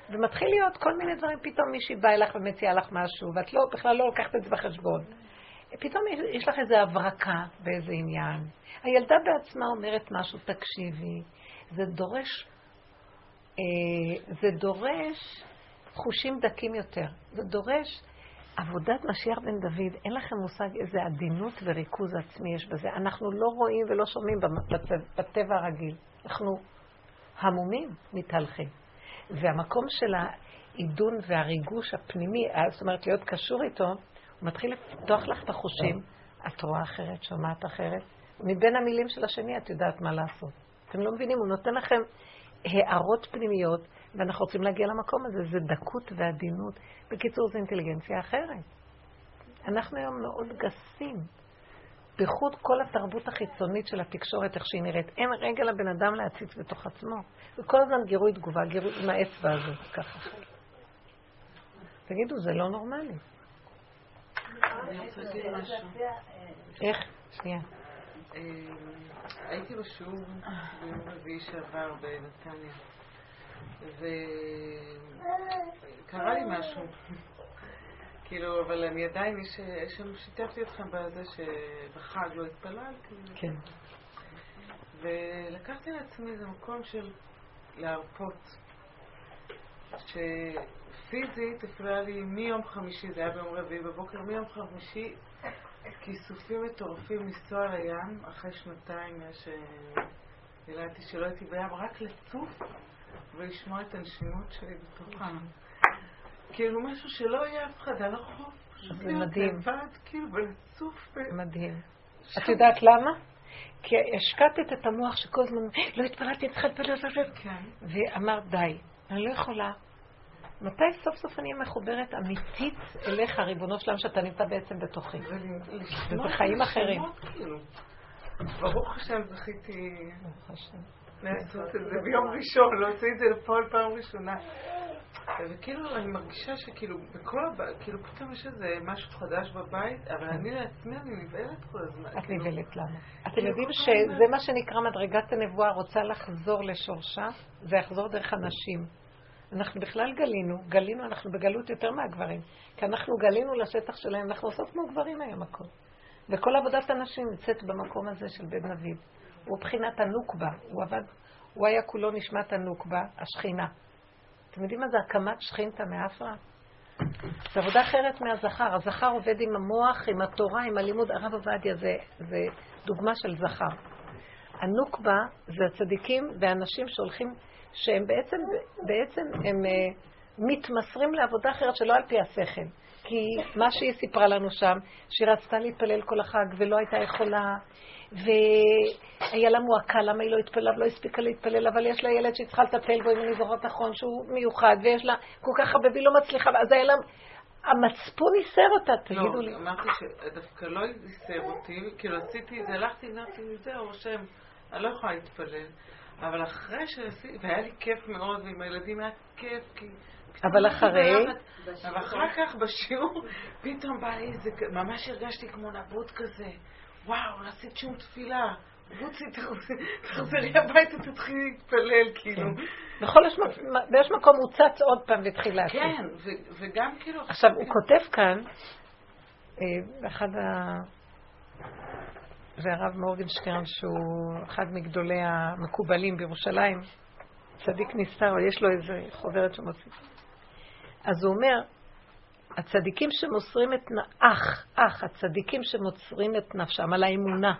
ומתחיל להיות כל מיני דברים, פתאום מישהי באה אליך ומציעה לך משהו, ואת לא, בכלל לא לוקחת את זה בחשבון. פתאום יש לך איזו הברקה באיזה עניין. הילדה בעצמה אומרת משהו, תקשיבי. זה דורש, אה, זה דורש חושים דקים יותר. זה דורש עבודת משיח בן דוד, אין לכם מושג איזה עדינות וריכוז עצמי יש בזה. אנחנו לא רואים ולא שומעים בטבע הרגיל. אנחנו המומים מתהלכים. והמקום של העידון והריגוש הפנימי, זאת אומרת להיות קשור איתו, הוא מתחיל לפתוח לך את החושים, את רואה אחרת, שומעת אחרת. מבין המילים של השני את יודעת מה לעשות. אתם לא מבינים, הוא נותן לכם הערות פנימיות ואנחנו רוצים להגיע למקום הזה, זה דקות ועדינות. בקיצור, זו אינטליגנציה אחרת. אנחנו היום מאוד גסים. בייחוד כל התרבות החיצונית של התקשורת, איך שהיא נראית. אין רגע לבן אדם להציץ בתוך עצמו. וכל הזמן גירוי תגובה, גירוי עם האצבע הזאת, ככה. תגידו, זה לא נורמלי. איך? שנייה. אה, הייתי בשיעור ביום רביעי שעבר בנתניה. וקרה לי משהו. כאילו, אבל אני עדיין, שם, שיתפתי אתכם בזה שבחג לא התפללתי. כן. ולקחתי לעצמי איזה מקום של להרפות. שפיזית הפריע לי מיום חמישי, זה היה ביום רביעי בבוקר, מיום חמישי כיסופים מטורפים לנסוע לים, אחרי שנתיים מאז שילדתי שלא הייתי בים, רק לצוף ולשמוע את הנשימות שלי בתוכה. כאילו משהו שלא יהיה אף אחד על החוף. זה מדהים. לבד, כאילו, ולצוף. מדהים. את יודעת למה? כי השקטת את המוח שכל הזמן, לא התפללתי, צריכה להתפלל, כן. ואמרת, די, אני לא יכולה. מתי סוף סוף אני מחוברת אמיתית אליך, ריבונו שלם, שאתה נמצא בעצם בתוכי? וזה חיים אחרים. כאילו. ברוך השם, זכיתי. ברוך השם. לעשות את זה ביום ראשון, להוציא את זה לפועל פעם ראשונה. וכאילו אני מרגישה שכאילו בכל הבית, כאילו פתאום יש איזה משהו חדש בבית, אבל אני לעצמי, אני נבהלת כל הזמן. את כאילו. נבהלת למה? אתם יודעים שזה מה שנקרא מדרגת הנבואה, רוצה לחזור לשורשה, זה יחזור דרך הנשים. אנחנו בכלל גלינו, גלינו, אנחנו בגלות יותר מהגברים. כי אנחנו גלינו לשטח שלהם, אנחנו עושות כמו גברים היום הכל. וכל עבודת הנשים נמצאת במקום הזה של בן דוד. הוא בחינת הנוקבה, הוא עבד, הוא היה כולו נשמת הנוקבה, השכינה. אתם יודעים מה זה הקמת שכינתא מאפרה? זו עבודה אחרת מהזכר. הזכר עובד עם המוח, עם התורה, עם הלימוד. הרב עובדיה זה, זה דוגמה של זכר. הנוקבה זה הצדיקים והאנשים שהולכים, שהם בעצם, בעצם הם uh, מתמסרים לעבודה אחרת שלא על פי השכל. כי מה שהיא סיפרה לנו שם, שהיא רצתה להתפלל כל החג ולא הייתה יכולה, והיה לה מועקה, למה היא לא התפללה ולא הספיקה להתפלל, אבל יש לה ילד שהיא צריכה לטפל בו, אם אני זוכרת נכון, שהוא מיוחד, ויש לה כל כך הרבה, והיא לא מצליחה, אז היה לה... המצפון איסר אותה, לא, תגידו לי. לא, אמרתי שדווקא לא איסר אותי, כאילו עשיתי את זה, הלכתי, נרתי זהו, השם, אני לא יכולה להתפלל. אבל אחרי שעשיתי, והיה לי כיף מאוד, ועם הילדים היה כיף, כי... אבל אחרי... אבל אחר כך בשיעור, פתאום בא לי איזה, ממש הרגשתי כמו נבוט כזה. וואו, לא עשית שום תפילה. רוצי, תחזרי הביתה, תתחילי להתפלל, כאילו. כן. בכל יש מקום הוא צץ עוד פעם והתחיל להתחיל. כן, וגם כאילו... עכשיו, הוא כותב כאן, אה, אחד ה... זה הרב מורגנשטרן, שהוא אחד מגדולי המקובלים בירושלים, צדיק נסתר, יש לו איזה חוברת שמוסיף. אז הוא אומר, הצדיקים שמוסרים את, אח, אח, הצדיקים שמוסרים את נפשם על האמונה,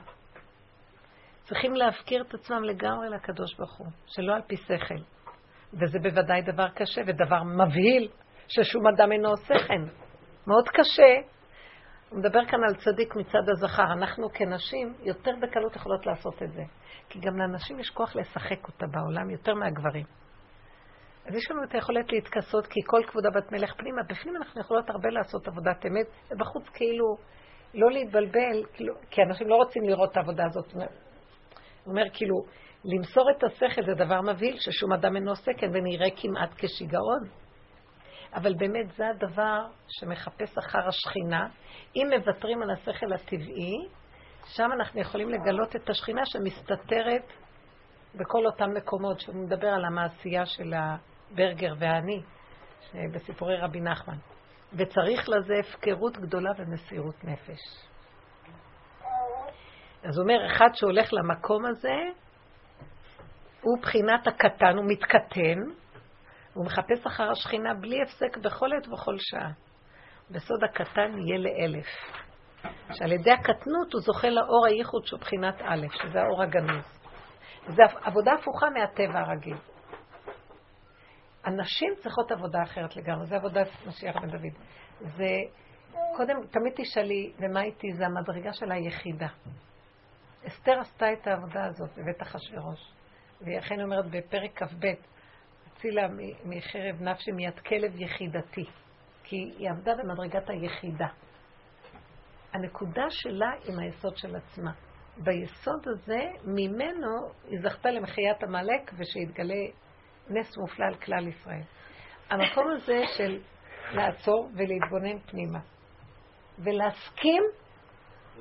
צריכים להפקיר את עצמם לגמרי לקדוש ברוך הוא, שלא על פי שכל. וזה בוודאי דבר קשה ודבר מבהיל, ששום אדם אינו עושה כן. מאוד קשה. הוא מדבר כאן על צדיק מצד הזכר. אנחנו כנשים יותר בקלות יכולות לעשות את זה. כי גם לנשים יש כוח לשחק אותה בעולם יותר מהגברים. אז יש לנו את היכולת להתכסות, כי כל כבודה בת מלך פנימה. בפנים אנחנו יכולות הרבה לעשות עבודת אמת, ובחוץ כאילו לא להתבלבל, כאילו, כי אנשים לא רוצים לראות את העבודה הזאת. הוא אומר כאילו, למסור את השכל זה דבר מבהיל, ששום אדם אינו עושה כן, ונראה כמעט כשיגעון. אבל באמת זה הדבר שמחפש אחר השכינה. אם מוותרים על השכל הטבעי, שם אנחנו יכולים לגלות את השכינה שמסתתרת בכל אותם מקומות, שהוא מדבר על המעשייה של הברגר והאני, בסיפורי רבי נחמן. וצריך לזה הפקרות גדולה ומסירות נפש. אז הוא אומר, אחד שהולך למקום הזה, הוא בחינת הקטן, הוא מתקטן, הוא מחפש אחר השכינה בלי הפסק בכל עת ובכל שעה. בסוד הקטן יהיה לאלף. שעל ידי הקטנות הוא זוכה לאור הייחוד שהוא בחינת א', שזה האור הגנוז. זו עבודה הפוכה מהטבע הרגיל. הנשים צריכות עבודה אחרת לגמרי, זה עבודת משיח בן דוד. זה, קודם, תמיד תשאלי, ומה איתי? זה המדרגה של היחידה. אסתר עשתה את העבודה הזאת בבית אחשורוש. והיא אכן אומרת בפרק כ"ב, הצילה מחרב נפשי מיד כלב יחידתי, כי היא עבדה במדרגת היחידה. הנקודה שלה עם היסוד של עצמה. ביסוד הזה, ממנו היא זכתה למחיית עמלק ושהתגלה נס מופלא על כלל ישראל. המקום הזה של לעצור ולהתבונן פנימה, ולהסכים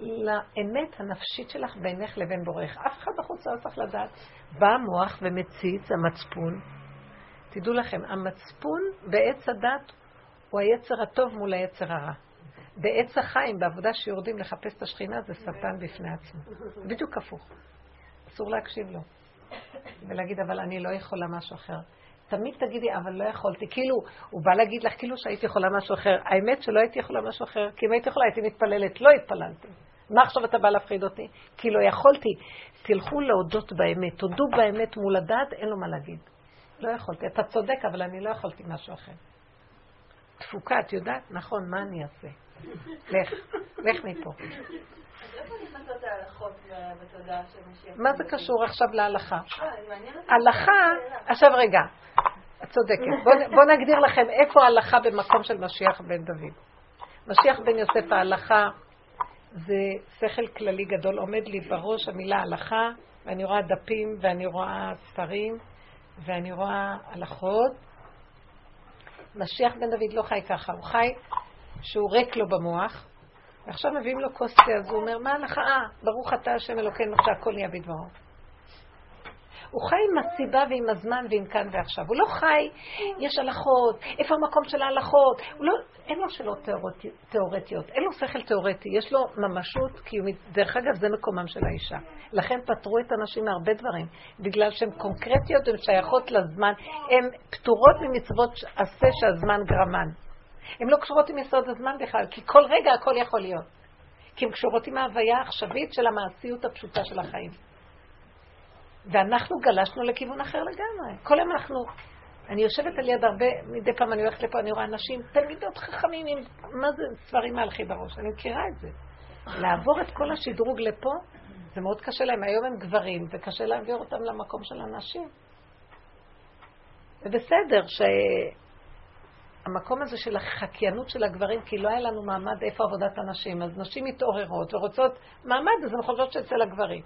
לאמת הנפשית שלך בינך לבין בורך. אף אחד בחוץ לא צריך לדעת. בא המוח ומציץ, המצפון. תדעו לכם, המצפון בעץ הדת הוא היצר הטוב מול היצר הרע. בעץ החיים, בעבודה שיורדים לחפש את השכינה, זה שטן בפני עצמו. בדיוק הפוך. אסור להקשיב לו. ולהגיד, אבל אני לא יכולה משהו אחר. תמיד תגידי, אבל לא יכולתי. כאילו, הוא בא להגיד לך כאילו שהייתי יכולה משהו אחר. האמת שלא הייתי יכולה משהו אחר, כי אם הייתי יכולה הייתי מתפללת. לא התפללתי. מה עכשיו אתה בא להפחיד אותי? כי לא יכולתי. תלכו להודות באמת. תודו באמת מול הדעת, אין לו מה להגיד. לא יכולתי. אתה צודק, אבל אני לא יכולתי משהו אחר. תפוקה, את יודעת? נכון, מה אני אעשה? לך, לך מפה. מה זה קשור עכשיו להלכה? לא, הלכה, עכשיו רגע, את צודקת. בואו נגדיר לכם איפה ההלכה במקום של משיח בן דוד. משיח בן יוסף, ההלכה זה שכל כללי גדול. עומד לי בראש המילה הלכה, ואני רואה דפים, ואני רואה ספרים, ואני רואה הלכות. משיח בן דוד לא חי ככה, הוא חי שהוא ריק לו במוח, ועכשיו מביאים לו כוס תה, אז הוא אומר, מה הלכה? אה, ברוך אתה השם אלוקינו שהכל נהיה בדברו. הוא חי עם הסיבה ועם הזמן ועם כאן ועכשיו. הוא לא חי, יש הלכות, איפה המקום של ההלכות? לא, אין לו שאלות תיאורטיות, אין לו שכל תיאורטי, יש לו ממשות קיומית. דרך אגב, זה מקומם של האישה. לכן פטרו את הנשים מהרבה דברים, בגלל שהן קונקרטיות, הן שייכות לזמן, הן פטורות ממצוות עשה שהזמן גרמן. הן לא קשורות עם יסוד הזמן בכלל, כי כל רגע הכל יכול להיות. כי הן קשורות עם ההוויה העכשווית של המעשיות הפשוטה של החיים. ואנחנו גלשנו לכיוון אחר לגמרי. כל יום אנחנו... אני יושבת על יד הרבה, מדי פעם אני הולכת לפה, אני רואה אנשים, תלמידות חכמים עם, מה זה ספרים מהלכי בראש? אני מכירה את זה. לעבור את כל השדרוג לפה, זה מאוד קשה להם. היום הם גברים, וקשה להעביר אותם למקום של הנשים. ובסדר, שהמקום הזה של החקיינות של הגברים, כי לא היה לנו מעמד איפה עבודת הנשים, אז נשים מתעוררות ורוצות מעמד, אז הן חושבות שאצל הגברים.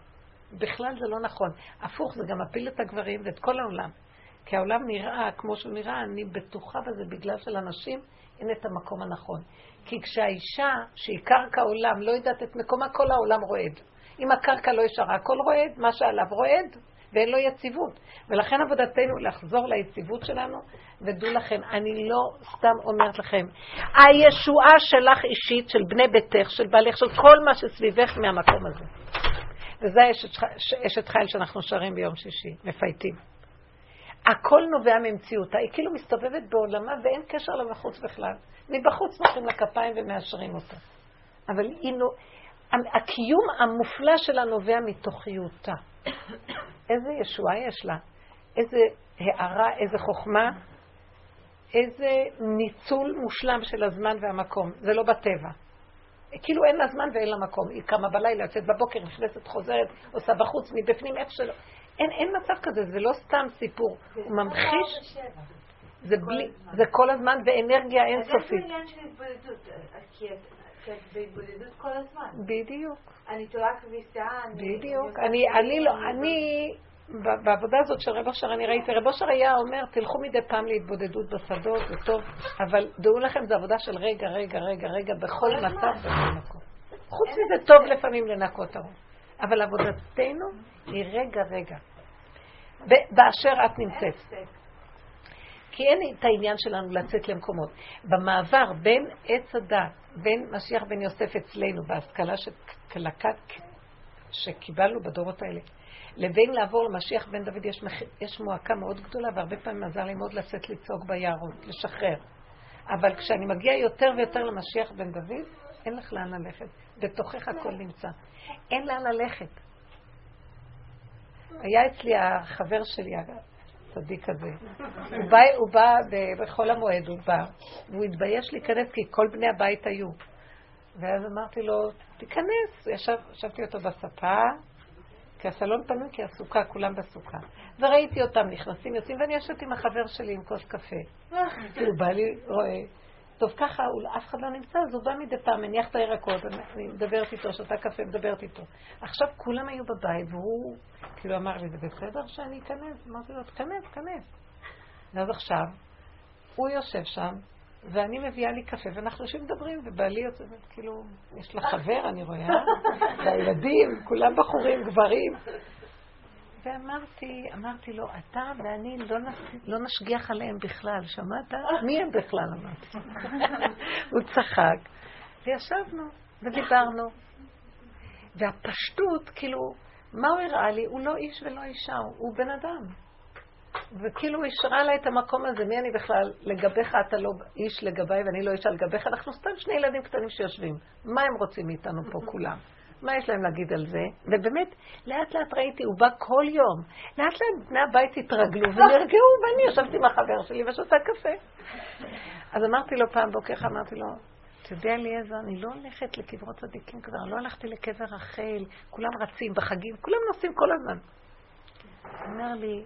בכלל זה לא נכון. הפוך, זה גם מפיל את הגברים ואת כל העולם. כי העולם נראה כמו שהוא נראה, אני בטוחה בזה בגלל שלאנשים אין את המקום הנכון. כי כשהאישה, שהיא קרקע עולם, לא יודעת את מקומה, כל העולם רועד. אם הקרקע לא ישרה, הכל רועד, מה שעליו רועד, ואין לו יציבות. ולכן עבודתנו לחזור ליציבות שלנו, ודעו לכם, אני לא סתם אומרת לכם, הישועה שלך אישית, של בני ביתך, של בעלך, של כל מה שסביבך מהמקום הזה. וזה אשת חיל שאנחנו שרים ביום שישי, מפייטים. הכל נובע ממציאותה, היא כאילו מסתובבת בעולמה ואין קשר לה בחוץ בכלל. מבחוץ מוחאים לה כפיים ומאשרים אותה. אבל היא. הקיום המופלא שלה נובע מתוכיותה. איזה ישועה יש לה, איזה הערה, איזה חוכמה, איזה ניצול מושלם של הזמן והמקום. זה לא בטבע. כאילו אין לה זמן ואין לה מקום. היא קמה בלילה, יוצאת בבוקר, נכנסת, חוזרת, עושה בחוץ, מבפנים, איפה שלא. אין, אין מצב כזה, זה לא סתם סיפור. הוא ממחיש... זה, בלי, זה כל הזמן באנרגיה אינסופית. אז איזה עניין של התבודדות? כי את בהתבודדות כל הזמן. בדיוק. אני תולה כביסה, אני... בדיוק. אני, אני לא, אני... בעבודה הזאת של רב אושר אני ראיתי, רב אושר היה אומר, תלכו מדי פעם להתבודדות בשדות, זה טוב, אבל דעו לכם, זו עבודה של רגע, רגע, רגע, רגע, בכל מצב ובכל מקום. חוץ מזה, טוב לפעמים לנקות הראש. אבל עבודתנו היא רגע, רגע. באשר את נמצאת. כי אין את העניין שלנו לצאת למקומות. במעבר בין עץ הדת, בין משיח בן יוסף אצלנו, בהשכלה שקיבלנו בדורות האלה, לבין לעבור למשיח בן דוד יש, מח... יש מועקה מאוד גדולה, והרבה פעמים עזר לי מאוד לצאת לצעוק ביערות, לשחרר. אבל כשאני מגיע יותר ויותר למשיח בן דוד, אין לך לאן ללכת. בתוכך הכל נמצא. אין לאן ללכת. היה אצלי החבר שלי, הצדיק הזה. הוא בא, הוא בא בחול המועד, הוא בא, והוא התבייש להיכנס כי כל בני הבית היו. ואז אמרתי לו, תיכנס. ישב, ישבתי אותו בספה, כי הסלון פנוי, כי הסוכה, כולם בסוכה. וראיתי אותם נכנסים, יוצאים, ואני יושבת עם החבר שלי עם כוס קפה. כאילו, בא לי, רואה. טוב, ככה, אף אחד לא נמצא, אז הוא בא מדי פעם, מניח את הירקות, אני מדברת איתו, שותה קפה, מדברת איתו. עכשיו כולם היו בבית, והוא כאילו אמר לי, זה בסדר שאני אכנס? אמרתי לו, תכנס, תכנס. ואז עכשיו, הוא יושב שם, ואני מביאה לי קפה, ואנחנו יושבים מדברים, ובעלי יוצא, כאילו, יש לה חבר, אני רואה, והילדים, כולם בחורים, גברים. ואמרתי, אמרתי לו, אתה ואני לא, נס, לא נשגיח עליהם בכלל, שמעת? מי הם בכלל? אמרתי. הוא צחק, וישבנו, ודיברנו. והפשטות, כאילו, מה הוא הראה לי? הוא לא איש ולא אישה, הוא בן אדם. וכאילו הוא השרה לה את המקום הזה, מי אני בכלל? לגביך אתה לא איש לגביי ואני לא אישה לגביך, אנחנו סתם שני ילדים קטנים שיושבים. מה הם רוצים מאיתנו פה כולם? מה יש להם להגיד על זה? ובאמת, לאט לאט ראיתי, הוא בא כל יום. לאט לאט בני הבית התרגלו ונרגעו, ואני ישבתי עם החבר שלי ושותה קפה. אז אמרתי לו פעם בוקר, אמרתי לו, אתה יודע, אליעזר, אני לא הולכת לקברות צדיקים כבר, לא הלכתי לקבר רחל, כולם רצים בחגים, כולם נוסעים כל הזמן. הוא אומר לי,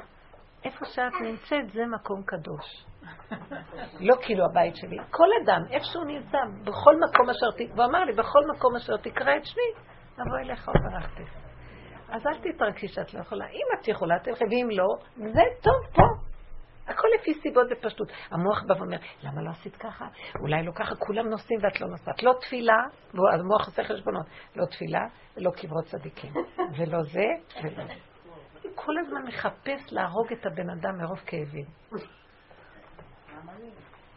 איפה שאת נמצאת זה מקום קדוש. לא כאילו הבית שלי, כל אדם, איפה שהוא נמצא, בכל מקום אשר ת... והוא אמר לי, בכל מקום אשר תקרא את שמי, אבוא אליך וברכתי. אז אל תתרגשי שאת לא יכולה. אם את יכולה, תלכי, ואם לא, זה טוב פה. הכל לפי סיבות ופשטות. המוח בא ואומר, למה לא עשית ככה? אולי לא ככה, כולם נוסעים ואת לא נוסעת. לא תפילה, המוח עושה חשבונות. לא תפילה ולא קברות צדיקים. ולא זה ולא זה. כל הזמן מחפש להרוג את הבן אדם מרוב כאבים.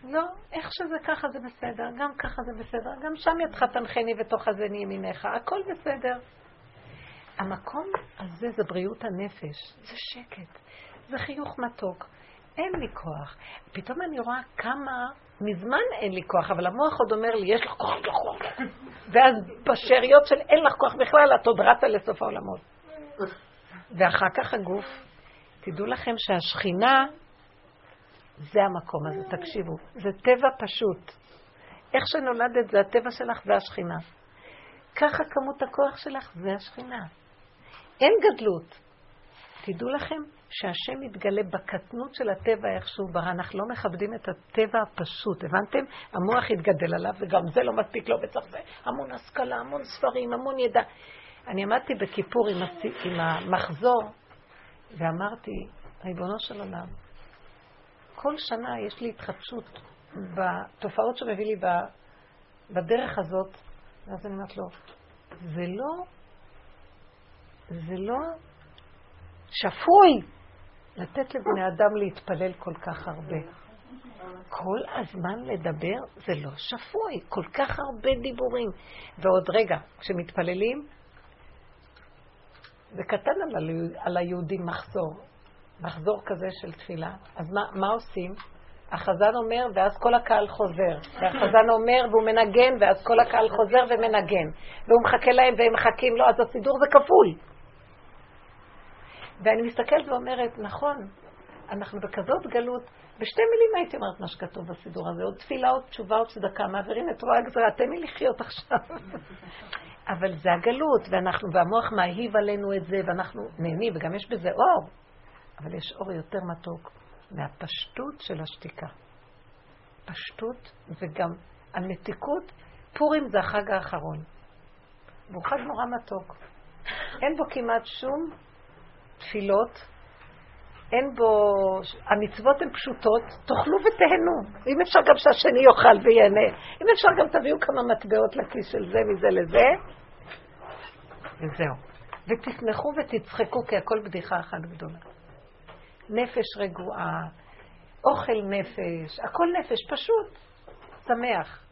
לא, איך שזה ככה זה בסדר, גם ככה זה בסדר, גם שם ידך תנחני ותוך הזני ימיניך, הכל בסדר. המקום הזה זה בריאות הנפש, זה שקט, זה חיוך מתוק. אין לי כוח. פתאום אני רואה כמה, מזמן אין לי כוח, אבל המוח עוד אומר לי, יש לך כוח, יש לך כוח. ואז בשאריות של אין לך כוח בכלל, את עוד רצה לסוף העולמות. ואחר כך הגוף, תדעו לכם שהשכינה זה המקום הזה, תקשיבו. זה טבע פשוט. איך שנולדת זה הטבע שלך, זה השכינה. ככה כמות הכוח שלך, זה השכינה. אין גדלות. תדעו לכם שהשם מתגלה בקטנות של הטבע איך שהוא ברא. אנחנו לא מכבדים את הטבע הפשוט, הבנתם? המוח התגדל עליו, וגם זה לא מספיק לו, וצריך זה המון השכלה, המון ספרים, המון ידע. אני עמדתי בכיפור עם, הס... עם המחזור, ואמרתי, ריבונו של עולם, כל שנה יש לי התחדשות בתופעות שמביא לי בדרך הזאת, ואז אני אומרת לו, זה לא, זה לא שפוי לתת לבני אדם להתפלל כל כך הרבה. כל הזמן לדבר זה לא שפוי, כל כך הרבה דיבורים. ועוד רגע, כשמתפללים, זה קטן על, על היהודים מחזור, מחזור כזה של תפילה. אז מה, מה עושים? החזן אומר, ואז כל הקהל חוזר. והחזן אומר, והוא מנגן, ואז כל הקהל חוזר ומנגן. והוא מחכה להם, והם מחכים לו, אז הסידור זה כפול. ואני מסתכלת ואומרת, נכון, אנחנו בכזאת גלות, בשתי מילים הייתי אומרת מה שכתוב בסידור הזה, עוד תפילה, עוד תשובה, עוד צדקה, מעבירים את רוע הגזרה, תן לי לחיות עכשיו. אבל זה הגלות, ואנחנו, והמוח מאהיב עלינו את זה, ואנחנו נהנים, וגם יש בזה אור. אבל יש אור יותר מתוק מהפשטות של השתיקה. פשטות וגם המתיקות, פורים זה החג האחרון. והוא חג נורא מתוק. אין בו כמעט שום תפילות, אין בו, המצוות הן פשוטות, תאכלו ותהנו. אם אפשר גם שהשני יאכל וייהנה. אם אפשר גם תביאו כמה מטבעות לכיס של זה מזה לזה, וזהו. ותשמחו ותצחקו, כי הכל בדיחה אחת גדולה. נפש רגועה, אוכל נפש, הכל נפש, פשוט, שמח.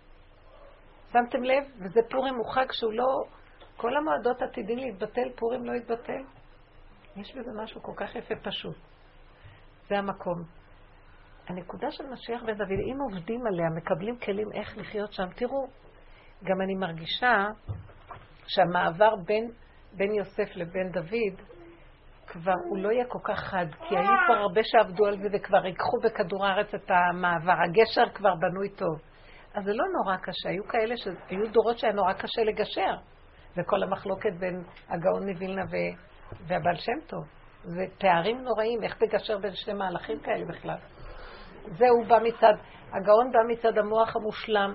שמתם לב? וזה פורים הוא חג שהוא לא... כל המועדות עתידים להתבטל, פורים לא יתבטל. יש בזה משהו כל כך יפה פשוט. זה המקום. הנקודה של משיח בן דוד, אם עובדים עליה, מקבלים כלים איך לחיות שם, תראו, גם אני מרגישה שהמעבר בין, בין יוסף לבין דוד, כבר הוא לא יהיה כל כך חד, כי היו כבר הרבה שעבדו על זה וכבר ייקחו בכדור הארץ את המעבר. הגשר כבר בנוי טוב. אז זה לא נורא קשה. היו כאלה שהיו דורות שהיה נורא קשה לגשר. וכל המחלוקת בין הגאון מווילנה ו... והבעל שם טוב. זה פערים נוראים, איך תגשר בין שני מהלכים כאלה בכלל. זה הוא בא מצד, הגאון בא מצד המוח המושלם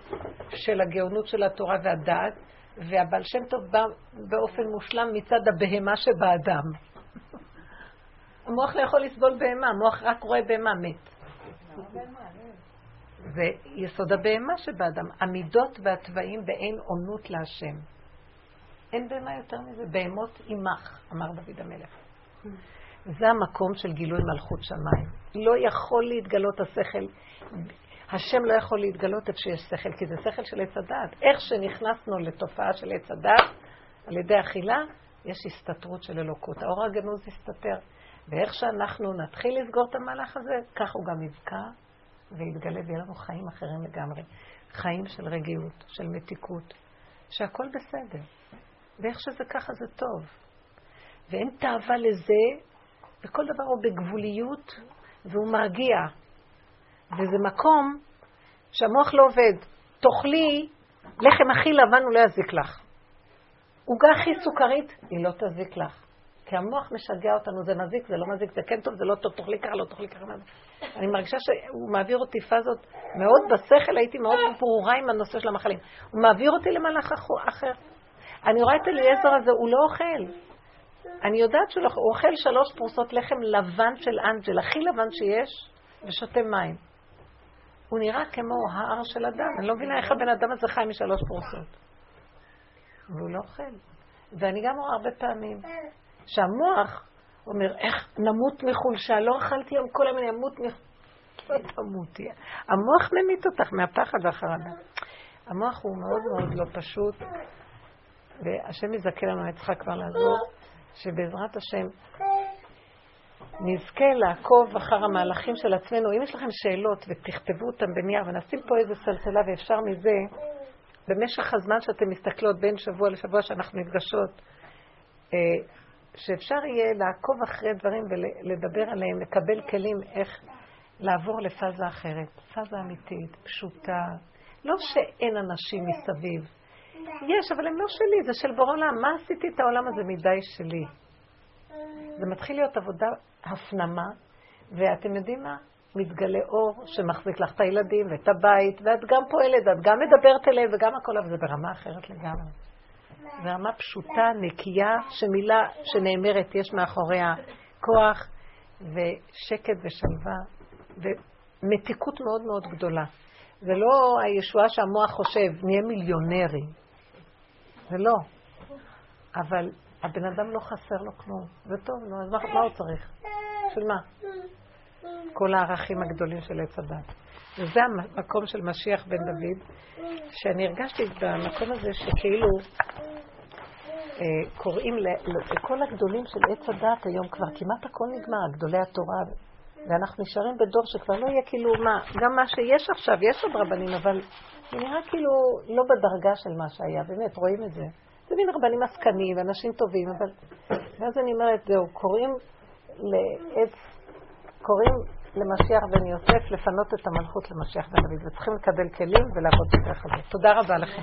של הגאונות של התורה והדעת, והבעל שם טוב בא באופן מושלם מצד הבהמה שבאדם. המוח לא יכול לסבול בהמה, המוח רק רואה בהמה מת. זה יסוד הבהמה שבאדם. המידות והתוואים באין עונות להשם. אין בהמה יותר מזה. בהמות עמך, אמר דוד המלך. זה המקום של גילוי מלכות שמיים. לא יכול להתגלות השכל. השם לא יכול להתגלות איפה שיש שכל, כי זה שכל של עץ הדעת. איך שנכנסנו לתופעה של עץ הדעת, על ידי אכילה, יש הסתתרות של אלוקות. האור הגנוז יסתתר. ואיך שאנחנו נתחיל לסגור את המהלך הזה, כך הוא גם יבקע ויתגלה ויהיה לנו חיים אחרים לגמרי. חיים של רגיעות, של מתיקות, שהכל בסדר. ואיך שזה ככה זה טוב. ואין תאווה לזה, וכל דבר הוא בגבוליות, והוא מרגיע. וזה מקום שהמוח לא עובד. תאכלי לחם הכי לבן, הוא לא יזיק לך. עוגה הכי סוכרית, היא לא תזיק לך. כי המוח משגע אותנו, זה מזיק, זה לא מזיק, זה כן טוב, זה לא טוב, תאכלי ככה, לא תאכלי ככה. אני מרגישה שהוא מעביר אותי פאזות מאוד בשכל, הייתי מאוד ברורה עם הנושא של המחלים. הוא מעביר אותי למהלך אחר. אני רואה את אליעזר הזה, הוא לא אוכל. אני יודעת שהוא לא אוכל, שלוש פרוסות לחם לבן של אנג'ל, הכי לבן שיש, ושותה מים. הוא נראה כמו ההר של אדם. אני לא מבינה איך הבן אדם הזה חי משלוש פרוסות. והוא לא אוכל. ואני גם רואה הרבה פעמים שהמוח אומר, איך נמות מחולשה? לא אכלתי היום כל היום, אני אמות מחולשה. תמותי. המוח ממית אותך מהפחד והחרדה. המוח הוא מאוד מאוד לא פשוט, והשם יזכה לנו, אני צריכה כבר לעזור, שבעזרת השם נזכה לעקוב אחר המהלכים של עצמנו. אם יש לכם שאלות ותכתבו אותם בנייר ונשים פה איזה סלסלה ואפשר מזה, במשך הזמן שאתם מסתכלות בין שבוע לשבוע שאנחנו נפגשות, אה, שאפשר יהיה לעקוב אחרי דברים ולדבר עליהם, לקבל כלים איך לעבור לפאזה אחרת, פאזה אמיתית, פשוטה. לא שאין אנשים מסביב. יש, אבל הם לא שלי, זה של בור עולם. מה עשיתי את העולם הזה מדי שלי? זה מתחיל להיות עבודה הפנמה, ואתם יודעים מה? מתגלה אור שמחזיק לך את הילדים ואת הבית, ואת גם פועלת, ואת גם מדברת אליהם וגם הכל, אבל זה ברמה אחרת לגמרי. זו רמה פשוטה, נקייה, שמילה שנאמרת יש מאחוריה כוח ושקט ושלווה ומתיקות מאוד מאוד גדולה. זה לא הישועה שהמוח חושב, נהיה מיליונרים. זה לא. אבל הבן אדם לא חסר לו כלום. זה טוב, נו, אז מה הוא צריך? של מה? כל הערכים הגדולים של עץ הדת. וזה המקום של משיח בן דוד, שאני הרגשתי במקום הזה שכאילו אה, קוראים לכל הגדולים של עץ הדת היום כבר כמעט הכל נגמר, גדולי התורה, ואנחנו נשארים בדור שכבר לא יהיה כאילו מה, גם מה שיש עכשיו, יש עוד רבנים, אבל זה נראה כאילו לא בדרגה של מה שהיה, באמת, רואים את זה. זה מין רבנים עסקנים, אנשים טובים, אבל... ואז אני אומרת, זהו, קוראים לעץ, קוראים למשיח בן יוסף לפנות את המלכות למשיח בן דוד, וצריכים לקבל כלים ולעבוד בדרך הזאת. תודה רבה לכם.